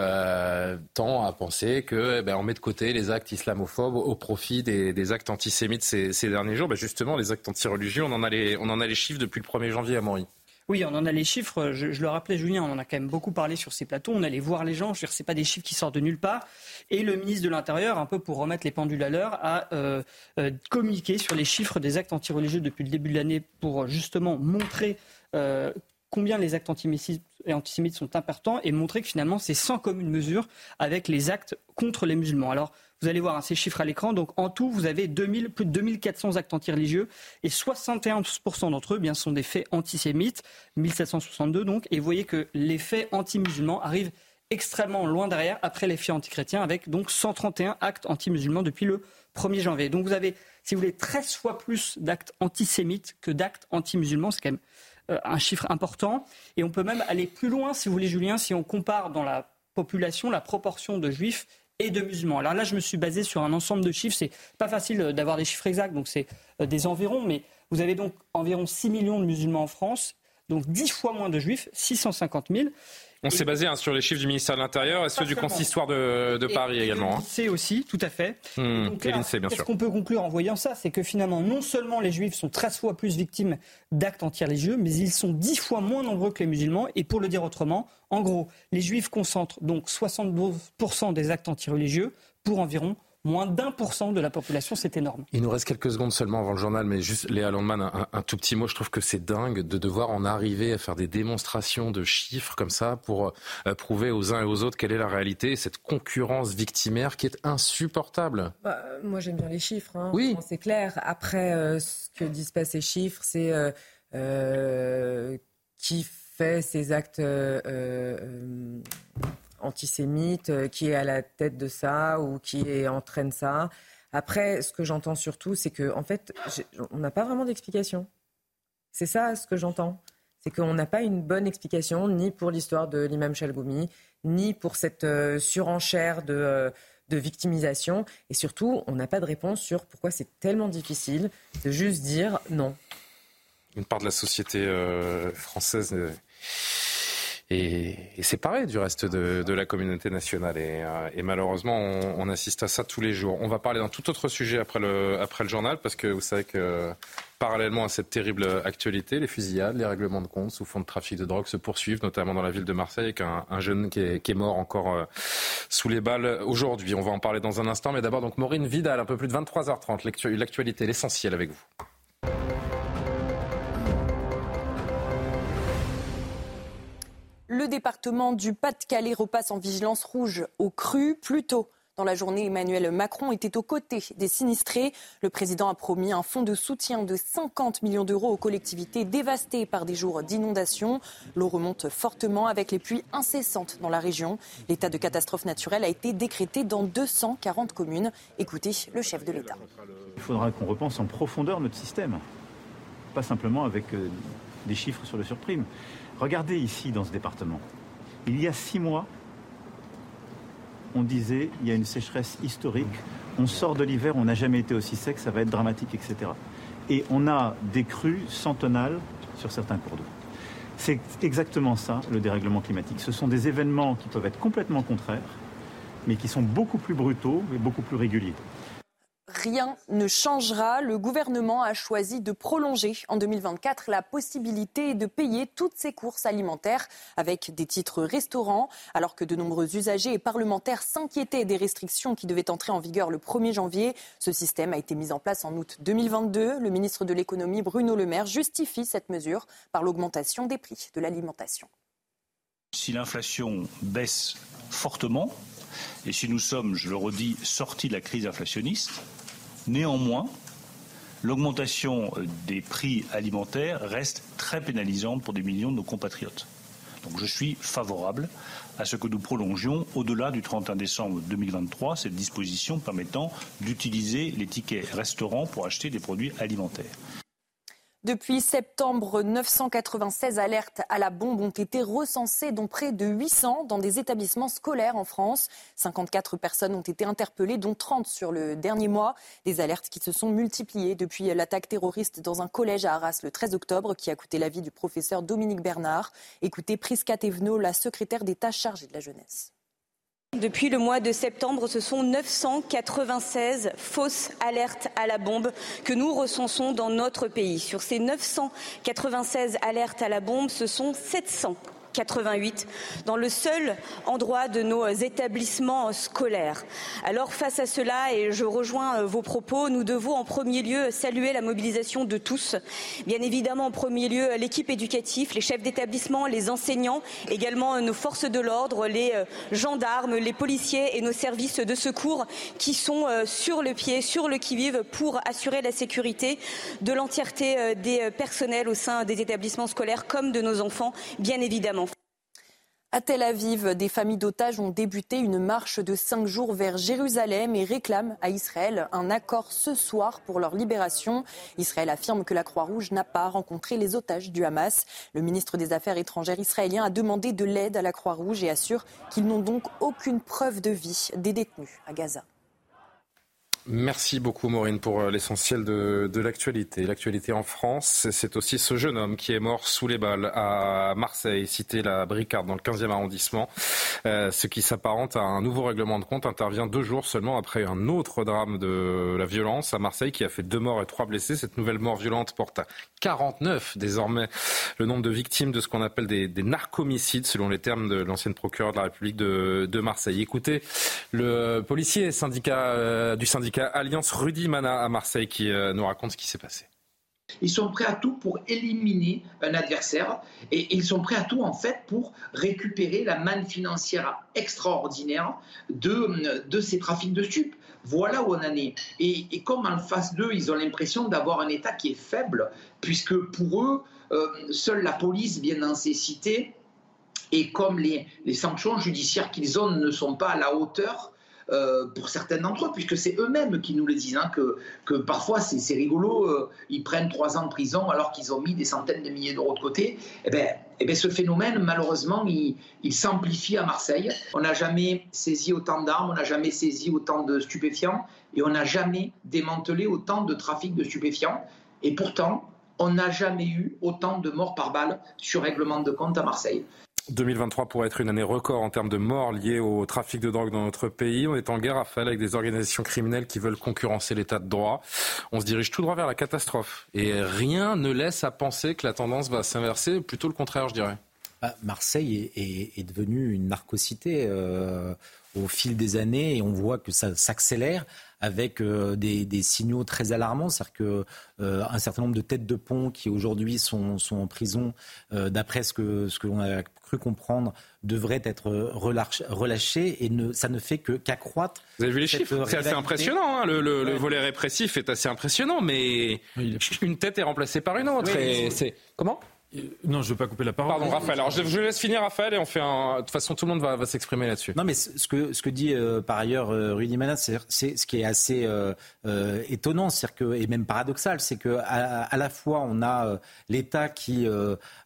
tend à penser que eh ben, met de côté les actes islamophobes au profit des, actes antisémites ces, derniers jours. Ben, justement, les actes anti-religieux, on en a les, chiffres depuis le 1er janvier à Maury. Oui, on en a les chiffres. Je, le rappelais, Julien, on en a quand même beaucoup parlé sur ces plateaux. On allait voir les gens. Je veux dire, c'est pas des chiffres qui sortent de nulle part. Et le ministre de l'Intérieur, un peu pour remettre les pendules à l'heure, a euh, euh, communiqué sur les chiffres des actes antireligieux depuis le début de l'année pour justement montrer euh, combien les actes antisémites sont importants et montrer que finalement c'est sans commune mesure avec les actes contre les musulmans. Vous allez voir hein, ces chiffres à l'écran. Donc en tout, vous avez 2000, plus de 2400 actes antireligieux et 71% d'entre eux bien, sont des faits antisémites, 1762 donc. Et vous voyez que les faits anti-musulmans arrivent extrêmement loin derrière après les faits antichrétiens avec donc 131 actes anti-musulmans depuis le 1er janvier. Donc vous avez, si vous voulez, 13 fois plus d'actes antisémites que d'actes anti-musulmans. C'est quand même euh, un chiffre important. Et on peut même aller plus loin, si vous voulez, Julien, si on compare dans la population la proportion de juifs de musulmans. Alors là, je me suis basé sur un ensemble de chiffres. C'est pas facile euh, d'avoir des chiffres exacts, donc c'est euh, des environs, mais vous avez donc environ 6 millions de musulmans en France, donc 10 fois moins de juifs, 650 000. On s'est basé hein, sur les chiffres du ministère de l'Intérieur et ceux du consistoire de, de Paris également. Hein. C'est aussi, tout à fait. Mmh, bien sûr. Qu'est-ce qu'on peut conclure en voyant ça? C'est que finalement, non seulement les juifs sont 13 fois plus victimes d'actes anti-religieux, mais ils sont 10 fois moins nombreux que les musulmans. Et pour le dire autrement, en gros, les juifs concentrent donc 72% des actes anti-religieux pour environ moins d'un pour cent de la population, c'est énorme. Il nous reste quelques secondes seulement avant le journal, mais juste Léa Landman, un, tout petit mot. Je trouve que c'est dingue de devoir en arriver à faire des démonstrations de chiffres comme ça pour euh, prouver aux uns et aux autres quelle est la réalité, cette concurrence victimaire qui est insupportable. Bah, moi, j'aime bien les chiffres. Hein. Oui. C'est clair. Après, euh, ce que disent pas ces chiffres, c'est euh, qui fait ces actes euh, qui est à la tête de ça ou qui entraîne ça. Après, ce que j'entends surtout, c'est qu'en en fait, on n'a pas vraiment d'explication. C'est ça ce que j'entends. C'est qu'on n'a pas une bonne explication ni pour l'histoire de l'imam Chalgoumi, ni pour cette euh, surenchère euh, de victimisation. Et surtout, on n'a pas de réponse sur pourquoi c'est tellement difficile de juste dire non. Une part de la société française et, et séparé du reste de, la communauté nationale. Et, euh, malheureusement, on, assiste à ça tous les jours. On va parler d'un tout autre sujet après le, journal, parce que vous savez que parallèlement à cette terrible actualité, les fusillades, les règlements de compte sous fond de trafic de drogue se poursuivent, notamment dans la ville de Marseille, avec un, un jeune qui est, qui est, mort encore euh, sous les balles aujourd'hui. On va en parler dans un instant, mais d'abord donc Maureen Vidal, un peu plus de 23h30, l'actualité, l'essentiel avec vous. Le département du Pas-de-Calais repasse en vigilance rouge au cru. Plus tôt dans la journée, Emmanuel Macron était aux côtés des sinistrés. Le président a promis un fonds de soutien de 50 millions d'euros aux collectivités dévastées par des jours d'inondation. L'eau remonte fortement avec les pluies incessantes dans la région. L'état de catastrophe naturelle a été décrété dans 240 communes. Écoutez le chef de l'État. Il faudra qu'on repense en profondeur notre système, pas simplement avec euh, des chiffres sur le surprime. Regardez ici dans ce département. Il y a six mois, on disait il y a une sécheresse historique, on sort de l'hiver, on n'a jamais été aussi sec, ça va être dramatique, etc. Et on a des crues centenales sur certains cours d'eau. C'est exactement ça, le dérèglement climatique. Ce sont des événements qui peuvent être complètement contraires, mais qui sont beaucoup plus brutaux et beaucoup plus réguliers rien ne changera. Le gouvernement a choisi de prolonger en 2024 la possibilité de payer toutes ses courses alimentaires avec des titres restaurants, alors que de nombreux usagers et parlementaires s'inquiétaient des restrictions qui devaient entrer en vigueur le 1er janvier. Ce système a été mis en place en août 2022. Le ministre de l'économie, Bruno Le Maire, justifie cette mesure par l'augmentation des prix de l'alimentation. Si l'inflation baisse fortement, et si nous sommes, je le redis, sortis de la crise inflationniste, Néanmoins, l'augmentation euh, des prix alimentaires reste très pénalisante pour des millions de nos compatriotes. Donc je suis favorable à ce que nous prolongions au-delà du 31 décembre 2023 cette disposition permettant d'utiliser les tickets restaurants pour acheter des produits alimentaires. Depuis septembre, 996 alertes à la bombe ont été recensées, dont près de 800 dans des établissements scolaires en France. 54 personnes ont été interpellées, dont 30 sur le dernier mois. Des alertes qui se sont multipliées depuis l'attaque terroriste dans un collège à Arras le 13 octobre, qui a coûté la vie du professeur Dominique Bernard. Écoutez Prisca Thévenot, la secrétaire d'État chargée de la jeunesse. Depuis le mois de septembre, ce sont 996 fausses alertes à la bombe que nous recensons dans notre pays. Sur ces 996 alertes à la bombe, ce sont 700 88 dans le seul endroit de nos établissements scolaires. Alors face à cela, et je rejoins euh, vos propos, nous devons en premier lieu saluer la mobilisation de tous. Bien évidemment, en premier lieu, l'équipe éducative, les chefs d'établissement, les enseignants, également nos forces de l'ordre, les euh, gendarmes, les policiers et nos services de secours qui sont euh, sur le pied, sur le qui-vive pour assurer la sécurité de l'entièreté des personnels au sein des établissements scolaires comme de nos enfants, bien évidemment. À Tel Aviv, des familles d'otages ont débuté une marche de cinq jours vers Jérusalem et réclament à Israël un accord ce soir pour leur libération. Israël affirme que la Croix-Rouge n'a pas rencontré les otages du Hamas. Le ministre des Affaires étrangères israélien a demandé de l'aide à la Croix-Rouge et assure qu'ils n'ont donc aucune preuve de vie des détenus à Gaza. Merci beaucoup Maureen pour euh, l'essentiel de, l'actualité. L'actualité en France, c'est aussi ce jeune homme qui est mort sous les balles à Marseille, cité la Bricard dans le 15e arrondissement. Euh, ce qui s'apparente à un nouveau règlement de compte intervient deux jours seulement après un autre drame de la violence à Marseille qui a fait deux morts et trois blessés. Cette nouvelle mort violente porte à 49 désormais le nombre de victimes de ce qu'on appelle des, des narcomicides selon les termes de l'ancienne procureure de la République de, de Marseille. Écoutez le policier syndicat, euh, du syndicat Alliance Rudy Mana à Marseille qui euh, nous raconte ce qui s'est passé. Ils sont prêts à tout pour éliminer un adversaire et ils sont prêts à tout en fait pour récupérer la manne financière extraordinaire de, de ces trafics de stupes. Voilà où on en est. Et, comme en face d'eux, ils ont l'impression d'avoir un État qui est faible, puisque pour eux, euh, seule la police vient dans ces cités, et comme les, les sanctions judiciaires qu'ils ont ne sont pas à la hauteur euh, pour certains d'entre eux, puisque c'est eux-mêmes qui nous le disent, hein, que, parfois c'est rigolo, euh, ils prennent trois ans de prison alors qu'ils ont mis des centaines de milliers d'euros de côté. Eh bien, eh ben, ce phénomène, malheureusement, il s'amplifie à Marseille. On n'a jamais saisi autant d'armes, on n'a jamais saisi autant de stupéfiants, et on n'a jamais démantelé autant de trafic de stupéfiants. Et pourtant, on n'a jamais eu autant de morts par balle sur règlement de compte à Marseille. 2023 pourrait être une année record en termes de morts liées au trafic de drogue dans notre pays. On est en guerre à faire avec des organisations criminelles qui veulent concurrencer l'état de droit. On se dirige tout droit vers la catastrophe. Et rien ne laisse à penser que la tendance va s'inverser, plutôt le contraire, je dirais. Bah, Marseille est, devenue une narcocité euh, au fil des années et on voit que ça s'accélère avec euh, des, des, signaux très alarmants, c'est-à-dire que euh, un certain nombre de têtes de pont qui aujourd'hui sont, sont, en prison, euh, d'après ce que ce que l'on a cru comprendre, devraient être relâchés et ne, ça ne fait que qu'accroître. Vous avez vu les chiffres? C'est assez impressionnant. Hein, le, le, ouais. le, volet répressif est assez impressionnant, mais une tête est remplacée par une autre. Oui, c'est comment? Non, je ne veux pas couper la parole. Pardon, Raphaël. Alors, je, je laisse finir Raphaël et on fait un... De toute façon, tout le monde va, va s'exprimer là-dessus. Non, mais ce que, ce que dit euh, par ailleurs euh, Rudy Mana, c'est ce qui est assez euh, euh étonnant, que, et même paradoxal, c'est qu'à à la fois, on a l'État qui,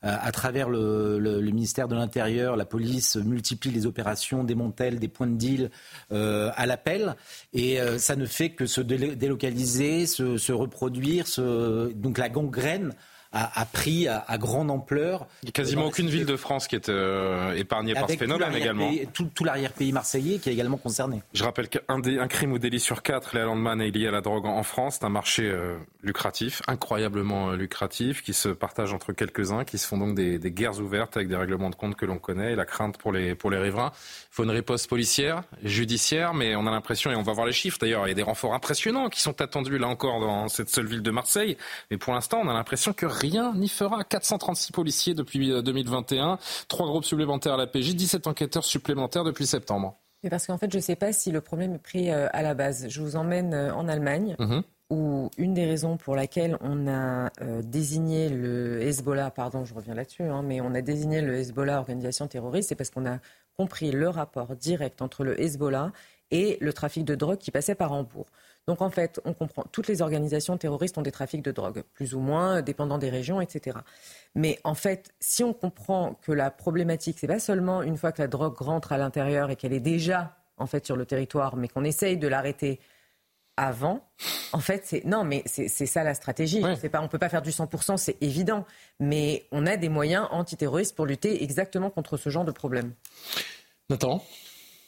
à travers le, le, le ministère de l'Intérieur, la police, multiplie les opérations, démantèle des points de deal à l'appel, et ça ne fait que se délocaliser, se, se reproduire, se... donc la gangrène a, a pris à, à, grande ampleur. Il n'y a quasiment aucune ville de France qui est euh, épargnée par ce phénomène également. Tout, tout l'arrière-pays marseillais qui est également concerné. Je rappelle qu'un un crime ou délit sur quatre, les Landman, est lié à la drogue en France. C'est un marché euh, lucratif, incroyablement euh, lucratif, qui se partage entre quelques-uns, qui se font donc des, des, guerres ouvertes avec des règlements de compte que l'on connaît et la crainte pour les, pour les riverains. Il faut une riposte policière, judiciaire, mais on a l'impression, et on va voir les chiffres d'ailleurs, il y a des renforts impressionnants qui sont attendus là encore dans cette seule ville de Marseille. Mais pour l'instant, on a l'impression que rien n'y fera. 436 policiers depuis 2021, trois groupes supplémentaires à la PJ, 17 enquêteurs supplémentaires depuis septembre. Mais parce qu'en fait, je ne sais pas si le problème est pris à la base. Je vous emmène en Allemagne. Mmh. Où une des raisons pour laquelle on a euh, désigné le Hezbollah, pardon, je reviens là-dessus, hein, mais on a désigné le Hezbollah organisation terroriste, c'est parce qu'on a compris le rapport direct entre le Hezbollah et le trafic de drogue qui passait par Hambourg. Donc en fait, on comprend, toutes les organisations terroristes ont des trafics de drogue, plus ou moins, dépendant des régions, etc. Mais en fait, si on comprend que la problématique, c'est pas seulement une fois que la drogue rentre à l'intérieur et qu'elle est déjà en fait sur le territoire, mais qu'on essaye de l'arrêter avant, en fait, c'est non, mais c'est ça la stratégie. Ouais. C'est pas, on peut pas faire du 100%, c'est évident, mais on a des moyens antiterroristes pour lutter exactement contre ce genre de problème. Nathan,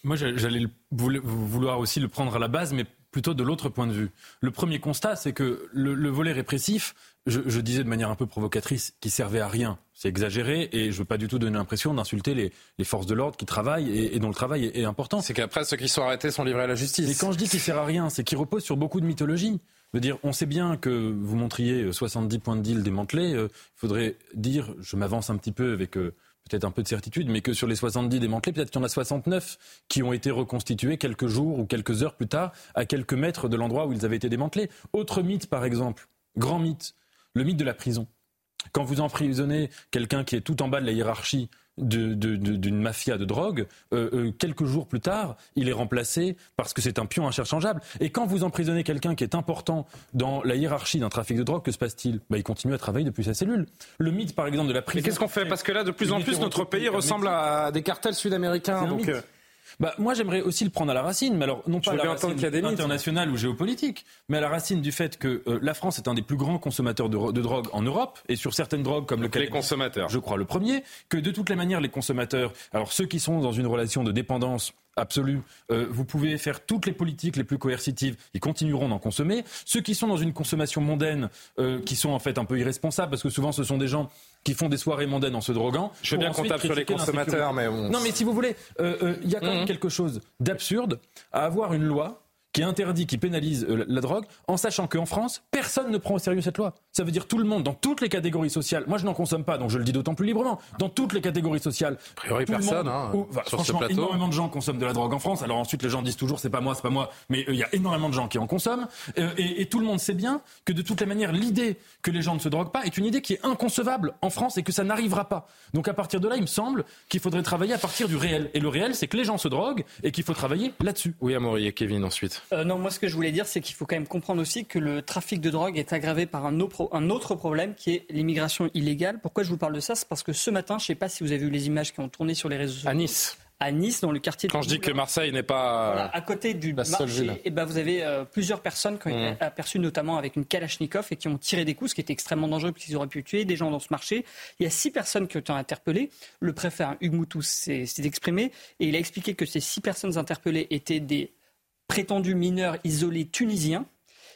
moi, j'allais vouloir aussi le prendre à la base, mais plutôt de l'autre point de vue. Le premier constat, c'est que le, le, volet répressif, je, je, disais de manière un peu provocatrice, qui servait à rien. C'est exagéré et je veux pas du tout donner l'impression d'insulter les, les, forces de l'ordre qui travaillent et, et, dont le travail est, est important. C'est qu'après, ceux qui sont arrêtés sont livrés à la justice. Et quand je dis qu'il sert à rien, c'est qu'il repose sur beaucoup de mythologie. Veut dire, on sait bien que vous montriez 70 points de deal démantelés. Il euh, faudrait dire, je m'avance un petit peu avec... Euh, peut-être un peu de certitude, mais que sur les 70 démantelés, peut-être qu'il y en a 69 qui ont été reconstitués quelques jours ou quelques heures plus tard, à quelques mètres de l'endroit où ils avaient été démantelés. Autre mythe, par exemple, grand mythe, le mythe de la prison. Quand vous emprisonnez quelqu'un qui est tout en bas de la hiérarchie d'une de, de, mafia de drogue, euh, euh, quelques jours plus tard, il est remplacé parce que c'est un pion interchangeable. Et quand vous emprisonnez quelqu'un qui est important dans la hiérarchie d'un trafic de drogue, que se passe-t-il? Bah, Il continue à travailler depuis sa cellule. Le mythe, par exemple, de la prison. Mais qu'est-ce qu'on fait? Parce que là, de plus en plus, notre pays ressemble à des cartels sud-américains. Bah, Moi, j'aimerais aussi le prendre à la racine, mais alors non pas à la racine internationale ou géopolitique, mais à la racine du fait que euh, la France est un des plus grands consommateurs de, de, drogue en Europe, et sur certaines drogues comme le Les consommateurs. Je crois le premier, que de toutes les manières, les consommateurs, alors ceux qui sont dans une relation de dépendance absolue. Euh, vous pouvez faire toutes les politiques les plus coercitives, ils continueront d'en consommer. Ceux qui sont dans une consommation mondaine, euh, qui sont en fait un peu irresponsables, parce que souvent ce sont des gens qui font des soirées mondaines en se droguant. Je veux bien qu'on tape sur les consommateurs, mais Non, mais si vous voulez, euh, il y a quand même mmh. quelque chose d'absurde à avoir une loi qui interdit, qui pénalise euh, la drogue, en sachant qu'en France, personne ne prend au sérieux cette loi. Ça veut dire tout le monde, dans toutes les catégories sociales. Moi, je n'en consomme pas, donc je le dis d'autant plus librement. Dans toutes les catégories sociales. A priori, personne. hein, sur franchement, ce plateau. énormément de gens consomment de la drogue en France. Alors ensuite, les gens disent toujours, c'est pas moi, c'est pas moi. Mais euh, il y a énormément de gens qui en consomment. Euh, et, et, tout le monde sait bien que de toutes les manières, l'idée que les gens ne se droguent pas est une idée qui est inconcevable en France et que ça n'arrivera pas. Donc à partir de là, il me semble qu'il faudrait travailler à partir du réel. Et le réel, c'est que les gens se droguent et qu'il faut travailler là-dessus. Oui, Amaury et Kevin ensuite. Non, moi, ce que je voulais dire, c'est qu'il faut quand même comprendre aussi que le trafic de drogue est aggravé par un autre, problème qui est l'immigration illégale. Pourquoi je vous parle de ça? C'est parce que ce matin, je ne sais pas si vous avez vu les images qui ont tourné sur les réseaux sociaux. À Nice à Nice, dans le quartier. Quand je dis que Marseille n'est pas à côté du marché, et eh ben vous avez euh, plusieurs personnes qui ont été mmh. aperçues, notamment avec une Kalachnikov, et qui ont tiré des coups, ce qui était extrêmement dangereux, puisqu'ils auraient pu tuer des gens dans ce marché. Il y a six personnes qui ont été interpellées. Le préfet Hugues Moutou s'est exprimé et il a expliqué que ces six personnes interpellées étaient des prétendus mineurs isolés tunisiens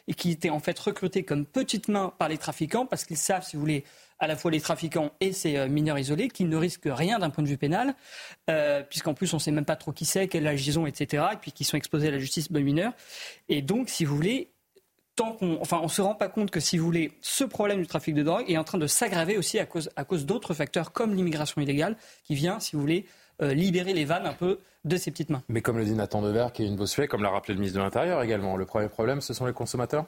et qui étaient en fait recrutés comme petites mains par les trafiquants parce qu'ils savent, si vous voulez, à la fois les trafiquants et ces euh, mineurs isolés qui ne risquent rien d'un point de vue pénal, euh, puisqu'en plus on ne sait même pas trop qui c'est, quel âge ils ont, etc., et puis qui sont exposés à la justice mineure. Et donc, si vous voulez, tant qu'on, enfin, on se rend pas compte que, si vous voulez, ce problème du trafic de drogue est en train de s'aggraver aussi à cause, à cause d'autres facteurs comme l'immigration illégale, qui vient, si vous voulez, libérer les vannes un peu de ses petites mains. Mais comme le dit Nathan Dever, qui est une Bossuet, comme l'a rappelé le ministre de l'Intérieur également, le premier problème, ce sont les consommateurs?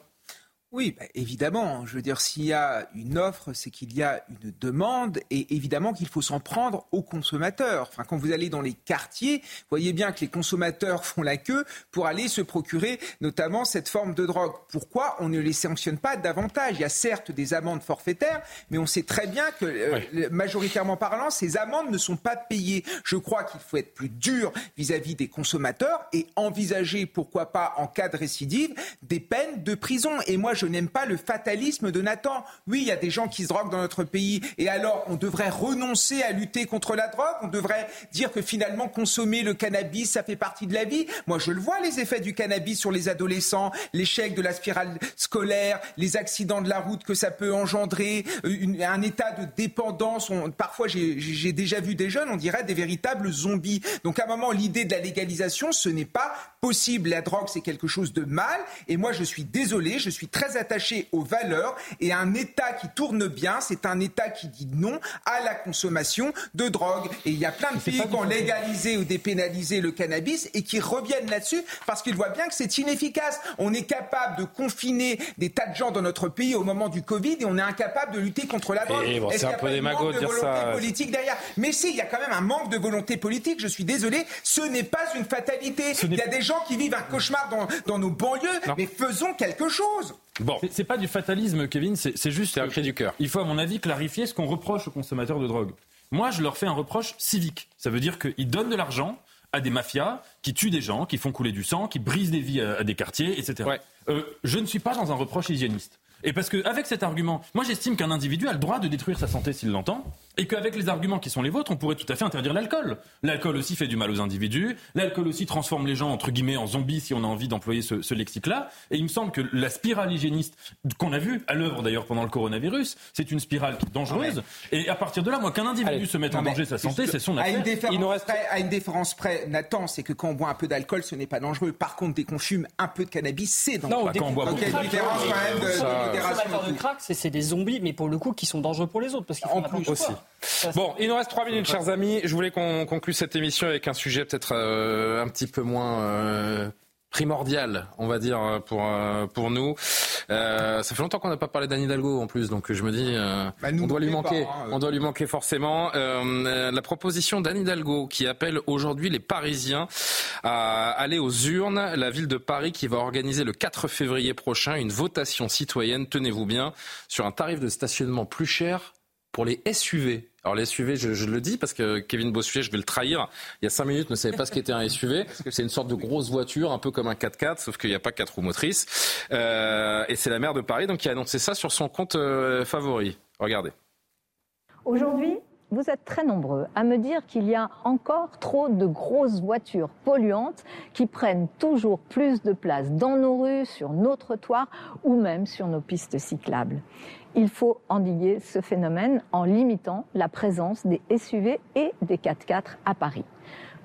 Oui, bah, évidemment. Je veux dire, s'il y a une offre, c'est qu'il y a une demande et évidemment qu'il faut s'en prendre aux consommateurs. Enfin, quand vous allez dans les quartiers, vous voyez bien que les consommateurs font la queue pour aller se procurer notamment cette forme de drogue. Pourquoi on ne les sanctionne pas davantage? Il y a certes des amendes forfaitaires, mais on sait très bien que, euh, majoritairement parlant, ces amendes ne sont pas payées. Je crois qu'il faut être plus dur vis-à-vis des consommateurs et envisager, pourquoi pas, en cas de récidive, des peines de prison. Et moi, je n'aime pas le fatalisme de Nathan. Oui, il y a des gens qui se droguent dans notre pays, et alors on devrait renoncer à lutter contre la drogue, on devrait dire que finalement consommer le cannabis, ça fait partie de la vie? Moi, je le vois, les effets du cannabis sur les adolescents, l'échec de la spirale scolaire, les accidents de la route que ça peut engendrer, euh, un état de dépendance. parfois, j'ai déjà vu des jeunes, on dirait des véritables zombies. Donc à un moment, l'idée de la légalisation, ce n'est pas possible. La drogue, c'est quelque chose de mal, et moi, je suis désolé, je suis très attaché aux valeurs et un État qui tourne bien, c'est un État qui dit non à la consommation de drogue. Et il y a plein de pays qui ont légalisé ou dépénalisé le cannabis et qui reviennent là-dessus parce qu'ils voient bien que c'est inefficace. On est capable de confiner des tas de gens dans notre pays au moment du Covid et on est incapable de lutter contre la drogue. c'est un peu démago de dire ça. politique derrière? Mais si, il y a quand même un manque de volonté politique. Je suis désolé, ce n'est pas une fatalité. Il y a des gens qui vivent un cauchemar dans, dans nos banlieues, mais faisons quelque chose. Bon. C'est pas du fatalisme, Kevin, c'est juste. un cri du cœur. Il faut, à mon avis, clarifier ce qu'on reproche aux consommateurs de drogue. Moi, je leur fais un reproche civique. Ça veut dire qu'ils donnent de l'argent à des mafias qui tuent des gens, qui font couler du sang, qui brisent des vies à, des quartiers, etc. Euh, je ne suis pas dans un reproche hygiéniste. Et parce qu'avec cet argument, moi j'estime qu'un individu a le droit de détruire sa santé s'il l'entend, et qu'avec les arguments qui sont les vôtres, on pourrait tout à fait interdire l'alcool. L'alcool aussi fait du mal aux individus, l'alcool aussi transforme les gens entre guillemets en zombies si on a envie d'employer ce, ce lexique-là. Et il me semble que la spirale hygiéniste qu'on a vue à l'œuvre d'ailleurs pendant le coronavirus, c'est une spirale qui est dangereuse. Et à partir de là, moi, qu'un individu se mette en danger sa santé, c'est son affaire. À une différence, près, à une différence près, Nathan, c'est que quand on boit un peu d'alcool, ce n'est pas dangereux. Par contre, dès qu'on fume un peu de cannabis, c'est dangereux. Non, quand on boit même de, crack, c'est des zombies, mais pour le coup, qui sont dangereux pour les autres parce qu'ils font en plus aussi. Bon, il nous reste trois minutes, chers amis. Je voulais qu'on conclue cette émission avec un sujet peut-être euh, un petit peu moins euh, primordial, on va dire, pour, euh, pour nous. ça fait longtemps qu'on n'a pas parlé d'Anne Hidalgo en plus, donc je me dis, bah, on doit lui manquer, hein, on doit lui manquer forcément. la proposition d'Anne Hidalgo qui appelle aujourd'hui les Parisiens à aller aux urnes, la ville de Paris qui va organiser le 4 février prochain une votation citoyenne, tenez-vous bien, sur un tarif de stationnement plus cher pour les SUV. Alors les SUV, je, le dis parce que Kevin Bossuet, je vais le trahir. Il y a cinq minutes, ne savait pas ce qu'était un SUV. C'est une sorte de grosse voiture, un peu comme un 4x4, sauf qu'il n'y a pas quatre roues motrices. Euh, et c'est la maire de Paris donc qui a annoncé ça sur son compte euh, favori. Regardez. Aujourd'hui, vous êtes très nombreux à me dire qu'il y a encore trop de grosses voitures polluantes qui prennent toujours plus de place dans nos rues, sur nos trottoirs ou même sur nos pistes cyclables. Il faut endiguer ce phénomène en limitant la présence des SUV et des 4x4 à Paris.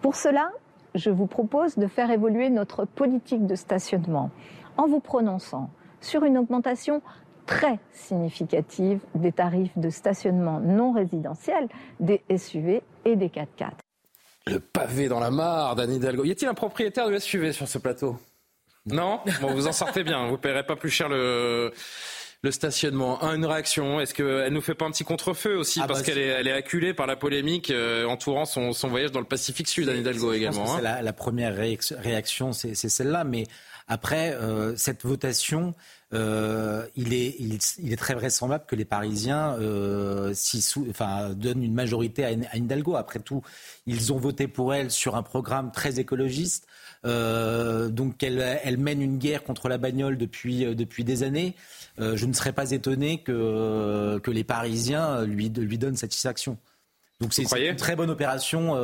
Pour cela, je vous propose de faire évoluer notre politique de stationnement en vous prononçant sur une augmentation très significative des tarifs de stationnement non résidentiel des SUV et des 4x4. Le pavé dans la mare d'Anne Hidalgo. Y a-t-il un propriétaire de SUV sur ce plateau? Non? Bon, vous en sortez bien. Vous ne paierez pas plus cher le, le stationnement. une réaction. Est-ce qu'elle nous fait pas un petit contre-feu aussi ah, parce bah, qu'elle est, elle est acculée par la polémique euh, entourant son, son, voyage dans le Pacifique Sud, Anne Hidalgo également. Hein. la, la, première réaction, c'est celle-là. Mais après, euh, cette votation, euh, il, est, très vraisemblable que les Parisiens euh, donnent une majorité à, Hidalgo. Après tout, ils ont voté pour elle sur un programme très écologiste. Donc elle, mène une guerre contre la bagnole depuis, des années. Je ne serais pas étonné que, les Parisiens lui donnent satisfaction. Donc c'est une très bonne opération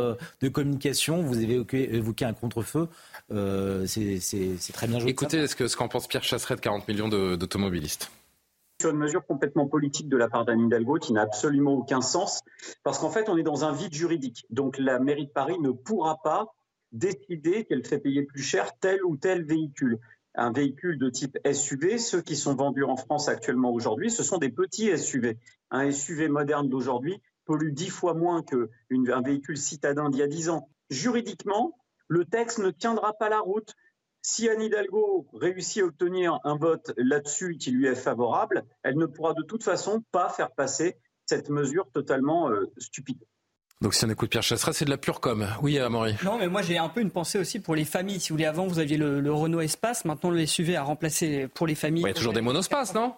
de communication. Vous avez évoqué, un contre-feu. c'est très bien joué. Écoutez ce qu'en ce qu'en pense Pierre Chasseret de 40 millions d'automobilistes? Sur une mesure complètement politique de la part d'Anne Hidalgo qui n'a absolument aucun sens, parce qu'en fait, on est dans un vide juridique. Donc la mairie de Paris ne pourra pas décider qu'elle fait payer plus cher tel ou tel véhicule. Un véhicule de type SUV, ceux qui sont vendus en France actuellement aujourd'hui, ce sont des petits SUV. Un SUV moderne d'aujourd'hui pollue dix fois moins qu'un véhicule citadin d'il y a dix ans. Juridiquement, le texte ne tiendra pas la route. Si Anne Hidalgo réussit à obtenir un vote là-dessus qui lui est favorable, elle ne pourra de toute façon pas faire passer cette mesure totalement euh, stupide. Donc si on écoute Pierre Chasseret, c'est de la pure com. Oui, Amaury. Non, mais moi j'ai un peu une pensée aussi pour les familles. Si vous voulez, avant vous aviez le, Renault Espace, maintenant le SUV a remplacé pour les familles. Il y a toujours des monospaces, non?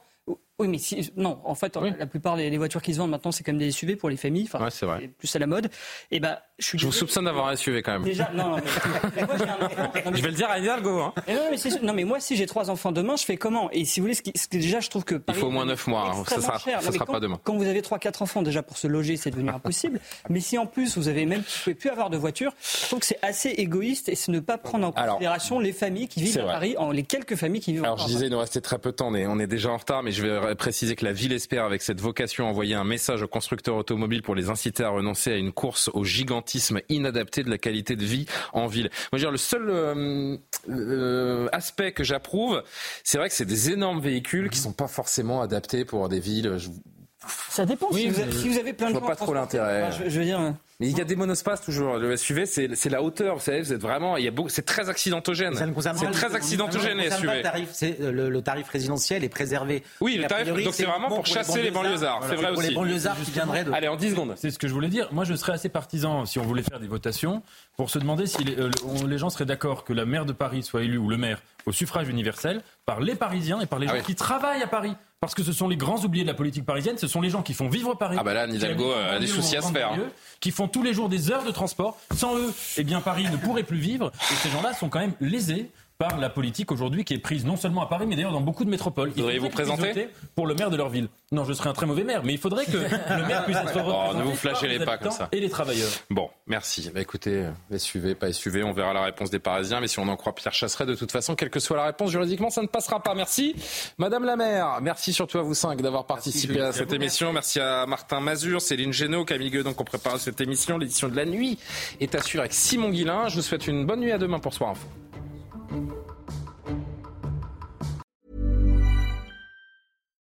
Oui, mais si, non, en fait, la plupart des, voitures qui se vendent maintenant, c'est comme des SUV pour les familles. Enfin, c'est vrai. Plus à la mode. Et eh ben, je suis. Je vous soupçonne d'avoir un SUV quand même. Déjà, non, mais, moi, un enfant. je vais le dire à Hidalgo. Hein. non, mais non, mais moi, si j'ai trois enfants demain, je fais comment? Et si vous voulez, ce qui, déjà, je trouve que. Il faut au moins neuf mois. Hein. Ça sera, ça sera quand, pas demain. Quand vous avez trois, quatre enfants, déjà pour se loger, c'est devenu impossible. mais si en plus vous avez même, vous pouvez plus avoir de voiture, je trouve que c'est assez égoïste et c'est ne pas prendre en considération les familles qui vivent à Paris, les quelques familles qui vivent. Alors, je disais, il nous restait très peu de temps. On est déjà en retard, mais je vais préciser que la ville espère avec cette vocation envoyer un message aux constructeurs automobiles pour les inciter à renoncer à une course au gigantisme inadapté de la qualité de vie en ville. Moi, je veux dire, le seul euh, euh, aspect que j'approuve, c'est vrai que c'est des énormes véhicules qui sont pas forcément adaptés pour des villes. Ça dépend. si, vous avez, si, vous avez, plein de Je vois pas trop l'intérêt. je, veux dire. Mais il y a des monospaces toujours. Le SUV, c'est la hauteur. Vous savez, vous êtes vraiment. Il y a c'est très accidentogène. C'est très accidentogène les SUV. Le, le, tarif résidentiel est préservé. Oui, le tarif. Donc c'est vraiment pour, chasser les banlieusards. C'est vrai aussi. Pour les banlieusards qui viendraient de. Allez, en 10 secondes. C'est ce que je voulais dire. Moi, je serais assez partisan si on voulait faire des votations pour se demander si les, euh, les gens seraient d'accord que la maire de Paris soit élue ou le maire au suffrage universel par les Parisiens et par les ah gens qui travaillent à Paris. Parce que ce sont les grands oubliés de la politique parisienne, ce sont les gens qui font vivre Paris. Ah bah là, Nidalgo a des soucis à se faire. Hein. Qui font tous les jours des heures de transport. Sans eux, eh bien Paris ne pourrait plus vivre. Et ces gens-là sont quand même lésés par la politique aujourd'hui qui est prise non seulement à Paris, mais d'ailleurs dans beaucoup de métropoles. Vous vous présenter Pour le maire de leur ville. Non, je serais un très mauvais maire, mais il faudrait que le maire puisse être. Oh, ne vous flagellez pas comme ça. Et les travailleurs. Bon, merci. Bah, écoutez, SUV, pas SUV, on verra la réponse des Parisiens, mais si on en croit Pierre Chasseret, de toute façon, quelle que soit la réponse, juridiquement, ça ne passera pas. Merci, Madame la maire. Merci surtout à vous cinq d'avoir participé à cette émission. Merci à Martin Mazur, Céline Génaud, Camille Guedon qui ont préparé cette émission. L'édition de la nuit est assurée avec Simon Guillain. Je vous souhaite une bonne nuit à demain pour Soir Info. Thank you.